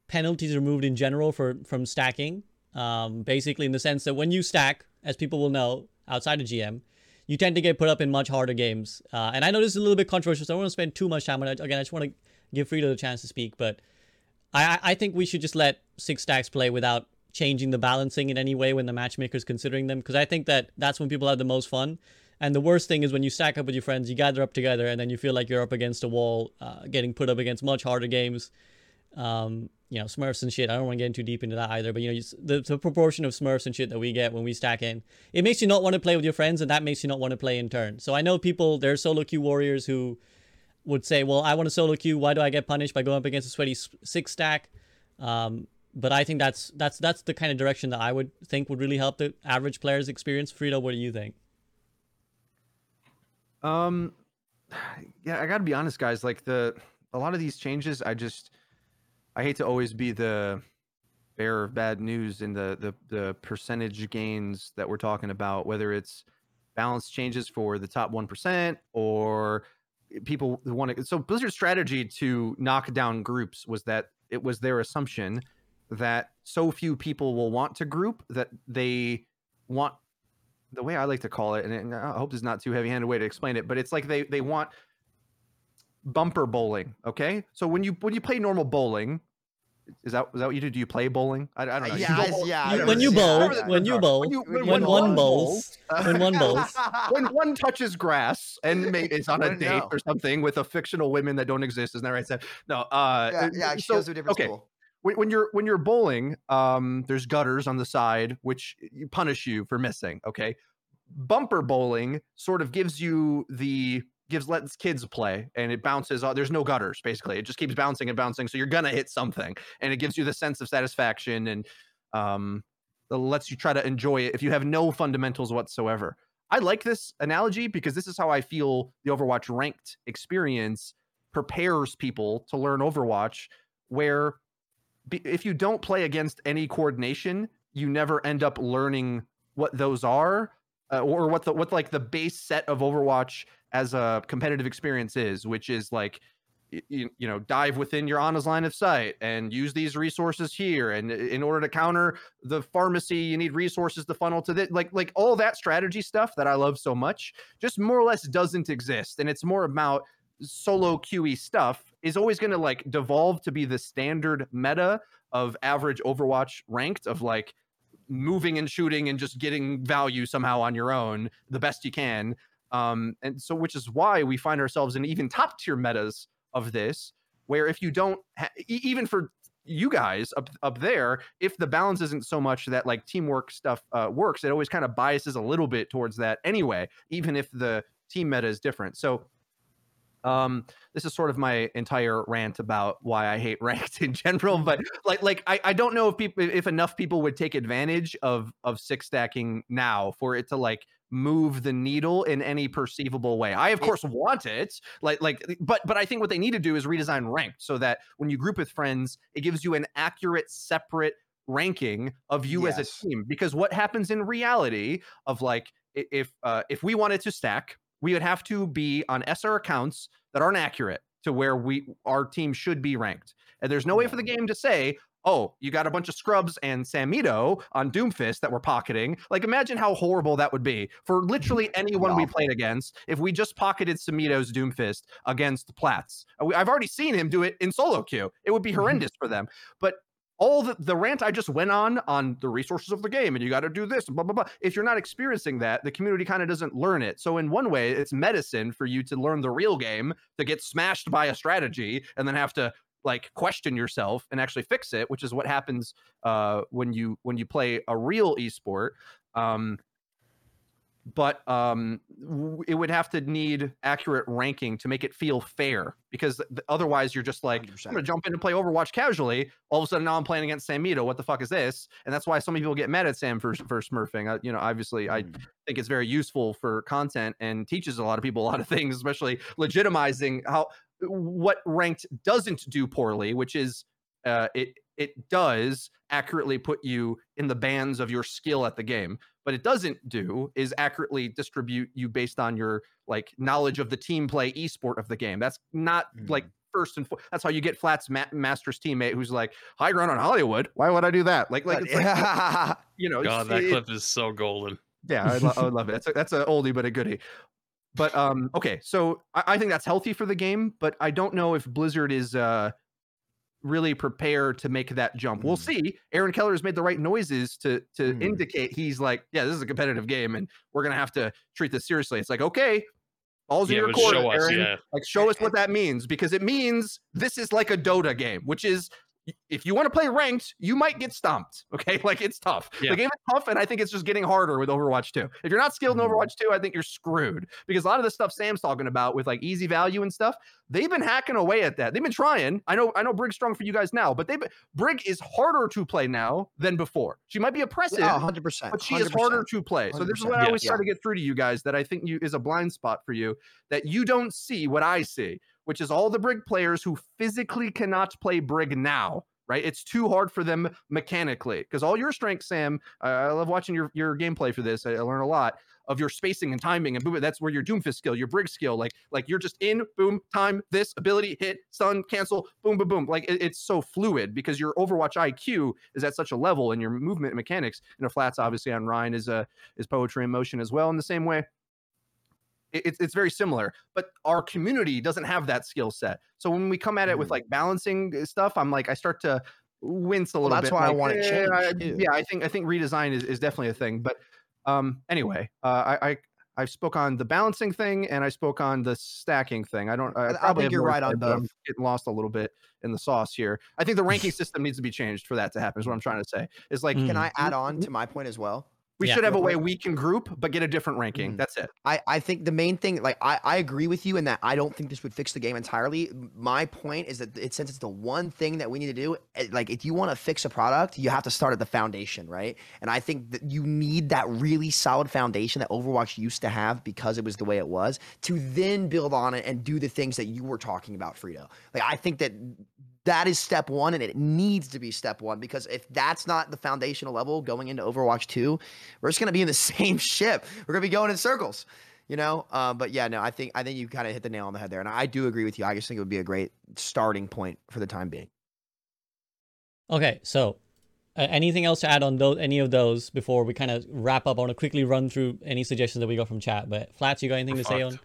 penalties removed in general for from stacking. Um, basically, in the sense that when you stack, as people will know outside of GM, you tend to get put up in much harder games. Uh, and I know this is a little bit controversial, so I don't want to spend too much time on it. Again, I just want to give Frito the chance to speak, but I, I- I think we should just let six stacks play without changing the balancing in any way when the matchmaker's considering them, because I think that that's when people have the most fun. And the worst thing is when you stack up with your friends, you gather up together, and then you feel like you're up against a wall, uh, getting put up against much harder games. Um, you know, Smurfs and shit. I don't want to get too deep into that either, but you know, the, the proportion of Smurfs and shit that we get when we stack in, it makes you not want to play with your friends, and that makes you not want to play in turn. So I know people, there are solo queue warriors who would say, "Well, I want to solo queue. Why do I get punished by going up against a sweaty six stack?" Um, but I think that's that's that's the kind of direction that I would think would really help the average player's experience. Frito, what do you think? Um, (sighs) yeah, I gotta be honest, guys. Like the a lot of these changes, I just I hate to always be the bearer of bad news in the the the percentage gains that we're talking about, whether it's balance changes for the top one percent or people who want to. So Blizzard's strategy to knock down groups was that it was their assumption that so few people will want to group that they want the way I like to call it, and and I hope this is not too heavy-handed way to explain it, but it's like they they want bumper bowling. Okay, so when you when you play normal bowling, is that is that what you do? Do you play bowling? I, I don't know. Yeah, go I- bowl- yeah. You- when you bowl, Whatever the when you bowl, When you- when, when one one bowls, when one bowls, (laughs) when one touches grass and may, is on a date no. or something with a fictional women that don't exist, isn't that right? Seth? No. Uh, yeah, yeah. It so- shows a different okay. school. When, you're when you're bowling, um, there's gutters on the side which punish you for missing. Okay, bumper bowling sort of gives you the gives lets kids play and it bounces. Uh, there's no gutters basically. It just keeps bouncing and bouncing, so you're gonna hit something, and it gives you the sense of satisfaction and um, lets you try to enjoy it if you have no fundamentals whatsoever. I like this analogy because this is how I feel the Overwatch ranked experience prepares people to learn Overwatch, where if you don't play against any coordination, you never end up learning what those are uh, or what the what like the base set of Overwatch as a competitive experience is, which is like you, you know dive within your Ana's line of sight and use these resources here. And in order to counter the Pharmercy you need resources to funnel to this like like all that strategy stuff that I love so much just more or less doesn't exist. And it's more about solo queue stuff is always going to like devolve to be the standard meta of average Overwatch ranked of like moving and shooting and just getting value somehow on your own the best you can. Um, and so, which is why we find ourselves in even top tier metas of this, where if you don't, ha- even for you guys up up there, if the balance isn't so much that like teamwork stuff uh, works, it always kind of biases a little bit towards that anyway, even if the team meta is different. So um this is sort of my entire rant about why i hate (laughs) ranked in general but like like i, I don't know if people if enough people would take advantage of of six stacking now for it to like move the needle in any perceivable way. I of course want it like like but but i think what they need to do is redesign ranked so that when you group with friends it gives you an accurate separate ranking of you as a team because what happens in reality of like if uh if we wanted to stack we would have to be on SR accounts that aren't accurate to where we our team should be ranked. And there's no way for the game to say, "Oh, you got a bunch of scrubs and Samito on Doomfist that we're pocketing." Like imagine how horrible that would be for literally (laughs) anyone we played against if we just pocketed Samito's Doomfist against Platts. Uh, I've already seen him do it in solo queue. It would be Mhm. horrendous for them. But all the, the rant I just went on on the resources of the game, and you got to do this, blah blah blah. If you're not experiencing that, the community kind of doesn't learn it. So in one way, it's medicine for you to learn the real game, to get smashed by a strategy, and then have to like question yourself and actually fix it, which is what happens uh, when you when you play a real esport. Um, but um, it would have to need accurate ranking to make it feel fair because th- otherwise you're just like I'm gonna jump in and play Overwatch casually. All of a sudden now I'm playing against Samito. What the fuck is this? And that's why so many people get mad at Sam for for smurfing. Uh, you know, obviously I Mm. think it's very useful for content and teaches a lot of people a lot of things, especially legitimizing how what ranked doesn't do poorly, which is uh, it it does accurately put you in the bands of your skill at the game. But it doesn't do is accurately distribute you based on your like knowledge of the team play esport of the game. That's not like first and fo- that's how you get Flat's ma- master's teammate who's like high ground on Hollywood. Why would I do that? Like like, it's like (laughs) you know God, that it- clip is so golden. yeah, I, lo- I would love it. (laughs) That's a, that's a oldie but a goodie. But um, okay, so I, I think that's healthy for the game, but I don't know if Blizzard is uh really prepare to make that jump. We'll Mm. see. Aaron Keller has made the right noises to to Mm. indicate he's like, yeah, this is a competitive game, and we're gonna have to treat this seriously. It's like, okay, all's in your court, show us, Aaron. yeah. Like, show us what that means because it means this is like a Dota game, which is y- if you want to play ranked, you might get stomped. (laughs) Okay, like it's tough. Yeah. The game is tough, and I think it's just getting harder with Overwatch 2. If you're not skilled in Mhm. Overwatch 2, I think you're screwed because a lot of the stuff Sam's talking about with like easy value and stuff, they've been hacking away at that. They've been trying. I know, I know, Brig's strong for you guys now, but they've been, Brig is harder to play now than before. She might be oppressive, Yeah, 100%. but she is harder to play. So this is 100%. what I Yeah. always try to get through to you guys that I think you is a blind spot for you that you don't see what I see, which is all the Brig players who physically cannot play Brig now. Right, it's too hard for them mechanically because all your strengths, Sam. I I love watching your your gameplay for this. I, I learn a lot of your spacing and timing and boom. That's where your Doomfist skill, your Brig skill, like like you're just in boom time this ability hit stun cancel boom boom boom. Like it- it's so fluid because your Overwatch IQ is at such a level and your movement mechanics. You know, flats obviously on Rein is a uh, is poetry in motion as well in the same way. It- It's it's very similar, but our community doesn't have that skill set. So when we come at it with Mhm. like balancing uh, stuff, I'm like I start to wince a Well, little that's bit. why I want to eh, changed, I- yeah, I think I think redesign is, is definitely a thing. But um, anyway, uh, I, I I spoke on the balancing thing and I spoke on the stacking thing. I don't. I, I- think you're right on both. getting lost a little bit in the sauce here. I think the ranking (laughs) system needs to be changed for that to happen. Is what I'm trying to say. Is like Mm. Can I add on to my point as well? We Yeah. should have a way we can group, but get a different ranking. Mhm. That's it. I, I think the main thing, like I, I agree with you in that I don't think this would fix the game entirely. My point is that it since it's the one thing that we need to do, eh, like if you want to fix a product, you have to start at the foundation, right? And I think that you need that really solid foundation that Overwatch used to have because it was the way it was to then build on it and do the things that you were talking about, Frito. Like I think that that is step one and it needs to be step one because if that's not the foundational level going into Overwatch 2, we're just gonna be in the (laughs) same ship. We're gonna be going in circles, you know. Uh, but yeah, no, I think I think you kind of hit the nail on the head there, and I do agree with you. I just think it would be a great starting point for the time being. Okay, so uh, anything else to add on those, any of those before we kind of wrap up? I want to quickly run through any suggestions that we got from chat. But Flats, you got anything We're to say on?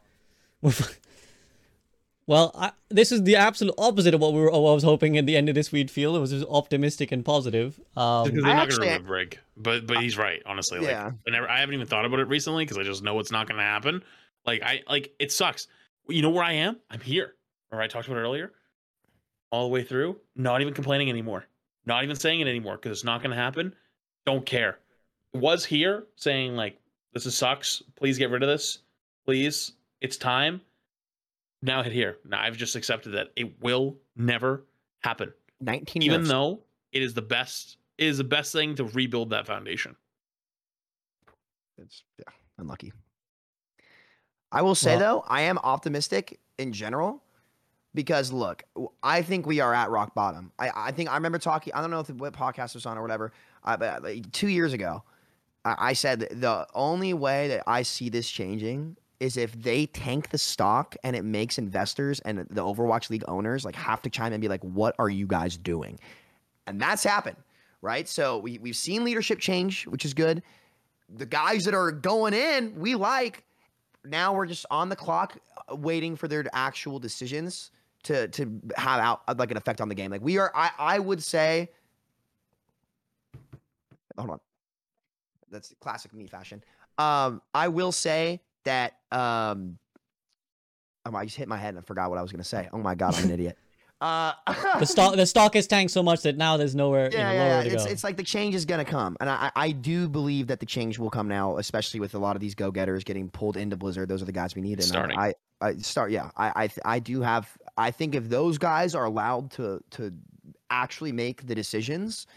Fucked. We're fu- well, I, this is the absolute opposite of what we were. What I was hoping at the end of this we'd feel. It was just optimistic and positive. Um, Because I they're not gonna remove Brig, but but he's right. Honestly, like Yeah. I never, I haven't even thought about it recently because I just know it's not gonna happen. Like I like it sucks. You know where I am? I'm here. Or I talked about it earlier. All the way through, not even complaining anymore. Not even saying it anymore because it's not gonna happen. Don't care. Was here saying like this is sucks. Please get rid of this. Please, it's time. Now hit here. Now I've just accepted that it will never happen Nineteen. even nerfs. though it is the best it is the best thing to rebuild that foundation it's yeah, unlucky. I will say Well- though, I am optimistic in general because look, I think we are at rock bottom. I, I think I remember talking. I don't know if what podcast was on or whatever. Uh, but like, two years ago, I, I said the only way that I see this changing is if they tank the stock and it makes investors and the Overwatch League owners like have to chime in and be like, "What are you guys doing?" And that's happened, right? So we we've seen leadership change, which is good the guys that are going in, we like. Now we're just on the clock, uh, waiting for their actual decisions to to have out uh, like an effect on the game. Like we are, I I would say. Hold on, that's classic me fashion. Um, I will say that um, oh, I just hit my head and I forgot what I was gonna say. Oh my god, I'm an idiot. (laughs) Uh, The stock the (laughs) stock has tanked so much that now there's nowhere yeah, you know, yeah, yeah. to It's, go. it's like the change is gonna come, and I, I I do believe that the change will come now, especially with a lot of these go getters getting pulled into Blizzard. Those are the guys we need. And Starting. I, I, I start. Yeah, I, I, I do have. I think if those guys are allowed to to actually make the decisions,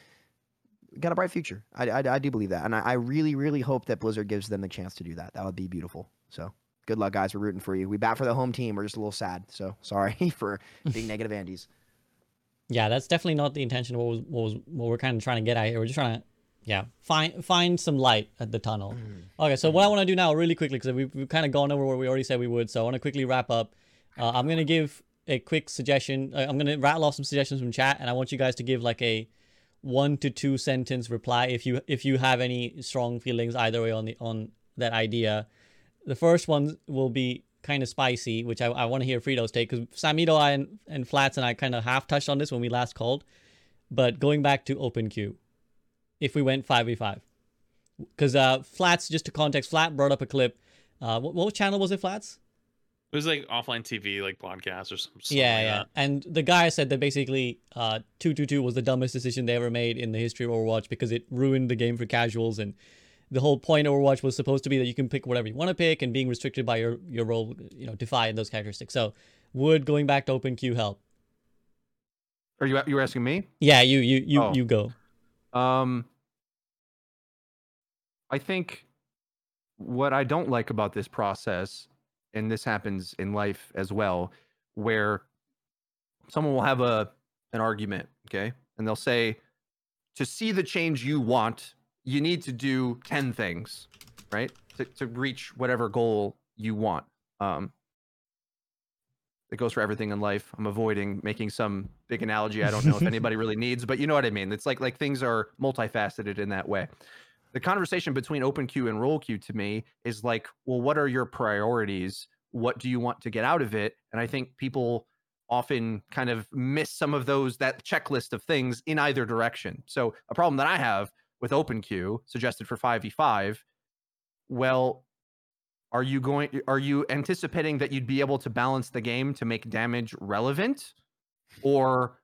got a bright future. I, I, I do believe that, and I, I really, really hope that Blizzard gives them the chance to do that. That would be beautiful. So. Good luck, guys. We're rooting for you. We bat for the home team. We're just a little sad. So sorry (laughs) for being negative Andes. Yeah, that's definitely not the intention. What was what was what we're kind of trying to get at here. We're just trying to, yeah, find find some light at the tunnel. Okay, so what I want to do now, really quickly, because we've, we've kind of gone over what we already said we would. So I want to quickly wrap up. Uh, I'm gonna give a quick suggestion. Uh, I'm gonna rattle off some suggestions from chat, and I want you guys to give like a one to two sentence reply if you if you have any strong feelings either way on the on that idea. The first one will be kind of spicy, which I, I want to hear Frito's take because Samito I, and, and Flats and I kind of half touched on this when we last called. But going back to open queue, if we went 5v5, because uh, Flats, just to context, Flat brought up a clip. Uh, what, what channel was it, Flats? It was like offline TV, like podcast or something. yeah, like yeah. that. And the guy said that basically uh, 222 was the dumbest decision they ever made in the history of Overwatch because it ruined the game for casuals. And the whole point of Overwatch was supposed to be that you can pick whatever you want to pick and being restricted by your, your role, you know, defy those characteristics. So would going back to open queue help? Are you you were asking me? Yeah, you you you Oh. you go. Um, I think what I don't like about this process, and this happens in life as well, where someone will have a an argument, okay, and they'll say, to see the change you want, you need to do ten things, right, to to reach whatever goal you want. Um, it goes for everything in life. I'm avoiding making some big analogy I don't know if (laughs) anybody really needs, but you know what I mean. It's like like things are multifaceted in that way. The conversation between open queue and role queue to me is like, well, what are your priorities? What do you want to get out of it? And I think people often kind of miss some of those that checklist of things in either direction. So a problem that I have with open queue suggested for 5v5, well, are you going are you anticipating that you'd be able to balance the game to make damage relevant? Or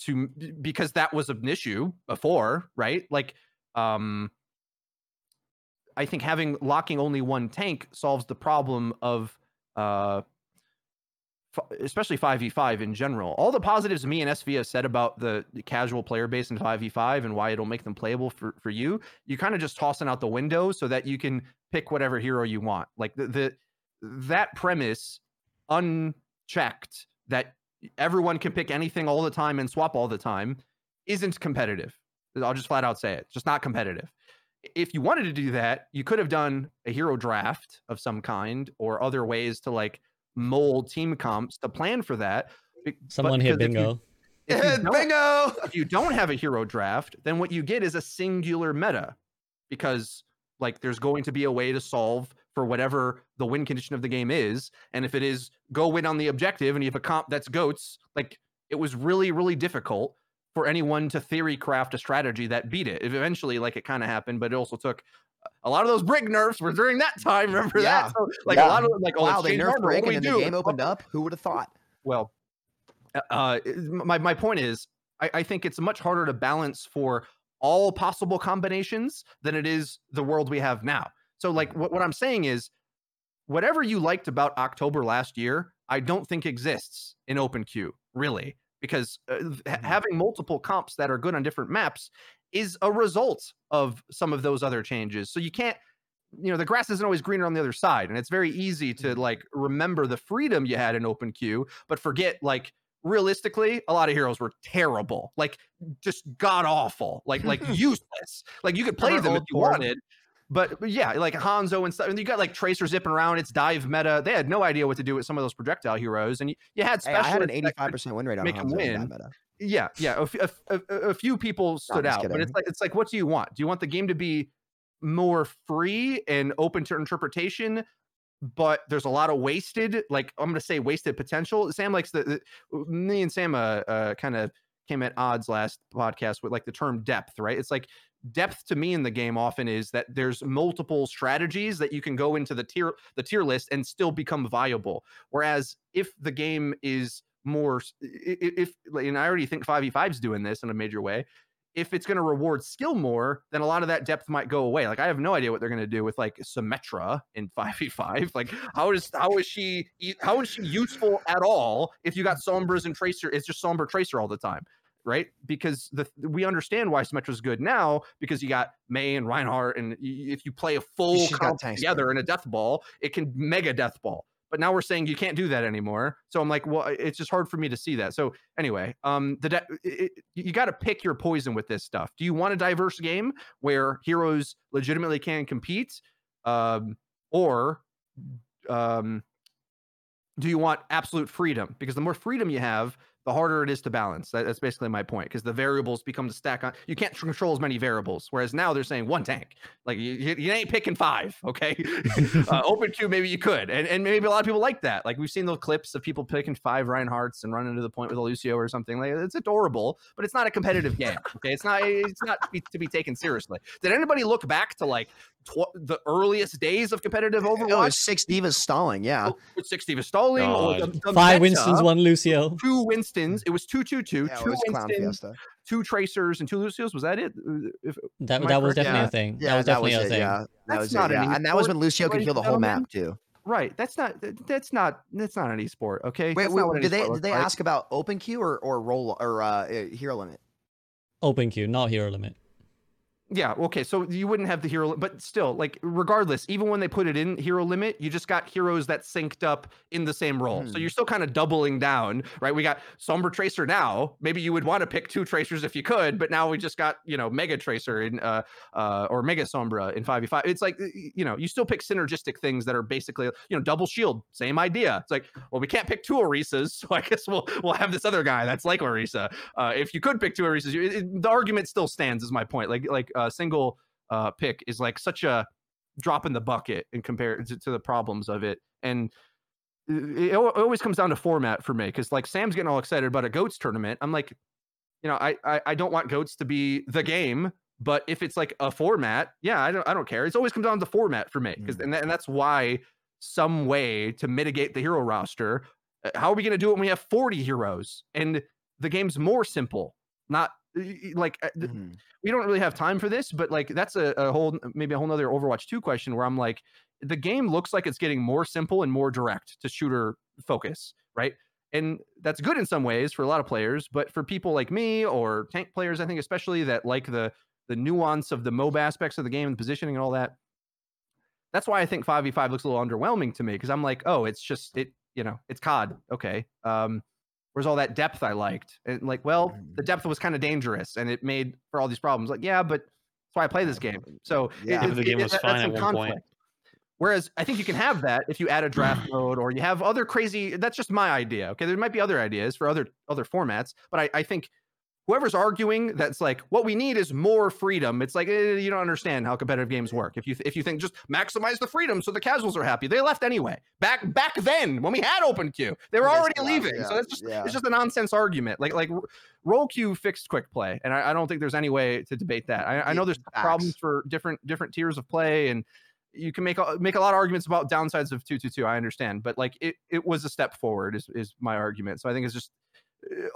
to because that was an issue before right? Like um i think having locking only one tank solves the problem of uh especially 5v5 in general. All the positives me and sv have said about the, casual player base in 5v5 and why it'll make them playable for, for you you kind of just tossing out the window so that you can pick whatever hero you want. Like the, the that premise unchecked that everyone can pick anything all the time and swap all the time isn't competitive. I'll just flat out say it just not competitive. If you wanted to do that you could have done a hero draft of some kind or other ways to like mold team comps to plan for that Be- but Someone hit because if you- bingo. if you Bingo! if you don't have a hero draft, then what you get is a singular meta because like there's going to be a way to solve for whatever the win condition of the game is. And if it is go win on the objective and you have a comp that's goats, like it was really, really difficult for anyone to theory craft a strategy that beat it. Eventually, like it kind of happened, but it also took a lot of those Brig nerfs were during that time. Remember Yeah. that? So, like Yeah. a lot of like, oh, wow, they nerfed Brig and then the game opened up. Who would have thought? well uh my, my point is I, I think it's much harder to balance for all possible combinations than it is the world we have now so like what, what i'm saying is whatever you liked about october last year i don't think exists in open queue really because uh, ha- Mhm. having multiple comps that are good on different maps is a result of some of those other changes. So you can't you know the grass isn't always greener on the other side and it's very easy to like remember the freedom you had in open queue but forget like realistically a lot of heroes were terrible like just god awful like like (laughs) useless. Like you could play them if you wanted but, but yeah like hanzo and stuff and you got like tracer zipping around it's dive meta. They had no idea what to do with some of those projectile heroes and you, you had Hey, I had an specialists that could- 85% win rate on make Hanzo in win. yeah yeah a few people stood just out but it's like it's like what do you want? Do you want the game to be more free and open to interpretation but there's a lot of wasted like i'm gonna say wasted potential? Sam likes the, the me and sam uh, uh kind of came at odds last podcast with like the term depth right? It's like depth to me in the game often is that there's multiple strategies that you can go into the tier the tier list and still become viable whereas if the game is more if and I already think 5v5 is doing this in a major way. If it's going to reward skill more, then a lot of that depth might go away. Like I have no idea what they're going to do with like Symmetra in 5v5. (laughs) Like how is how is she how is she useful at all if you got Sombras and Tracer? It's just Sombra Tracer all the time, right? Because the we understand why Symmetra's good now because you got Mei and Reinhardt, and if you play a full comp together in a death ball, it can mega death ball. But now we're saying you can't do that anymore. So I'm like, well, it's just hard for me to see that. So anyway, um, the de- it, it- you got to pick your poison with this stuff. Do you want a diverse game where heroes legitimately can compete, um, or um, do you want absolute freedom? Because the more freedom you have, the harder it is to balance. That, that's basically my point. Because the variables become the stack on. You can't control as many variables. Whereas now they're saying one tank. Like you, you, you ain't picking five. (laughs) Okay. (laughs) uh, open queue, maybe you could, and and maybe a lot of people like that. Like we've seen those clips of people picking five Reinhardts and running to the point with a Lucio or something. Like it's adorable, but it's not a competitive game. Okay, it's not. It's not to be, to be taken seriously. Did anybody look back to like tw- the earliest days of competitive Oh, Overwatch? six D.Vas stalling. Yeah. with 60 of stalling or the, the Five meta, Winstons, one Lucio. two Winstons. It was two two two, Yeah, two was Clown Winstons, two Tracers, and two Lucios. Was that it? If, That, Am I that was correct? definitely Yeah. a thing. Yeah, that was definitely a it. thing. Yeah, that That's was not it. an and that was when Lucio could heal the whole map too. right. That's not. That's not. That's not an esport. Okay. Wait, That's wait not did they did they like. ask about open queue or or role or uh, uh, hero limit? Open queue, not hero limit. Yeah, okay, so you wouldn't have the hero, but still, like, regardless, even when they put it in hero limit, you just got heroes that synced up in the same role. So Hmm. you're still kind of doubling down, right? We got Sombra Tracer now. Maybe you would want to pick two Tracers if you could, but now we just got, you know, Mega Tracer in, uh, uh, or Mega Sombra in 5v5. It's like, you know, you still pick synergistic things that are basically, you know, double shield, same idea. It's like, well, we can't pick two Orisas, (laughs) so I guess we'll we'll have this other guy that's like Orisa. Uh, if you could pick two Orisas, you, it, the argument still stands, is my point. Like, like a single uh, pick is like such a drop in the bucket in compared to, the problems of it. And it, it always comes down to format for me because like Sam's getting all excited about a goats tournament. I'm like, you know, I, I I don't want goats to be the game, but if it's like a format, yeah, I don't I don't care. It's always comes down to format for me because Mm. and, that, and that's why some way to mitigate the hero roster. uh, How are we going to do it when we have 40 heroes and the game's more simple? Not like uh, Mhm. we don't really have time for this, but like that's a, a whole maybe a whole nother Overwatch 2 question where I'm like, the game looks like it's getting more simple and more direct to shooter focus, right? And that's good in some ways for a lot of players, but for people like me or tank players, I think especially that like the the nuance of the mob aspects of the game and the positioning and all that. That's why I think 5v5 looks a little underwhelming to me because I'm like, oh, it's just it, you know, it's COD. Okay. Um, where's all that depth I liked? And like, well, the mm. depth was kind of dangerous and it made for all these problems. Like, yeah, but that's why I play this game. So Yeah. it- The game it- was that- fine at in one point. Whereas I think you can have that if you add a draft (clears throat) mode or you have other crazy. That's just my idea. Okay, there might be other ideas for other other formats, but I, I think whoever's arguing that's like what we need is more freedom. It's like eh, you don't understand how competitive games work. If you if you think just maximize the freedom so the casuals are happy, they left anyway. Back back then when we had open queue, they were already leaving. So it's just yeah. it's just a nonsense argument. Like like role queue fixed quick play, and I, I don't think there's any way to debate that. I, I know there's Facts. problems for different different tiers of play and you can make a, make a lot of arguments about downsides of 222 i understand but like it, it was a step forward is, is my argument so i think it's just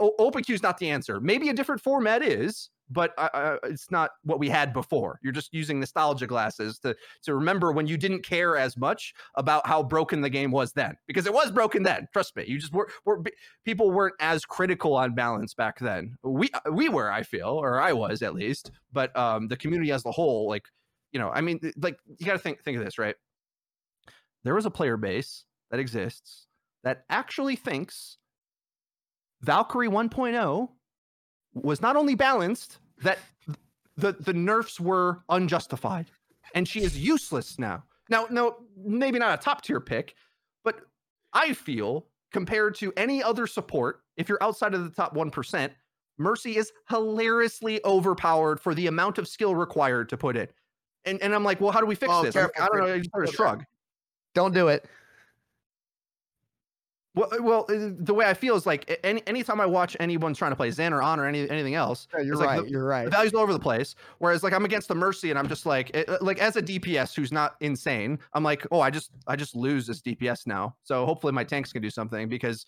uh, open queue is not the answer. Maybe a different format is but I, I, it's not what we had before. You're just using nostalgia glasses to to remember when you didn't care as much about how broken the game was then because it was broken then trust me. You just were, were people weren't as critical on balance back then. We we were i feel or i was at least but um the community as a whole like you know, I mean, like you got to think think of this, right? There was a player base that exists that actually thinks Valkyrie 1.0 was not only balanced, that the the nerfs were unjustified, and she is useless now. Now, no, maybe not a top tier pick, but I feel compared to any other support, if you're outside of the top one percent, Mercy is hilariously overpowered for the amount of skill required to put it. And and I'm like, well, how do we fix Oh, this? Careful, I don't know. I just of Okay. shrug. Don't do it. Well, uh, well, uh, the way I feel is like any anytime I watch anyone trying to play Zen or On or any anything else, Yeah, you're it's like right. the- you're right. the values all over the place. Whereas like I'm against the Mercy and I'm just like it, like as a DPS who's not insane, I'm like, oh, I just I just lose this DPS now. So hopefully my tanks can do something because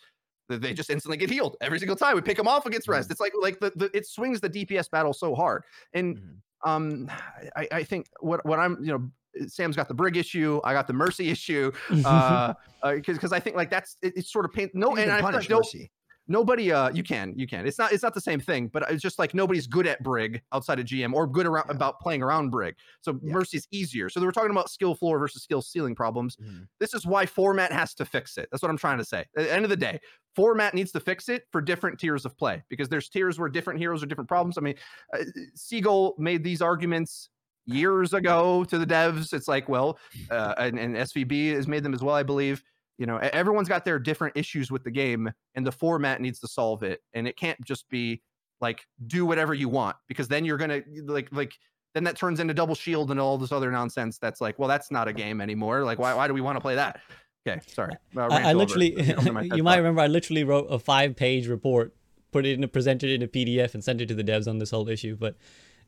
They- just instantly get healed every single time. We pick them off against rest. It's like like the, the it swings the DPS battle so hard. And Mhm. um, I, I think what what I'm you know Sam's got the Brig issue. I got the Mercy issue. (laughs) Uh, because because I think like that's it, it's sort of pain. No, and I punish like Mercy. nobody uh you can you can it's not it's not the same thing but it's just like nobody's good at brig outside of gm or good around Yeah. about playing around brig so Yeah. mercy's easier so they were talking about skill floor versus skill ceiling problems Mhm. this is why format has to fix it that's what i'm trying to say at the end of the day format needs to fix it for different tiers of play because there's tiers where different heroes are different problems i mean uh, seagull made these arguments years ago to the devs it's like well uh, and, and svb has made them as well i believe. You know everyone's got their different issues with the game and the format needs to solve it and it can't just be like do whatever you want because then you're gonna like like then that turns into double shield and all this other nonsense that's like well that's not a game anymore like why, why do we want to play that? Okay sorry Uh, I, I literally, It comes to my (laughs) TED you might remember, I literally wrote a five-page report, put it in, a, presented it in a PDF, and sent it to the devs on this whole issue. But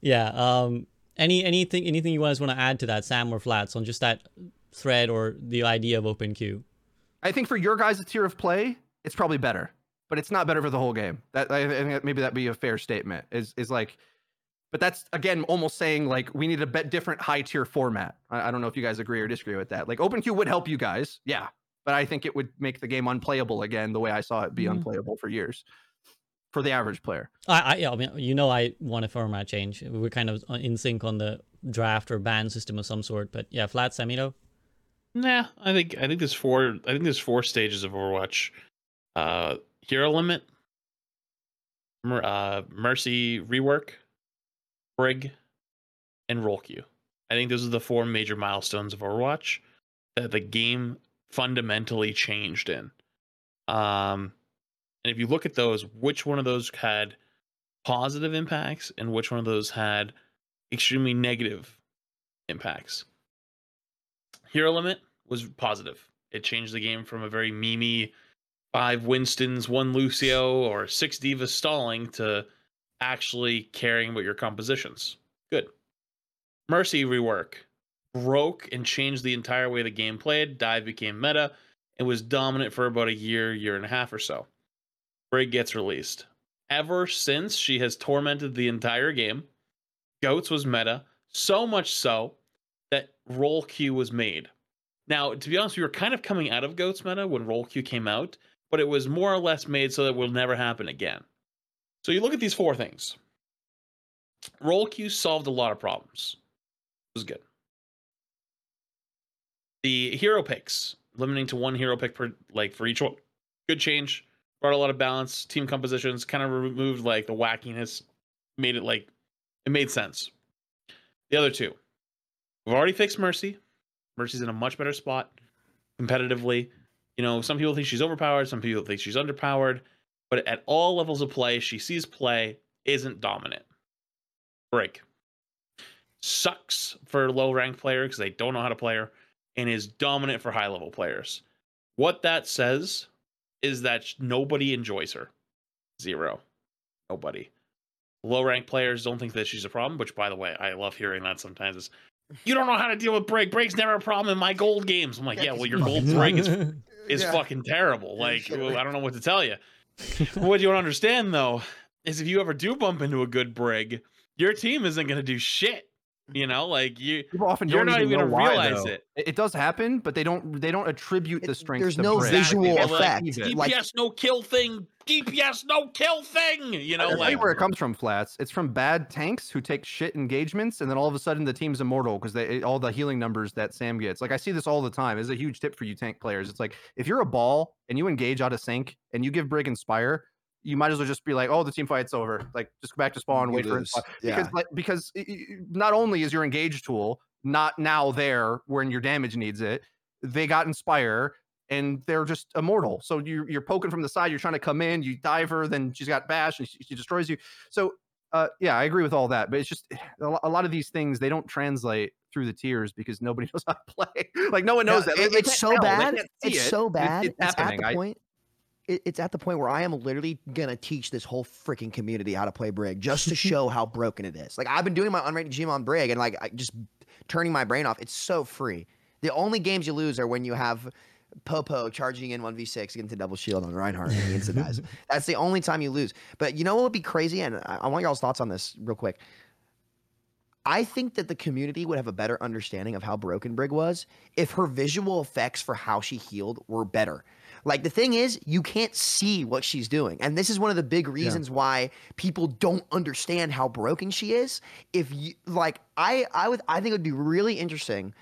yeah, um, any anything anything you guys want to add to that, Sam or Flats, on just that thread or the idea of open queue? I think for your guys' tier of play, it's probably better, but it's not better for the whole game. That I, think that maybe that'd be a fair statement. Is is like, but that's again almost saying like we need a bit different high tier format. I, I don't know if you guys agree or disagree with that. Like open queue would help you guys, yeah, but I think it would make the game unplayable again the way I saw it be Mhm. unplayable for years for the average player. I, I, I mean, you know, I want a format change. We're kind of in sync on the draft or ban system of some sort. But yeah, Flats, Samito. Nah, I think I think there's four. I think there's four stages of Overwatch. Uh, hero limit, Mer- uh, Mercy rework, Brig, and role queue. I think those are the four major milestones of Overwatch that the game fundamentally changed in. Um, and if you look at those, which one of those had positive impacts and which one of those had extremely negative impacts? Hero limit was positive. It changed the game from a very memey five Winstons, one Lucio, or six D.Vas stalling to actually caring about your compositions. Good. Mercy rework broke and changed the entire way the game played. Dive became meta and was dominant for about a year, year and a half or so. Brig gets released. Ever since, she has tormented the entire game. Goats was meta, so much so that role queue was made. Now, to be honest, we were kind of coming out of Goats meta when role queue came out, but it was more or less made so that it will never happen again. So you look at these four things. Role queue solved a lot of problems. It was good. The hero picks, limiting to one hero pick per like for each one, good change. Brought a lot of balance. Team compositions kind of removed like the wackiness, made it like it made sense. The other two, we've already fixed Mercy. Mercy's in a much better spot competitively. You know, some people think she's overpowered, some people think she's underpowered, but at all levels of play, she sees play, isn't dominant. Brig. Sucks for low ranked players because they don't know how to play her, and is dominant for high level players. What that says is that nobody enjoys her. Zero. Nobody. Low rank players don't think that she's a problem, which, by the way, I love hearing that sometimes. Is you don't know how to deal with Brig. Brig's never a problem in my gold games. I'm like, Yeah, yeah, 'cause well, your gold (laughs) Brig is (laughs) is Yeah. fucking terrible. Like, well. I don't know what to tell you. (laughs) what you don't understand though is if you ever do bump into a good brig, your team isn't going to do shit. You know, like you, People often you're don't not even even going to why, realize though. it. It, it does happen, but they don't they don't attribute the strength. there's to no Brig. visual Exactly. effect. it. Like- DPS no kill thing. DPS no kill thing. You know, I'll like where it comes from, Flats. It's from bad tanks who take shit engagements, and then all of a sudden the team's immortal because they all the healing numbers that Sam gets. Like I see this all the time. It's a huge tip for you tank players. It's like if you're a ball and you engage out of sync and you give Brig Inspire, you might as well just be like, "Oh, the team fight's over. Like just go back to spawn, You wait for lose. Inspire." Yeah. Because like because i- i- not only is your engage tool not now there when your damage needs it, they got Inspire and they're just immortal. So you're you're poking from the side, you're trying to come in, you dive her, then she's got bash and she, she destroys you. So uh, yeah, I agree with all that, but it's just (sighs) a lot of these things they don't translate through the tiers because nobody (laughs) knows how to play. like no one knows No, that. It- it's so bad. It's it. so It's- bad. It's, It's, at happening. the I- point. It- It's at the point where I am literally gonna teach this whole freaking community how to play Brig just to show how (laughs) broken it is. Like I've been doing my unrated GM on Brig and like I just turning my brain off. It's so free. The only games you lose are when you have Popo charging in 1v6 against a double shield on Reinhardt and he dies. (laughs) That's the only time you lose. But you know what would be crazy? And I, I want y'all's thoughts on this real quick. I think that the community would have a better understanding of how broken Brig was if her visual effects for how she healed were better. Like the thing is, you can't see what she's doing. And this is one of the big reasons why people don't understand how broken she is. If you like I I would I think it would be really interesting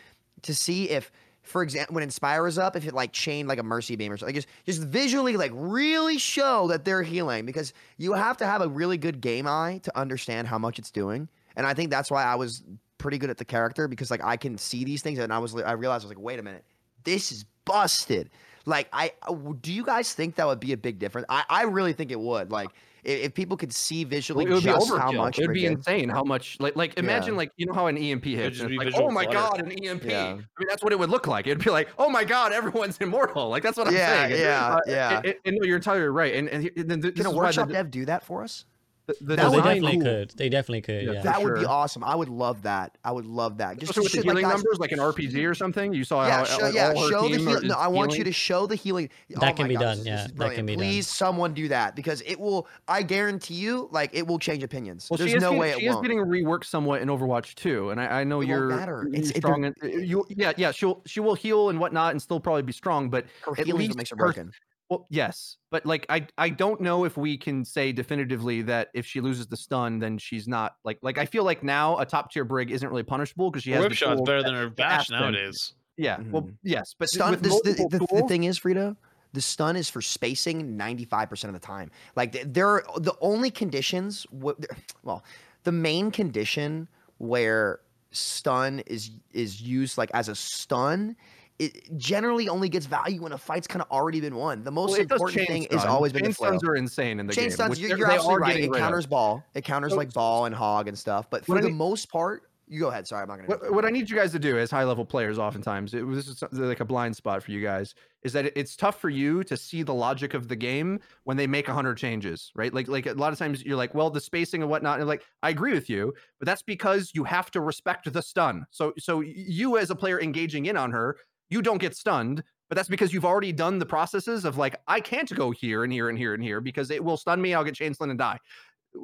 to see if for example, when Inspire is up, if it like chained like a Mercy Beam or something, like just just visually like really show that they're healing because you have to have a really good game eye to understand how much it's doing. And I think that's why I was pretty good at the character because like I can see these things and I was I realized I was like, wait a minute, this is busted. Like I do you guys think that would be a big difference? I, I really think it would. Like if, if people could see visually it would be just how much It would be Brig insane how much like like imagine Yeah. like you know how an EMP hits. just and be it's like, oh my clutter. god, an EMP. Yeah. I mean that's what it would look like. It'd be like, oh my god, everyone's immortal. Like that's what I'm Yeah, saying. yeah, Uh, yeah. And, and no, you're entirely right. And and, and then this Can a workshop the, dev do that for us? The, the That Oh, they would be design- definitely cool. could. They definitely could. Yeah, Yeah. for That would be awesome. I would love that. I would love that. Just Especially with the shoot, like, healing numbers, like an RPG or something. You saw Yeah, how show, like, yeah, her show the team heal. No, I want you to show the healing. Oh that oh can be God, done, this- yeah, this that can be done. Please, someone do that because it will. I guarantee you, like it will change opinions. Well, There's no getting, way she won't. Is getting reworked somewhat in Overwatch 2, and I, I know It you're, matter. you're It's- it- strong. and, you, yeah, yeah, she'll she will heal and whatnot, and still probably be strong. But Her at healing least makes her her- broken. Well, yes, but like I I don't know if we can say definitively that if she loses the stun, then she's not like like I feel like now a top tier brig isn't really punishable because she has Whip the shot's tools better than her bash them. nowadays. Yeah, well, Mhm. yes, but Stun. with This, the, the, the thing is, Frito, the stun is for spacing 95% of the time. Like th- there are the only conditions. Well, the main condition where stun is is used like as a stun. It generally only gets value when a fight's kind of already been won. The most well, important thing stun. always been the stuns are insane in the Chain game. stuns, you're, you're absolutely right. getting It of. counters ball. It counters So- like ball and hog and stuff. But for the need- most part, you go ahead. Sorry, I'm not gonna. What, what I need you guys to do as high level players, oftentimes, it, this is like a blind spot for you guys, is that it- it's tough for you to see the logic of the game when they make 100 changes, right? Like, like a lot of times you're like, well, the spacing and whatnot. And like, I agree with you, but that's because you have to respect the stun. So, so you as a player engaging in on her, you don't get stunned. But that's because you've already done the processes of like, I can't go here and here and here and here because it will stun me. I'll get chain stun and die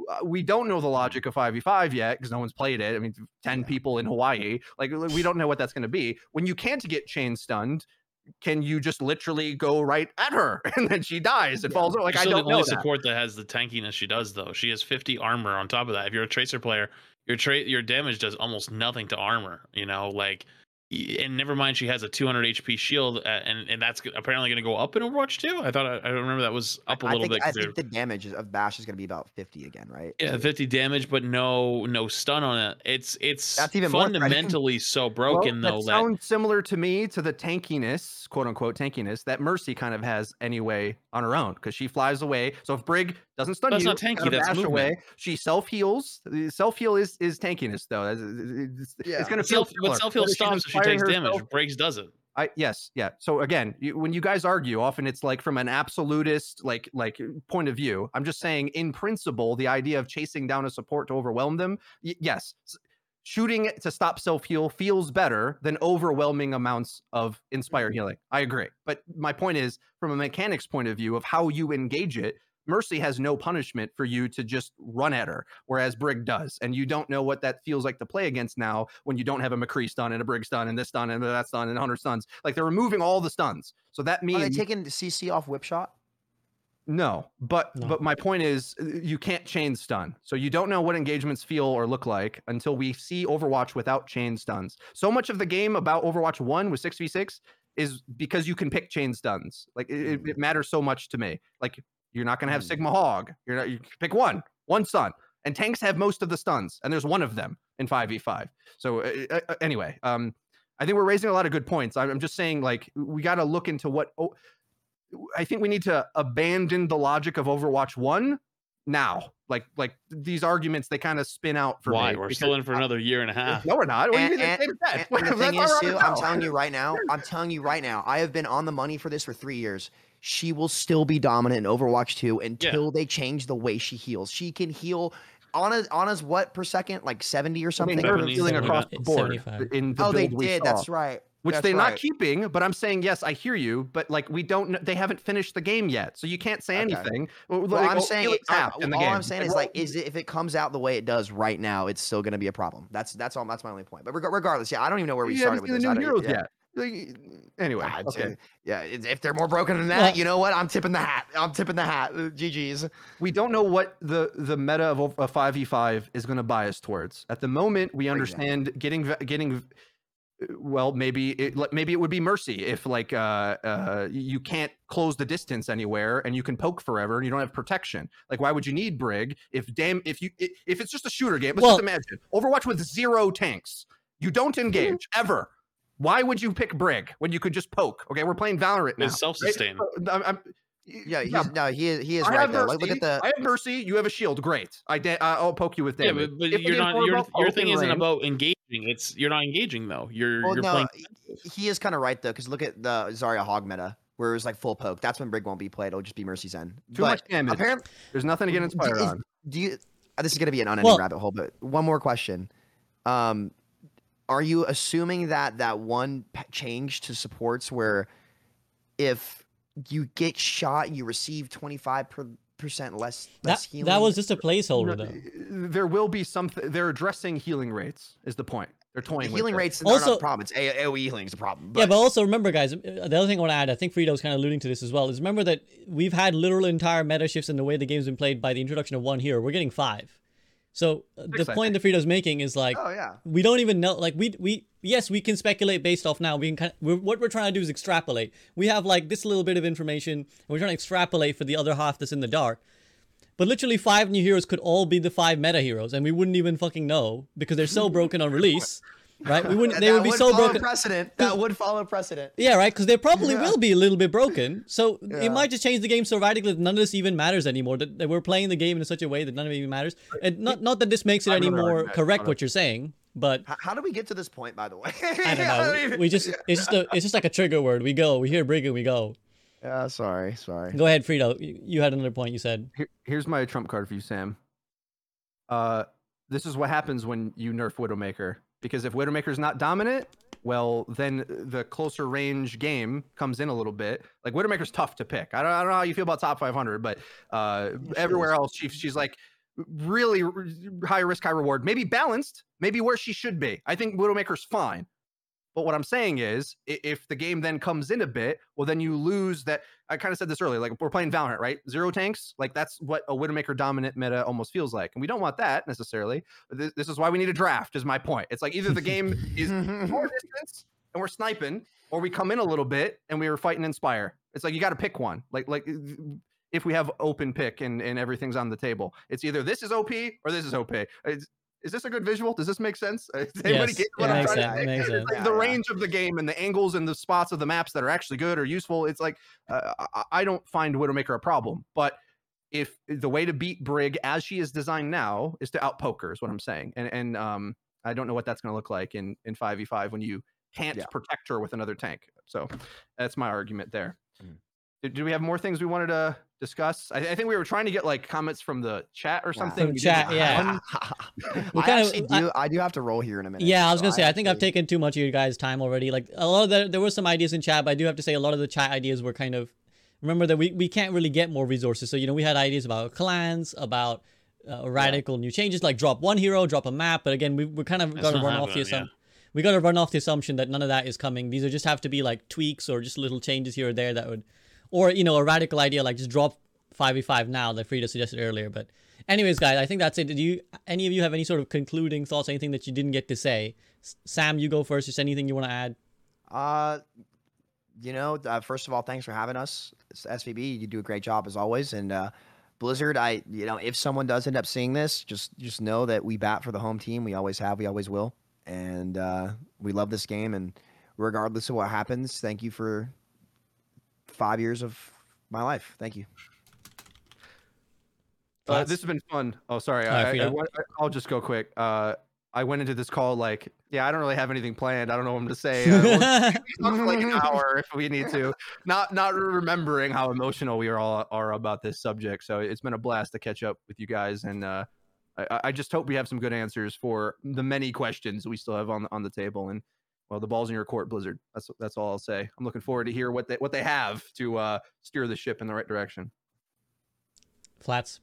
uh, we don't know the logic of 5v5 yet because no one's played it. I mean, 10 people in Hawaii, like we don't know what that's going to be. When you can't get chain stunned, can you just literally go right at her (laughs) and then she dies and Yeah. falls over? Like, She's I don't the know only that. support that has the tankiness she does, though. She has 50 armor on top of that. If you're a tracer player, your tra- your damage does almost nothing to armor. You know, like, y- and never mind, she has a 200 HP shield, uh, and and that's apparently going to go up in Overwatch 2. I thought I, I remember that was up a little think, bit. I think the damage of Bash is going to be about 50 again, right? yeah, 50 damage, but no no stun on it. It's it's That's even more fundamentally so (laughs) broken well, though that that sounds similar to me to the tankiness, quote unquote tankiness, that Mercy kind of has anyway on her own because she flies away. So if Brig doesn't stun That's you, not tanky, kinda that's bash movement. away. She self heals. Self heal is is tankiness though. It's, it's, Yeah. it's going to feel self, but self heal stops if she takes herself damage. Breaks doesn't. I yes, yeah. So again, you, when you guys argue, often it's like from an absolutist like like point of view. I'm just saying, in principle, the idea of chasing down a support to overwhelm them, y- yes, shooting it to stop self heal feels better than overwhelming amounts of inspire mm-hmm. healing. I agree, but my point is, from a mechanics point of view of how you engage it. Mercy has no punishment for you to just run at her, whereas Brig does. And you don't know what that feels like to play against now when you don't have a McCree stun and a Brig stun and this stun and that stun and 100 stuns. Like they're removing all the stuns. So that Are they means taking CC off Whipshot? no. But No. but my point is uh, you can't chain stun. So you don't know what engagements feel or look like until we see Overwatch without chain stuns. So much of the game about Overwatch 1 with 6v6 is because you can pick chain stuns. Like it, it- it matters so much to me. Like you're not going to have Mm. Sigma Hog. You're not you pick one, one stun. And tanks have most of the stuns and there's one of them in 5v5. So uh, uh, uh, anyway, um I think we're raising a lot of good points. I'm I'm just saying like we got to look into what oh, I think we need to abandon the logic of Overwatch 1 now. Like like these arguments they kind of spin out for Why? me. We're still in for another year and a half. No, we're not. What do you And- mean? and- Same as that. And, and the (laughs) thing is, too, I'm telling you right now, I'm telling you right now, I have been on the money for this for three years. She will still be dominant in Overwatch 2 until they change the way she heals. She can heal. Ana, Ana's what per second? Like 70 or I something? mean, they're healing across the board Seventy-five. in the oh, they did. That's right. which That's they're right. not keeping. But I'm saying yes, I hear you. But like we don't, kn- they haven't finished the game yet, so you can't say Okay. anything. Well, Well, like, I'm oh, saying, Felix it- I- uh, in the all game. I'm saying is like, is it, if it comes out the way it does right now, it's still going to be a problem. That's that's all. That's my only point. But regardless, yeah, I don't even know where we you started haven't with seen this. the I new don't- heroes yeah. yet. Like, anyway, Ah, okay. Yeah, if they're more broken than that, Well- you know what? I'm tipping the hat. I'm tipping the hat. Uh, GG's. we don't know what the the meta of a five v five is going to bias towards. At the moment, we understand getting getting. Well, maybe it maybe it would be mercy if like uh uh you can't close the distance anywhere and you can poke forever and you don't have protection. Like why would you need Brig if damn if you if it's just a shooter game? Let's Well- just imagine Overwatch with zero tanks. You don't engage ever. Why would you pick Brig when you could just poke? Okay, we're playing Valorant now. It's self-sustained. right? I'm- I'm- Yeah, he's, no, he is. He is I right have though. Like, look at the. I have mercy. You have a shield. Great. I da- uh, I'll poke you with Yeah, damage. but, but If you're not. Your your thing isn't range- about engaging. It's you're not engaging though. You're Well, you're no, playing. he is kind of right though, because look at the Zarya Hog meta, where it was like full poke. That's when Brig won't be played. It'll just be Mercy's End. Too but much damage. Apparently, There's nothing to get d- inspired is- on. do you? uh, This is gonna be an unending Well- rabbit hole. But one more question. Um, are you assuming that that one change to supports where if you get shot, you receive twenty five per, percent less less That, healing? that was just a placeholder, though. There will be something. They're addressing healing rates. Is the point? They're the toying with healing it. rates are not Also- the problem. It's A- AOE healing is the problem. yeah, but also remember, guys, uh, the other thing I want to add, I think Frito was kind of alluding to this as well, is remember that we've had literal entire meta shifts in the way the game's been played by the introduction of one hero. We're getting five. So uh, the point that Frito's making is like, oh yeah. we don't even know like we we yes we can speculate based off now. We can kind of, we're, what we're trying to do is extrapolate. We have like this little bit of information and we're trying to extrapolate for the other half that's in the dark. But literally five new heroes could all be the five meta heroes and we wouldn't even fucking know because they're so (laughs) broken on release right we wouldn't they would be so broken Precedent. That would follow precedent. yeah, right. Because they probably Yeah. will be a little bit broken. So Yeah. it might just change the game so radically that none of this even matters anymore. That, that we're playing the game in such a way that none of it even matters. And not not that this makes it I any more argument. correct what you're saying, but How, how do we get to this point, by the way? (laughs) I don't know. (laughs) We- We just it's just a, it's just like a trigger word. We go. We hear Brig and we go. Yeah, sorry, sorry. Go ahead, Frito. You, you had another point. You said. Here, here's my trump card for you, Sam. Uh, this is what happens when you nerf Widowmaker. Because if Widowmaker's not dominant, well, then the closer range game comes in a little bit. Like Widowmaker's tough to pick. I don't, I don't know how you feel about top 500, but uh, everywhere else, she, she's like really r- high risk, high reward. Maybe balanced, maybe where she should be. I think Widowmaker's fine. But what I'm saying is, if the game then comes in a bit, well, then you lose that. I kind of said this earlier. Like we're playing Valorant, right? Zero tanks. Like that's what a Widowmaker dominant meta almost feels like, and we don't want that necessarily. This, this is why we need a draft. Is my point. It's like either the game is more (laughs) distance and we're sniping, or we come in a little bit and we were fighting Inspire. It's like you got to pick one. Like like if we have open pick and and everything's on the table, it's either this is OP or this is OP. It's, is this a good visual? Does this make sense? (laughs) Does anybody get what I'm trying sense. to It say? makes It's sense. like Yeah, the yeah. range of the game and the angles and the spots of the maps that are actually good or useful. It's like uh, I- I don't find Widowmaker a problem, but if the way to beat Brig as she is designed now is to outpoke her, is what I'm saying, and and um I don't know what that's going to look like in in five v five when you can't Yeah. protect her with another tank. So that's my argument there. Mhm. Did, do we have more things we wanted to discuss? I, I think we were trying to get like comments from the chat or something. From We chat, yeah. (laughs) We I kinda- actually I- do. I, do have to roll here in a minute. Yeah, I was gonna say. I think I've taken too much of your guys' time already. Like a lot of the, there were some ideas in chat, but I do have to say a lot of the chat ideas were kind of. Remember that we, we can't really get more resources. So you know we had ideas about clans, about uh, radical new changes, like drop one hero, drop a map. But again, we we kind of It's got to run off the happening, yeah. assumption. We got to run off the assumption that none of that is coming. These are just have to be like tweaks or just little changes here or there that would, or you know a radical idea like just drop five v five now that Frito suggested earlier. But anyways, guys, I think that's it. Did you any of you have any sort of concluding thoughts? Anything that you didn't get to say? S- Sam, you go first. Just anything you want to add? Uh, you know, uh, first of all, thanks for having us. It's SVB, you do a great job as always. And uh, Blizzard, I, you know, if someone does end up seeing this, just just know that we bat for the home team. We always have. We always will. And uh, we love this game. And regardless of what happens, thank you for five years of my life. Thank you. Uh, this has been fun. Oh, sorry. All right, I, I, I'll just go quick. Uh, I went into this call like, yeah, I don't really have anything planned. I don't know what I'm to say. Uh, we'll talk for like an hour if we need to. Not not remembering how emotional we are all are about this subject. So it's been a blast to catch up with you guys, and uh, I, I just hope we have some good answers for the many questions we still have on on the table. And well, the ball's in your court, Blizzard. That's that's all I'll say. I'm looking forward to hear what they what they have to uh, steer the ship in the right direction. Flats.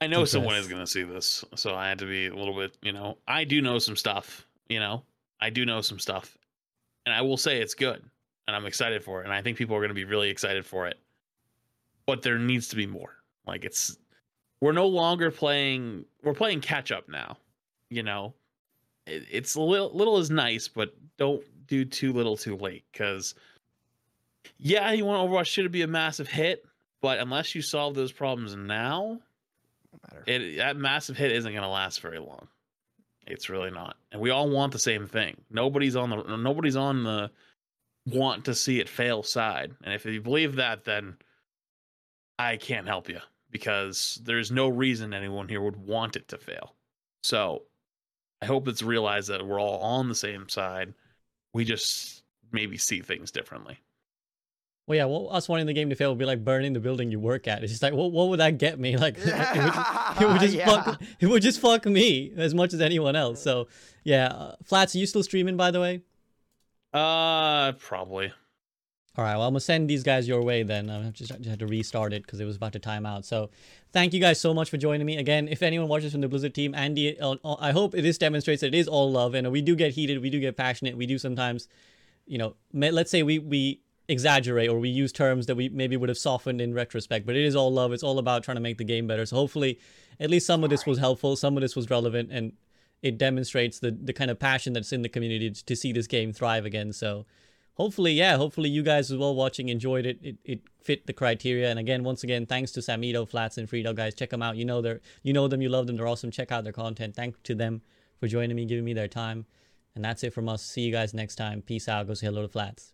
I know someone is going to see this, so I had to be a little bit, you know, I do know some stuff, you know, I do know some stuff, and I will say it's good, and I'm excited for it, and I think people are going to be really excited for it. But there needs to be more. Like it's, we're no longer playing, we're playing catch up now, you know. It, it's a little, little is nice, but don't do too little too late, because yeah, you want Overwatch 2 to be a massive hit, but unless you solve those problems now, it that massive hit isn't going to last very long. It's really not, and we all want the same thing. Nobody's on the nobody's on the want to see it fail side, and if you believe that, then I can't help you because there's no reason anyone here would want it to fail. So I hope it's realized that we're all on the same side. We just maybe see things differently. Well, yeah, well, us wanting the game to fail would be like burning the building you work at. It's just like, what, what would that get me? (laughs) Like, it, would, it would just (laughs) Yeah. fuck, it would just fuck me as much as anyone else. So, yeah, uh, Flats, are you still streaming, by the way? Uh, probably. All right, well, I'm gonna send these guys your way then. I just, just had to restart it because it was about to time out. So, thank you guys so much for joining me again. If anyone watches from the Blizzard team, Andy, uh, uh, I hope this demonstrates that it is all love, and we do get heated, we do get passionate, we do sometimes, you know, let's say we we exaggerate or we use terms that we maybe would have softened in retrospect, but it is all love. It's all about trying to make the game better. So hopefully, at least some of this was helpful, some of this was relevant, and it demonstrates the the kind of passion that's in the community to see this game thrive again. So hopefully, yeah, hopefully you guys as well watching enjoyed it. It it fit the criteria. And again, once again, thanks to Samito, Flats, and Frito guys. Check them out. You know they're you know them, you love them. They're awesome. Check out their content. Thank to them for joining me, giving me their time. And that's it from us. See you guys next time. Peace out. Go say hello to Flats.